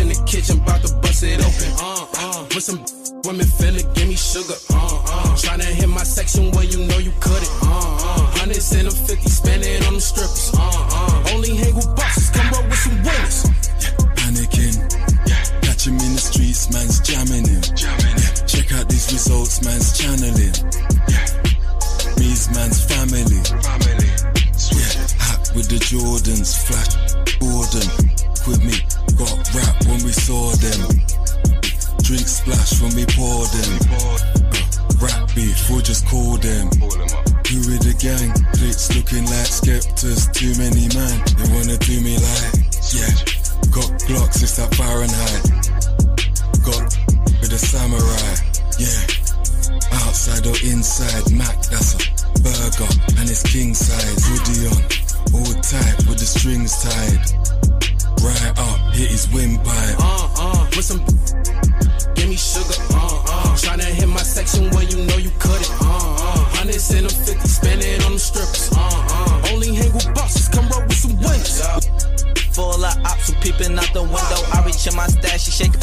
in the kitchen, bout to bust it open. Uh, uh, with some women feel it, give me sugar. Uh, uh, tryna hit my section where you know you couldn't. Uh, uh, hundreds and a fifty, spend it on them strippers. Uh, uh, only hang with bosses, come up with some winners. Panicking, catch him in the streets, man's jamming him. Yeah, Check out these results, man's channeling. Me's man's family. Yeah, hat with the Jordans, flash Gordon. With me, got rap when we saw them. Drink splash when we pour them. Uh, rap beef, we'll just call them. Who with the gang? Clips looking like skepters, too many man. They wanna do me like, yeah. Got Glocks, it's that Fahrenheit. Got with a samurai, yeah. Outside or inside, Mac, that's a burger. And it's king size, hoodie on. All tight with the strings tied. Right up, hit his windpipe. Uh, uh, with some give me sugar. Uh, uh, tryna hit my section where you know you couldn't. Uh, uh, hundreds and a fifty, spend it on them strippers. Uh, uh, only hang with bosses, come roll with some winners. Full of ops who peeping out the window. I reach in my stash, she shake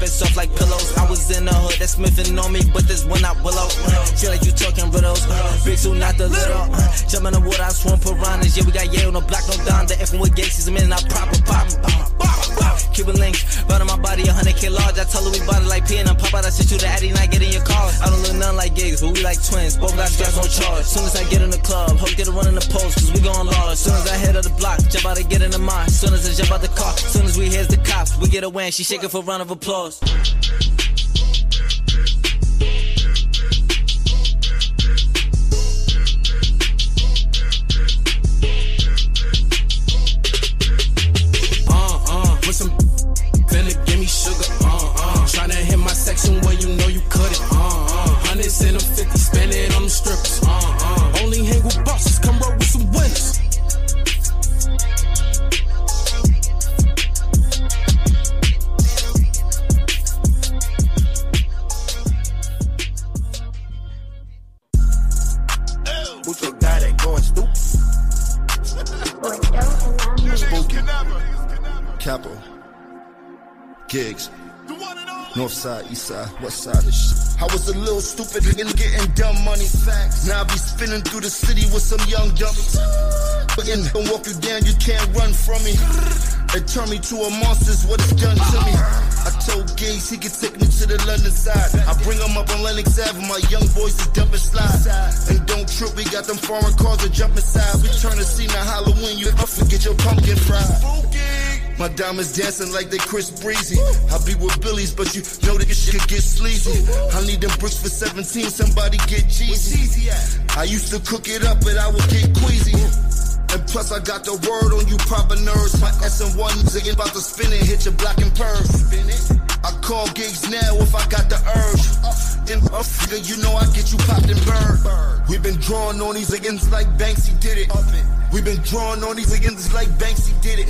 slap it soft like pillows. I was in the hood, that's smithing on me, but this one not willow. Feel like you talking riddles. Big two, not the little. Uh, jump in the water, I swim piranhas. Yeah, we got Yale, no black, no dime. The F with Gates, I'm in, I pop it, pop. Cuban links, right on my body, 100k large. I tell her we bought it like P and I'm pop out. I sent you the Addy, not getting your car. I don't look nothing like gigs, but we like twins. Both got straps on charge. Soon as I get in the club, hope get a run in the post, cause we going large. Soon as I hit of the block, jump out and get in the mine. Soon as I jump out the car, soon as we hears the cops, we get a win. She shaking for a round of applause. Uh, uh, with some feel it, give me sugar. Uh, Tryna hit my section where you know you couldn't. Hundreds and a fifty, spend it on them strippers. Uh, uh, only hang with bosses, come roll with some winners. Mucho guy going stupid. Spooky. Capo. Gigs. North side, east side, west side. I was a little stupid nigga getting dumb money. Facts. Now I be spinning through the city with some young dummies. Don't walk you down, you can't run from me. They turn me to a monster's what it's done to me. I told Gates he could take me to the London side. I bring him up on Lenox Ave, my young boys is dumping slide. And don't trip, we got them foreign cars that jump inside. We turn the scene to Halloween, you up forget your pumpkin fried. My diamonds dancing like they Chris Breezy. I be with Billy's, but you know that this shit could get sleazy. I need them bricks for 17, somebody get cheesy. I used to cook it up, but I would get queasy. And plus, I got the word on you proper nerves. My S&1 zigging about to spin it, hit your black and purse. I call gigs now if I got the urge. In a figure, you know I get you popped and burned. We've been drawing on these niggas like Banksy did it. We've been drawing on these niggas like Banksy did it.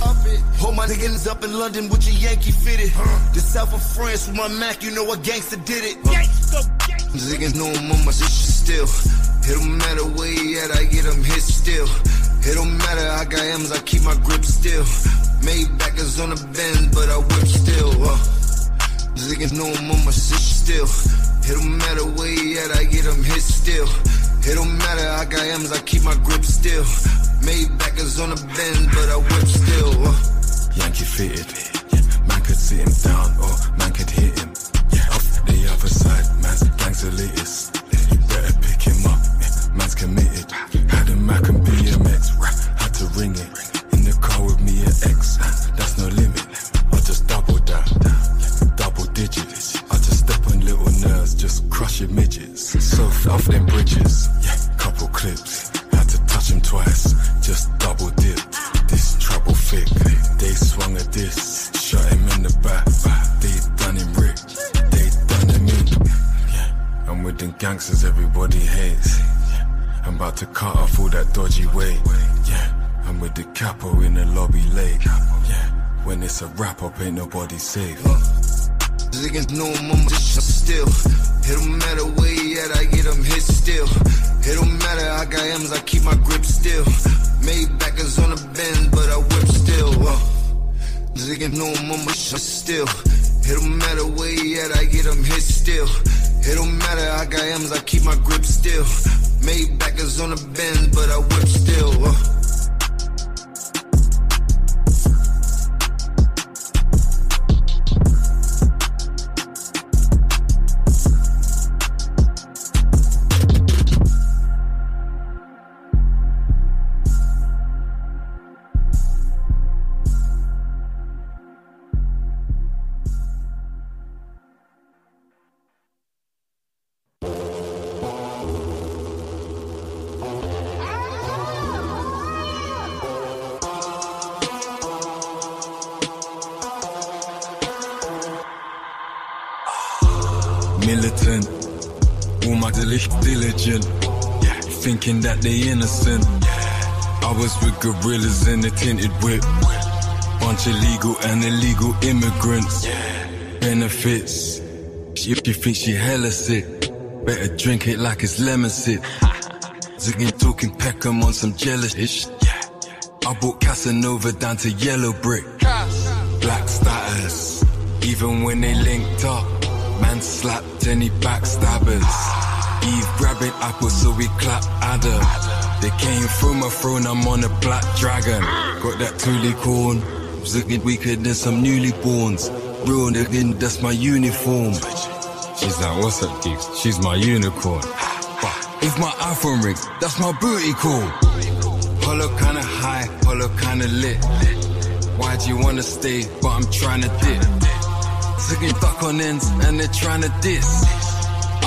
Hold my niggas up in London with your Yankee fitted. The south of France with my Mac, you know a gangster did it. These niggas know I'm on my shit still. It don't matter where he at, I get him hit still. It don't matter, I got M's, I keep my grip still. Maybach is on the bend, but I whip still. Uh. Niggas know I'm on my shit still. It don't matter where he at, I get him hit still. It don't matter, I got M's, I keep my grip still. Maybach is on the bend, but I whip still. Uh. Yankee fitted. Man could sit him down or man could hit him. Yeah, off the other side, man's gangs the latest. Man's committed. Had a Mac and BMX, had to ring it. In the car with me and X, up, ain't nobody safe. Niggas know I'm on still. It don't matter where he at, I get him hit still. It don't matter, I got M's, I keep my grip still. Maybach is on the bend, but I whip still. Uh. Niggas know I'm on still. It don't matter where he at, I get him hit still. It don't matter, I got M's, I keep my grip still. Maybach is on the bend, but I whip still. Uh. Thinking that they innocent. I was with gorillas in a tinted whip. Bunch of legal and illegal immigrants. Benefits. If you think she hella sick, better drink it like it's lemon sip. Zigging talking Peckham on some jealous. I brought Casanova down to yellow brick. Black status. Even when they linked up, man slapped any backstabbers. Eve grabbing apples, so we clap Adder. They came through my throne, I'm on a black dragon. Got that toolie corn. Zigging weaker than some newly newlyborns. Real nigga, that's my uniform. She's like, what's up, geeks? She's my unicorn. If my iPhone rings, that's my booty call. Hollow kinda high, hollow kinda lit. Why'd you wanna stay, but I'm trying to dip? Zigging duck on ends, and they're trying to diss.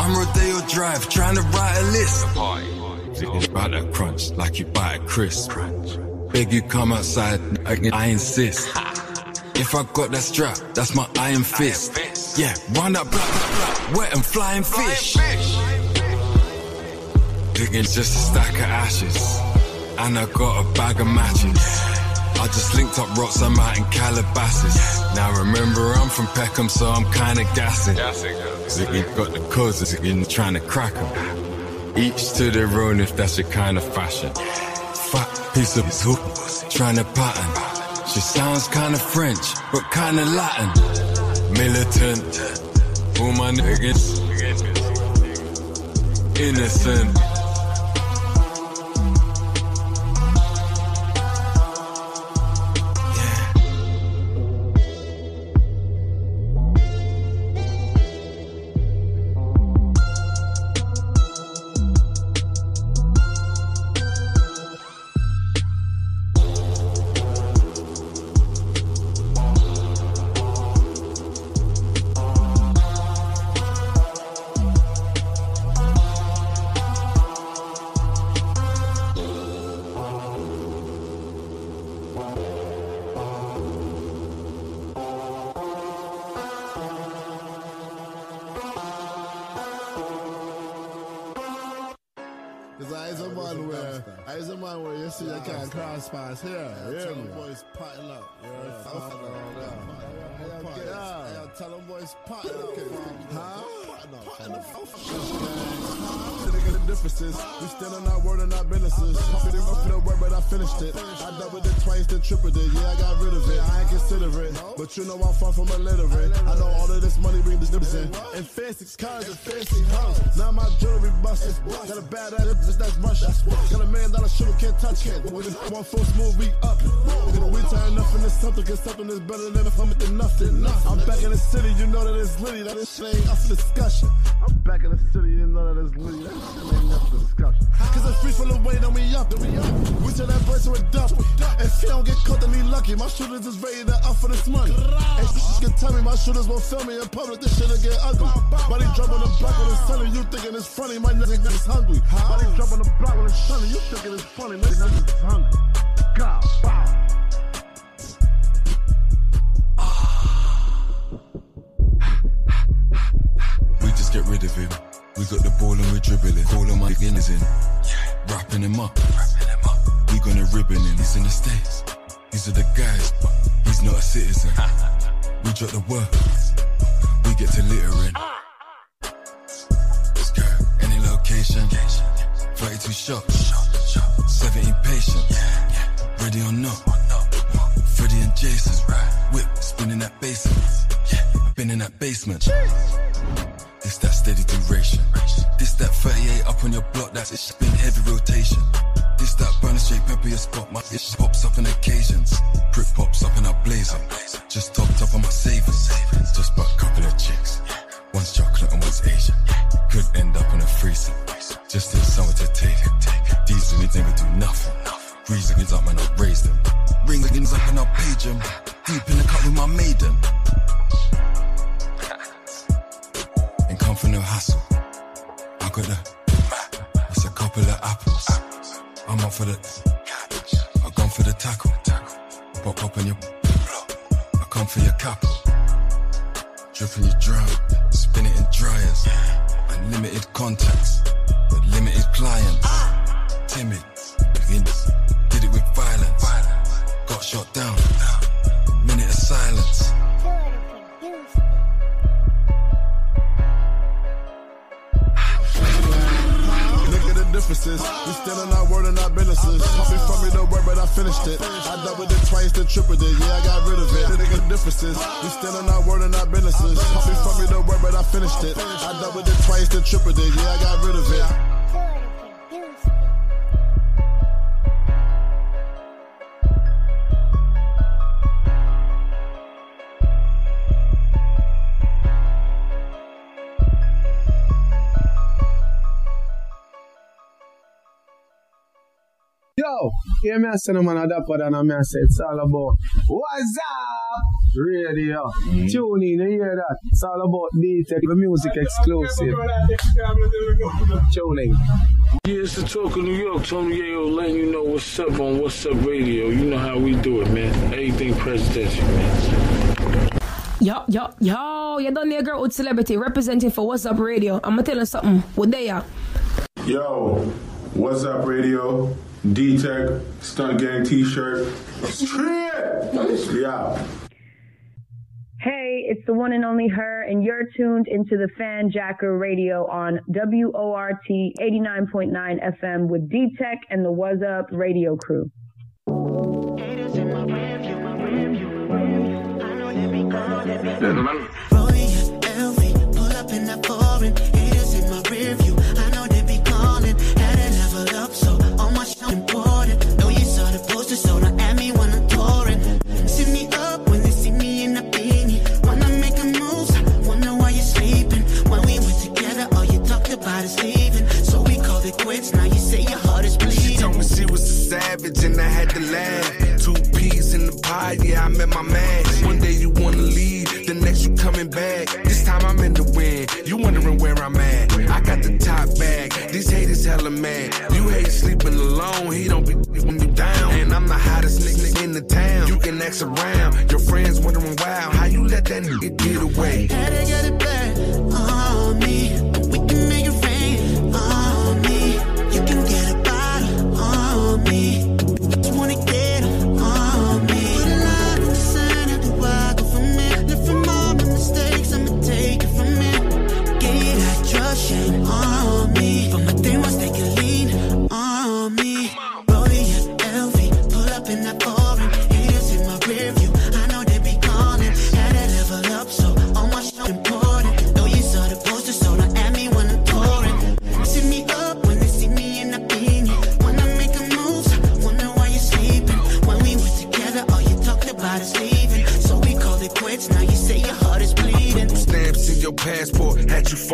I'm Rodeo Drive, trying to write a list. Zigging about that crunch, like you buy a crisp. Beg you come outside, I, I insist. If I got that strap, that's my iron fist. Yeah, run that black, black, black, wet and flying fish. Digging just a stack of ashes. And I got a bag of matches. I just linked up rocks, I'm out in Calabasas. Now remember, I'm from Peckham, so I'm kinda gassing. Ziggy got the codes, Ziggy trying to crack crack 'em. Each to their own if that's your kind of fashion. Fat piece of hook, trying to pattern. She sounds kinda French, but kinda Latin. Militant, all my niggas. Innocent. Cross pass here. Yeah, Hear tell them boys potting up. You? Yeah, fam, yeah. Yeah. Yeah, tell them boys potting up. We still on our word and our businesses. Pretty rough for the word, but I finished it. I doubled it twice, then tripled it. Yeah, I got rid of it. I ain't consider it. But you know I'm far from illiterate. I know all of this money bring this difference in. And fancy cars and fancy houses. Now my jewelry busted. Got a bad ass that's Russia. Got a million dollar shooter, can't touch it. With this one full smooth, we up. We turn nothing to something, cause something is better than if I'm at the nothing. I'm back in the city, you know that it's litty. That this shit ain't up for discussion. I'm back in the city, you know that it's litty. That shit ain't Cause it's free full of weight, then we up. Then we up. We turn that to a duffel. If you don't get caught, then he lucky. My shooters is ready to up for this money. And you can tell me my shooters won't film me in public, this shit'll get ugly. Body drop on the block when it's sunny, you thinking it's funny. My nigga is hungry. Body drop on the block when it's sunny, you thinking it's funny. My nigga is hungry. That's it's say no man a dapper than a me a say it's all about What's up? Radio. Mm-hmm. Tune in, you hear that? It's all about D-Tech, the music exclusive. Tune in. Yeah, it's the talk of New York. Tony Yayo letting you know what's up on What's Up Radio. You know how we do it, man. Everything presidential, man. Yo, yo, yo, you done there, girl with celebrity representing for What's Up Radio. I'ma tell you something. What they are? Yo, what's up, radio? D Tech, Stunt Gang t shirt. Straight! Yeah. Hey, it's the one and only her, and you're tuned into the Fanjacker Radio on WORT 89.9 FM with D Tech and the Was Up Radio crew. Gentlemen. Two peas in the pie, yeah, I met my man. One day you wanna leave, the next you coming back. This time I'm in the wind, you wondering where I'm at. I got the top bag, these haters hella mad. You hate sleeping alone, he don't be when you down. And I'm the hottest nigga in the town. You can ask around, your friends wondering wow, how you let that nigga get away? Had to get it back on me. We can make it rain on me. You can get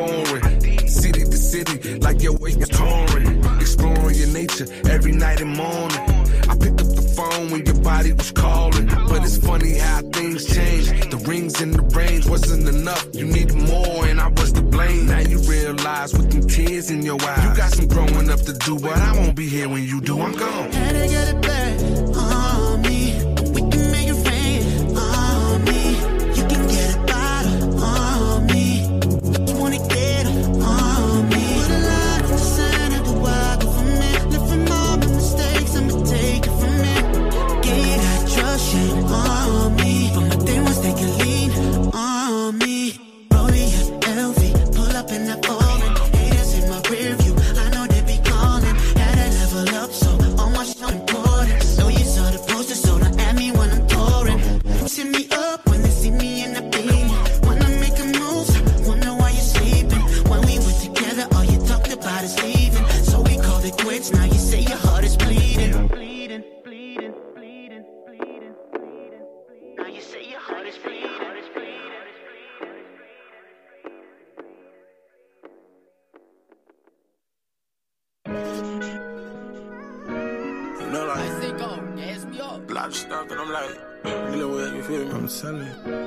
foreign. City to city, like your way is torn. Exploring your nature every night and morning. I picked up the phone when your body was calling. But it's funny how things change. The rings and the range wasn't enough. You needed more, and I was to blame. Now you realize with them tears in your eyes. You got some growing up to do, but I won't be here when you do. I'm gone. Get it back. sale.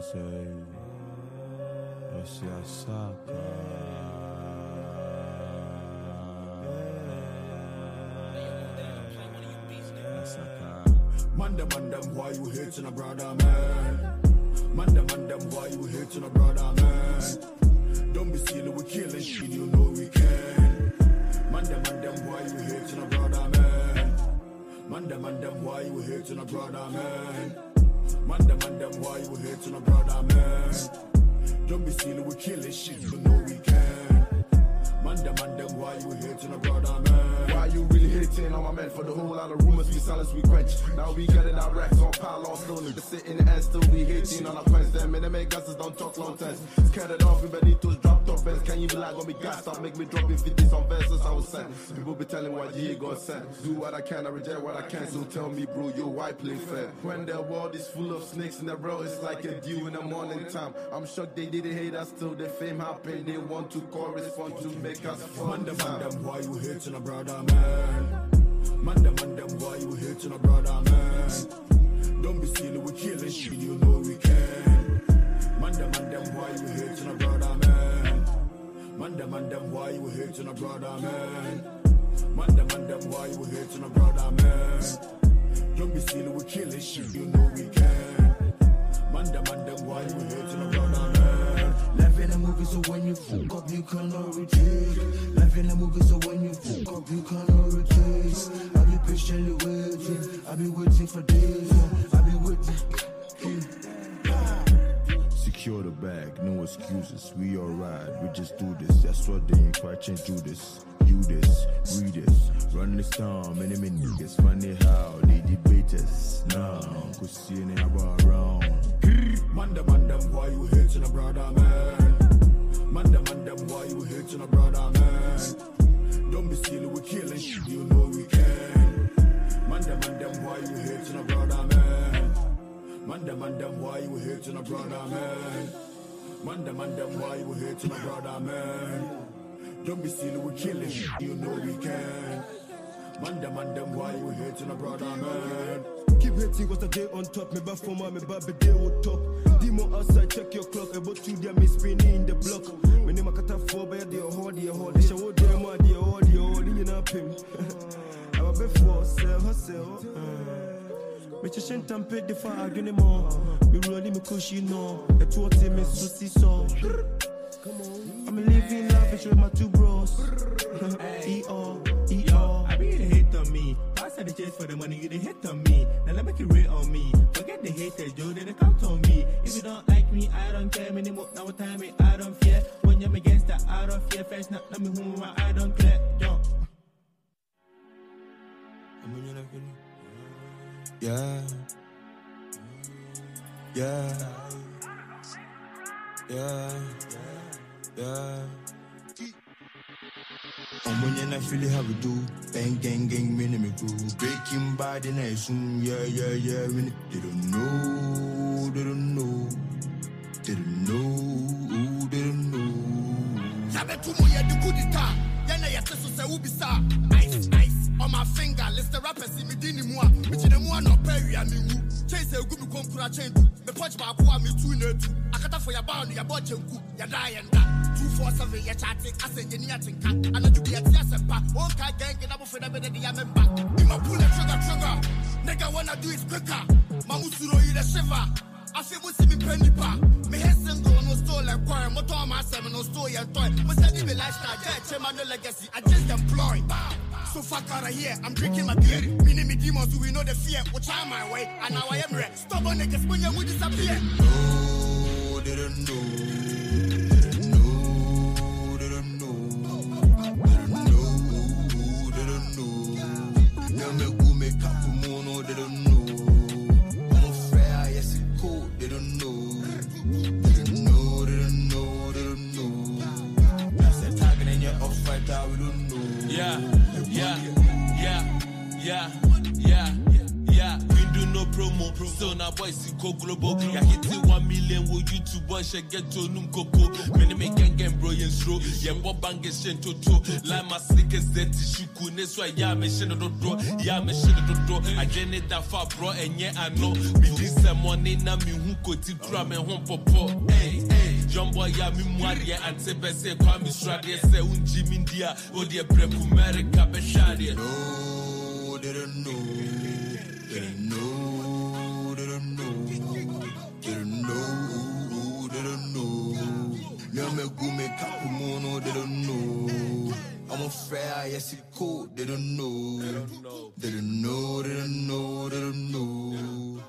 conseil aussi à sa Man them and them why you hating a brother man. Man them and them why you hating a brother man. Don't be silly we killing shit you know we can. Man them and them why you hating a brother man. Man them and them why you hating a brother man. Man, them and them, why you hate to no brother, man? Don't be silly, we kill this shit, but no, we can. Man, the man, why you hating a brother, man? Why you really hating on my man? For the whole lot of rumors, we silence, we quench. Now we getting our racks on pile to sit in sitting and still we hating on our friends. Them and them make us don't talk long times. Scared it off, we ready to drop top ends. Can you be like on me gas? Stop make me drop in 50s on verses I was sent. People be telling what you got sent. Do what I can, I reject what I can. So tell me, bro, you why play fair? When the world is full of snakes in the road, it's like a dew in the morning time. I'm shocked they didn't hate us till the fame happened. They want to correspond to make us fun. Man, man, them, why you hating a brother, man? Man, them, man, them, why you hating a brother, man? Don't be silly, we killing shit, you know we can. Man, them, man, them, why you hating a brother, man? Man, them, man, them, why you hating a brother, man? Man, them, man, them, why you hating a brother, man? Don't be silly, we killing shit, you know we can. Man, them, man, them, why you hating a brother, man? Life in a movie, so when you fuck up, you cannot retreat. Life in a movie, so when you fuck up, you cannot retreat. I be patiently waiting, I be waiting for days, I be waiting. Secure the bag, no excuses. We alright, we just do this. That's what they ain't quite change. Do this, you this, read this, run this town. Many many niggas funny how they debate us. Now, cause seeing it about around. Man, them, them, why you hating a brother, man? Man, them, man, them, why you hating a brother, man? Don't be silly, we killing you know we can. Man, them, man, them, why you hating a brother, man? Man, them, man, them, why you hating a brother, man? Man, them, man, them, why you hating a brother, man? Don't be silly, we killing you know we can. Man, them, man, them, why you hating a brother, man? Keep hating cause the day on top. Me back for my me back be day on top. Demo outside, check your clock. About two there, me spinning in the block. Me name a kata four by the hard, the hard. They show them what the hard, the hard. You know him. I'm a bit for sell, hustle. Me chasing tampe de fa agene mo. Me rolling me cushy no. The two them is so so. I'm living lavish with my two bros. E-O, E-O. Me. The chase for the money, you the hit on me. Now let make it real on me. Forget the haters, Joe, they count on me. If you don't like me, I don't care. Minimum, now what time I don't fear. When you're against that, I don't fear. First, not let me who my I don't clear. Yo. Yeah. Yeah. Yeah. Yeah. I'm when I feel how we do. Bang, gang, gang, mini me crew. Breaking bad in I soon. Yeah, yeah, yeah. They don't know. They don't know. They don't know. They don't know. Yabe tumo ya di kudita. Ah. Yana ya teso se ubisa. Ice, ice. On my finger, list the rappers in me dini mua. Michi de mua no peri ya mi Chase e gumi kom kura chendu. Me punch ba kuwa mi tu ne tu. Akata for ya bound ya bo chenku. Ya da ya nda. 247 ya chatting. Ase ye ni ya tinka. Anaju bi ya ti asempa. One ka gang na bu fena bene di ya memba. Me ma pull the trigger trigger. Nigga wanna do it quicker. Mamusuro oh, yi the shiver. I feel we see me penny pa. Me head single no store like choir. On my seven no store your toy. Me say me lifestyle, yeah, change my no legacy. I just employ. So fuck out of here. I'm drinking my beer. Me name me demons who we know the fear. Watch out my way. And now I am red. Stubborn niggas when you will disappear. No, they don't know. They don't know. They don't know. They don't know. They don't know. Now me go make up for mono. They don't know. I'm a fair, yes it cold. They don't know. They don't know. They don't know. They don't know. That's the target in your off fighter. We don't know. Yeah, yeah, yeah, yeah, yeah, yeah. We do no promo. Still now boys go global. Yeah, hit it one million. Will YouTube boy should get to num coco. Many make gang gang bro yen stro. Yeah, bob bang is shen to to. Like my sneakers that shuku. That's why yeah, me shen do do. Yeah, me shen do do. I get it that far bro. And yeah, I know. Me this money na me who ko ti kura me home popo. Hey, hey. Boy ya mi mwadeɛ ante bɛ kwa mi sradeɛ sɛ wongyi mi ndi a wodeɛ brɛku mɛrika No, they don't know. They don't know. They don't know. They don't know. They don't know. Me I'm a go make up mono. They don't know. I'm a fair, yes it cold. They don't know. They don't know. They don't know. They don't know.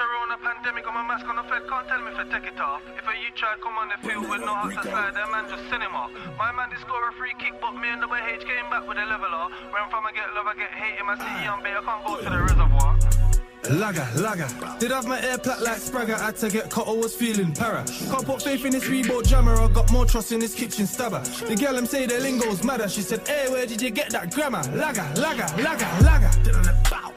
Corona pandemic, I'm a mask on the fed, can't tell me if I take it off. If a you try come on the field with no heart to slide, that man just cinema. My man did score a free kick, but me and the H came back with a leveler. Where I'm from, I get love, I get hate. In my city, I'm big, I can't go to the reservoir. Lager, lager. Did have my air plat like Spragger, had to get cut, I was feeling para. Can't put faith in this Reebok jammer, I got more trust in this kitchen stabber. The girl them say their lingo's madder, she said, hey, where did you get that grammar? Lager, lager, lager, lager.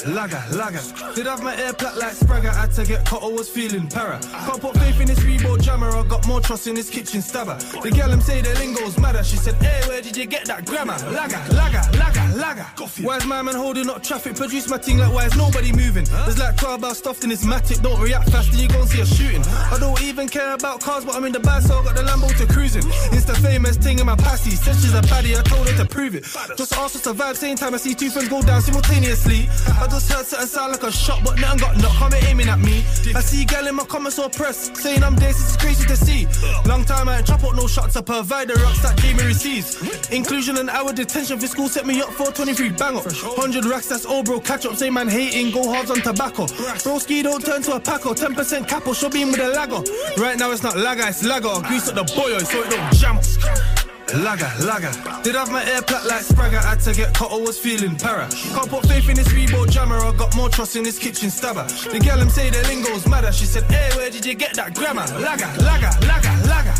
Lager, lager. Did have my air plat like Spragger, had to get cut, I was feeling para. Can't put faith in this Reebok jammer, I got more trust in this kitchen stabber. The girl them say their lingo's madder, she said, hey, where did you get that grammar? Lager, lager, lager, lager. Why's my man holding up traffic? Produce my thing like why is nobody moving? There's like 12 bar stuffed in this matic, don't react fast and you gon' see a shooting. I don't even care about cars, but I'm in the bag, so I got the Lambo to cruising. It's the famous thing in my passy. Said she's a baddie, I told her to prove it. Just asked us to vibe, same time I see two friends go down simultaneously. I just heard something sound like a shot, but nothing got knocked, come aiming at me. I see gal in my comments or press, saying I'm this, it's crazy to see. Long time I ain't chop up no shots, I provide the rocks that Jamie receives. Inclusion and hour detention for school set me up for 23 bang up. 100 racks, that's all bro, catch up, say man hating, go hard on tobacco. Broski don't turn to a paco, 10% capo, show beam with a lago. Right now it's not lager, it's lager. Grease up the boyo so it don't jump. Lager, lager. Did have my air plat like Spragger, had to get cut, I was feeling para. Can't put faith in this Reebok jammer, I got more trust in this kitchen stabber. The girl them say the lingo's madder, she said, hey, where did you get that grammar? Lager, lager, lager, lager.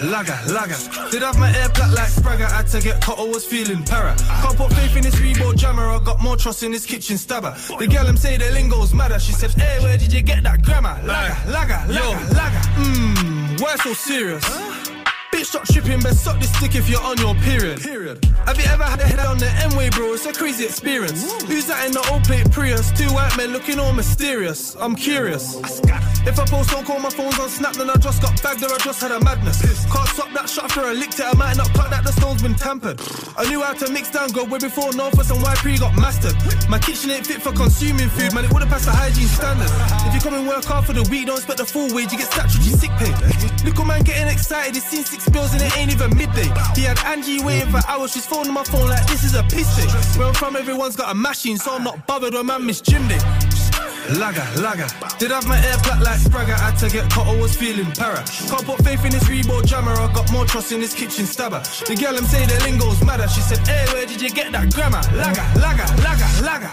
Lager, lager. Did have my air plat like Spragger, had to get cut, I was feeling para. Can't put faith in this Reebok jammer, I got more trust in this kitchen stabber. The girl them say the lingo's madder, she said, hey, where did you get that grammar? Lager, lager, lager, lager. Mmm, why so serious? Bitch, stop tripping, but suck this stick if you're on your period. period. Have you ever had a head on the M-way, bro? It's a crazy experience. Who's that in the old plate Prius? Two white men looking all mysterious. I'm curious. If I post don't call my phone's on Snap, then I just got bagged or I just had a madness. Can't stop that shot for a licked it, I might not cut that the stone's been tampered. I knew how to mix down God way before Northwest and YP got mastered. My kitchen ain't fit for consuming food, man, it wouldn't pass the hygiene standard. If you come and work hard for the week, don't expect the full wage, you get your sick pay. Little man getting excited, he's seen six bills and it ain't even midday. He had Angie waiting for hours, she's phoning my phone like this is a piss day. Where I'm from, everyone's got a machine, so I'm not bothered when man miss gym day. Lager, lager. Did have my air plat like Spragger, had to get cut, I was feeling para. Can't put faith in this Reebok jammer, I got more trust in this kitchen stabber. The girl them say the lingo's madder, she said, hey, where did you get that grammar? Lager, lager, lager, lager.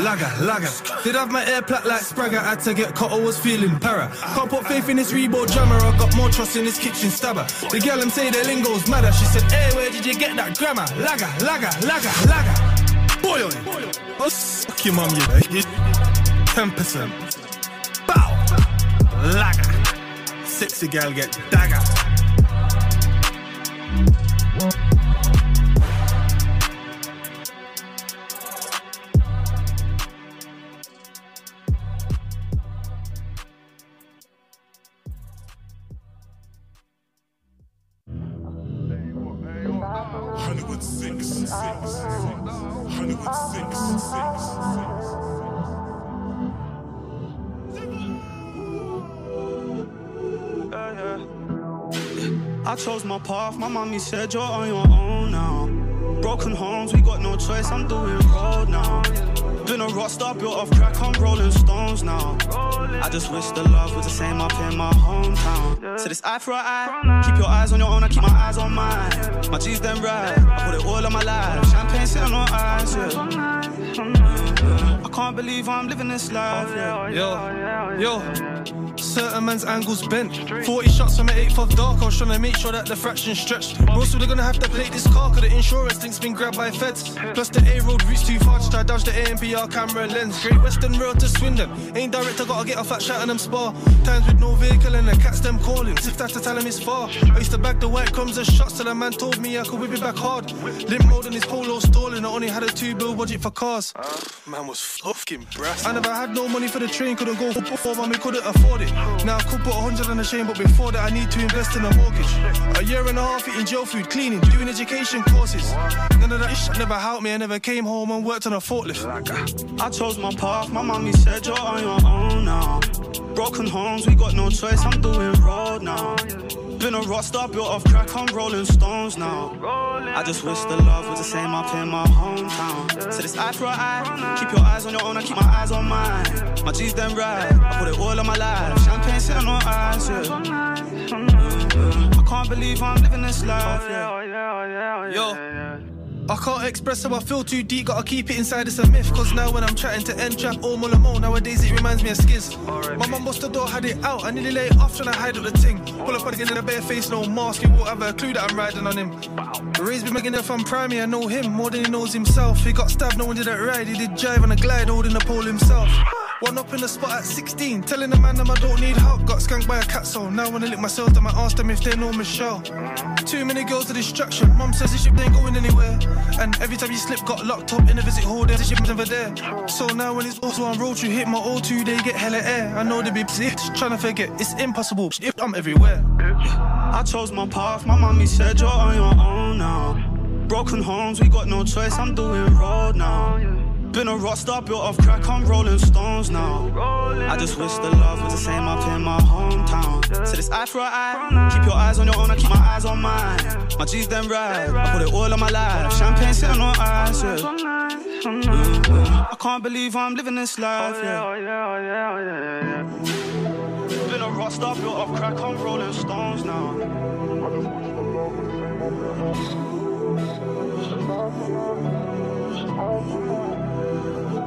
Lager, lager. Did have my air plat like Spragger, had to get cut, I was feeling para. Can't put faith in this Reebok jammer, I got more trust in this kitchen stabber. The girl them say the lingo's madder, she said, hey, where did you get that grammar? Lager, lager, lager, lager. Boy, oh, oh suck your mum, you. 10%. Bow! Lager. Sexy girl get dagger. Mommy said you're on your own now. Broken homes, we got no choice, I'm doing road now. Been a rock star, built off crack, I'm rolling stones now. I just wish the love was the same up in my hometown. So this eye for an eye, keep your eyes on your own, I keep my eyes on mine. My G's them right, I put it all on my life. Champagne sitting on ice, yeah. I can't believe I'm living this life, yeah. Yo, yo. Certain man's angles bent. 40 shots from the 8th of dark. I was trying to make sure that the fraction stretched. Most of them gonna have to plate this car, cause the insurance think's been grabbed by feds. Plus the A road reached too far to try dodge the A and BR camera lens. Great Western Road to Swindon. Ain't direct, I gotta get off at Cheltenham Spa. Times with no vehicle and the cats them calling. If that's to tell him it's far. I used to bag the white crumbs and shots till a man told me I could whip it back hard. Limp mode and his polo stalling. I only had a two bill budget for cars. Man was fucking brass. I never had no money for the train, couldn't go for before, mommy couldn't afford it. Now I could put a hundred on the chain, but before that I need to invest in a mortgage. A year and a half eating jail food, cleaning, doing education courses. None of that shit never helped me. I never came home and worked on a forklift. I chose my path, my mommy said you're on your own now. Broken homes, we got no choice, I'm doing road now. Been a rock star, built off crack, I'm rolling stones now. I just wish the love was the same up in my hometown. So this eye for eye. Keep your eyes on your own, I keep my eyes on mine. My G's them right. I put it all on my life. Champagne sitting on ice, yeah. I can't believe I'm living this life, yeah. Yo. I can't express how I feel too deep, gotta keep it inside, it's a myth. Cause now when I'm chatting to end trap or Mulamo, nowadays it reminds me of skiz. My mum bust the door, had it out, I nearly lay it off trying to hide up the ting. Pull up again in a bare face, no mask, he won't have a clue that I'm riding on him. Raised me making if I'm primary, I know him more than he knows himself. He got stabbed, no one did that ride, he did drive on a glide, holding the pole himself. One up in the spot at 16, telling the man that I don't need help. Got skunked by a cat soul. Now when I lick myself, then I ask them if they know Michelle. Too many girls are distraction. Mum says this shit ain't going anywhere. And every time you slip, got locked up in a visit hall, this ship never there. So now when it's also on road, you hit my O2, they get hella air. I know they be just trying to forget, it's impossible. If I'm everywhere. I chose my path, my mommy said you're on your own now. Broken homes, we got no choice, I'm doing road now. Been a rock star, built off crack, I'm rolling stones now. I just wish the love was the same up in my hometown. So this eye for eye, keep your eyes on your own, I keep my eyes on mine. My G's them right, I put it all on my life. Champagne sitting on ice, yeah. Mm, I can't believe I'm living this life, yeah. Been a rock star, built off crack, I'm rolling stones now.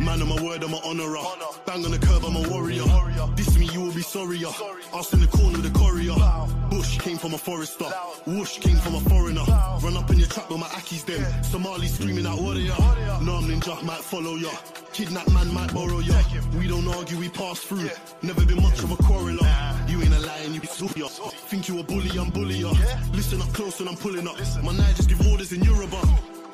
man on my word, I'm an honorer. Bang on the curb, I'm a warrior. This me, you will be sorrier. Ask in the corner with the courier. Bush came from a forester. Whoosh came from a foreigner. Run up in your trap with my Akis them. Somali screaming out warrior. No, I'm ninja, might follow ya. Kidnap man might borrow ya. We don't argue, we pass through. Never been much of a quarreler. You ain't a lion, you be ya. Think you a bully, I'm bully ya. Listen up close when I'm pulling up. My night just give orders in Yoruba.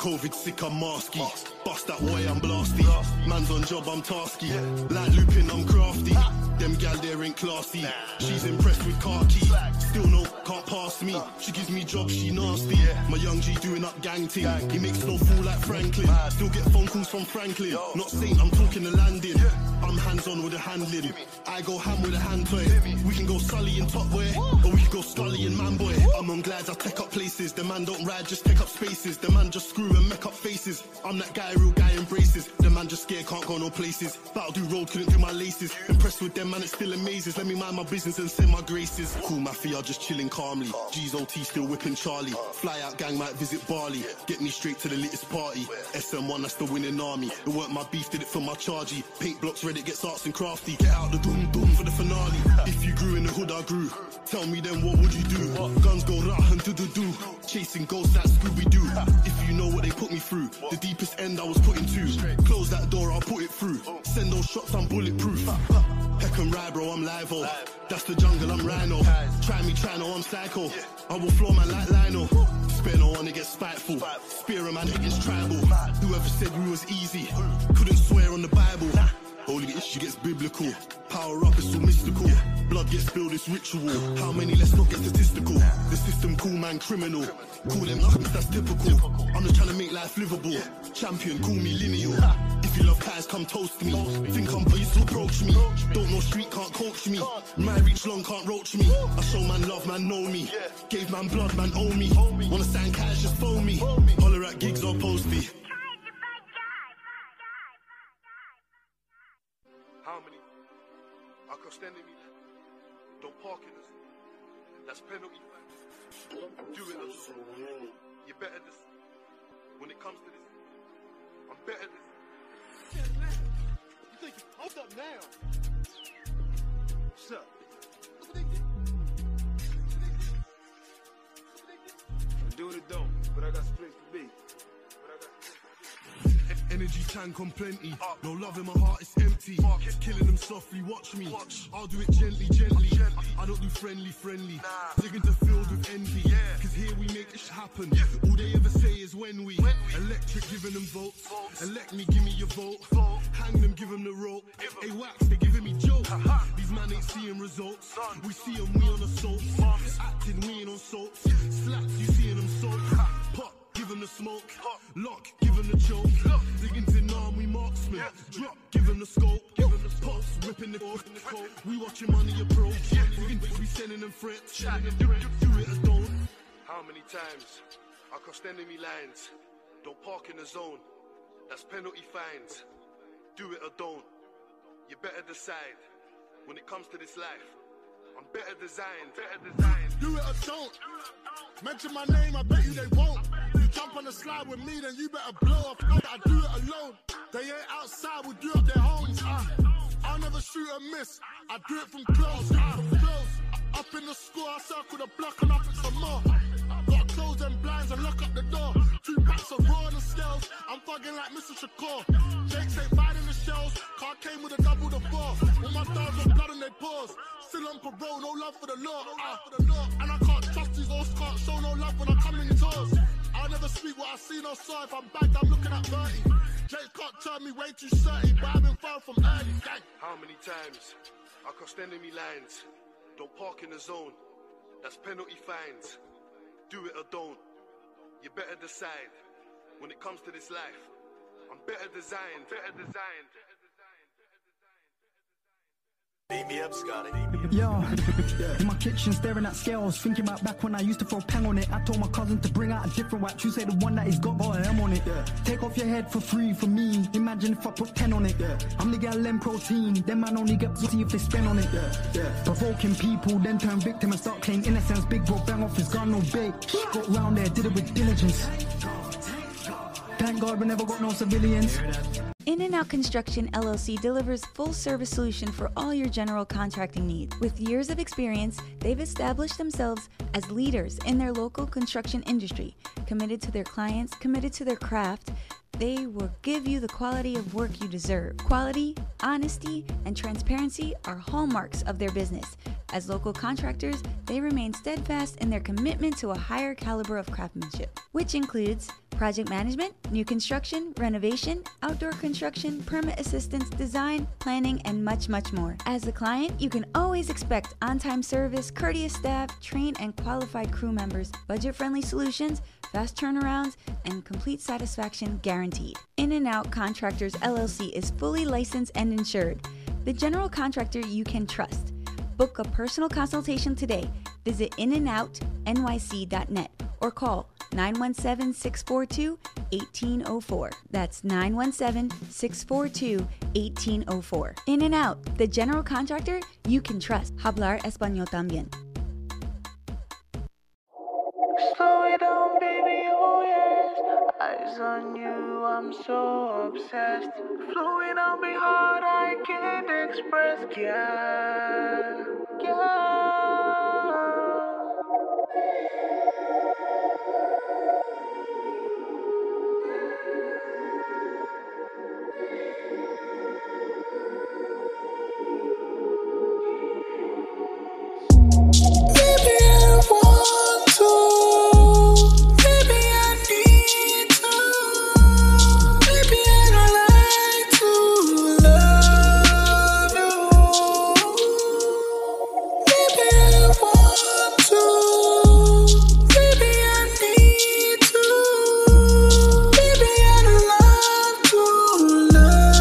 COVID sick, I'm masky. Bust that way, I'm blasty. Man's on job, I'm tasky. Like looping, I'm crafty. Them gal there ain't classy. She's impressed with khaki. Still no, can't pass me. She gives me jobs, she nasty. My young G doing up gang ting. He makes no fool like Franklin. Still get phone calls from Franklin. Not saying I'm talking the landing. I'm hands on with the handling. I go ham with a hand toy. We can go Sully in top boy, or we can go Scully in man boy. I'm on glides, I take up places. The man don't ride, just take up spaces. The man just screw and make up faces. I'm that guy, real guy embraces. The man just scared, can't go no places. That'll do road, couldn't do my laces. Impressed with them, man, it still amazes. Let me mind my business and send my graces. Cool mafia, just chilling calmly. G's OT still whipping Charlie. Fly out gang might visit Bali. Get me straight to the latest party. SM1, that's the winning army. It weren't my beef, did it for my chargy. Paint blocks ready, gets arts and crafty. Get out the doom doom for the finale. If you grew in the hood, I grew. Tell me then, what would you do? Guns go rah and do do do. Chasing ghosts like Scooby Doo. If you know what they put me through, the deepest end I was put into. Close that door, I'll put it through. Send those shots, I'm bulletproof. Heck and ride, bro, I'm live -o. That's the jungle, I'm rhino. Try me, try no, I'm psycho. I will floor man like Lionel. Oh. Spare no one to get spiteful. Spear a man against tribal. Whoever said we was easy, couldn't swear on the Bible. Issue gets biblical. Power up, it's all mystical. Blood gets spilled, it's ritual. How many? Let's not get statistical. The system cool man criminal. Call them nothing, that's typical. I'm just trying to make life livable. Champion, call me lineal. If you love pies, come toast me. Think I'm pleased to approach me. Don't know street, can't coach me. My reach long, can't roach me. I show man love, man know me. Gave man blood, man owe me. Wanna stand cash, just phone me. Holler at gigs or post me. Extending me? Don't park in this. That's penalty. Do it. Us. You're better this. When it comes to this, I'm better this. You think you hold up now? What's up? Do or don't, but I got some place to be. Energy tank on plenty. No love in my heart, it's empty. Killing them softly, watch me. I'll do it gently, gently. I don't do friendly, friendly. Digging to filled with envy. Cause here we make this happen. All they ever say is when we. Electric giving them votes. Elect me, give me your vote. Hang them, give them the rope. Hey, wax, they giving me jokes. These man ain't seeing results. We see them, we on assault. Acting, we ain't on soaps. Slaps, you soap. Give them the smoke. Lock, give him the choke. Digging in arm, we marksman. Drop, give him the scope. Pops, ripping the coke. We watching money approach. We, we sending them threats. Do, do, do it or don't. How many times I crossed enemy lines? Don't park in the zone. That's penalty fines. Do it or don't. You better decide. When it comes to this life, I'm better designed. Better designed. Do it or don't. Mention my name, I bet you they won't. Jump on the slide with me, then you better blow off. I do it alone. They ain't outside, we do up their homes. Uh, I'll never shoot and miss. I do it from close. Uh, from close. Up in the school, I circle the block and I pick some more. Gotta close them blinds and lock up the door. Two packs of raw and the scales. I'm fucking like Mr. Shakur. Jake say fighting the shells. Car came with a double the ball. All my dogs got blood on their paws. Still on parole, no love for the law. Uh, and I can't trust these old can't show no love when I come in tours. I'll never speak what I see, no saw. If I'm back, I'm looking at 30. Jake can't turn me way too certain, but I've been far from early. Gang. How many times I crossed enemy lines? Don't park in the zone. That's penalty fines. Do it or don't. You better decide. When it comes to this life, I'm better designed. Better designed. Beat me up, Scotty. Yo, in my kitchen staring at scales, thinking about back when I used to throw pang on it. I told my cousin to bring out a different wax. You say the one that he's got, got an M on it. Take off your head for free for me. Imagine if I put 10 on it. I'm the gal lem protein. Them man only get pussy if they spend on it. Provoking people, then turn victim and start claiming innocence. Big bro bang off his gun, no bait. Got round there, did it with diligence. Thank God we never got no civilians. In and Out Construction LLC delivers full service solution for all your general contracting needs. With years of experience, they've established themselves as leaders in their local construction industry, committed to their clients, committed to their craft. They will give you the quality of work you deserve. Quality, honesty, and transparency are hallmarks of their business. As local contractors, they remain steadfast in their commitment to a higher caliber of craftsmanship, which includes project management, new construction, renovation, outdoor construction, permit assistance, design, planning, and much, much more. As a client, you can always expect on time service, courteous staff, trained and qualified crew members, budget friendly solutions, fast turnarounds, and complete satisfaction guaranteed. In and Out Contractors LLC is fully licensed and insured. The general contractor you can trust. Book a personal consultation today. Visit inandoutnyc.net or call 917 642 1804. That's 917 642 1804. In and Out, the general contractor you can trust. Hablar Español también. Slow it down, baby, oh yes. Eyes on you, I'm so obsessed. Flowing on me hard, I can't express, yeah. Yeah.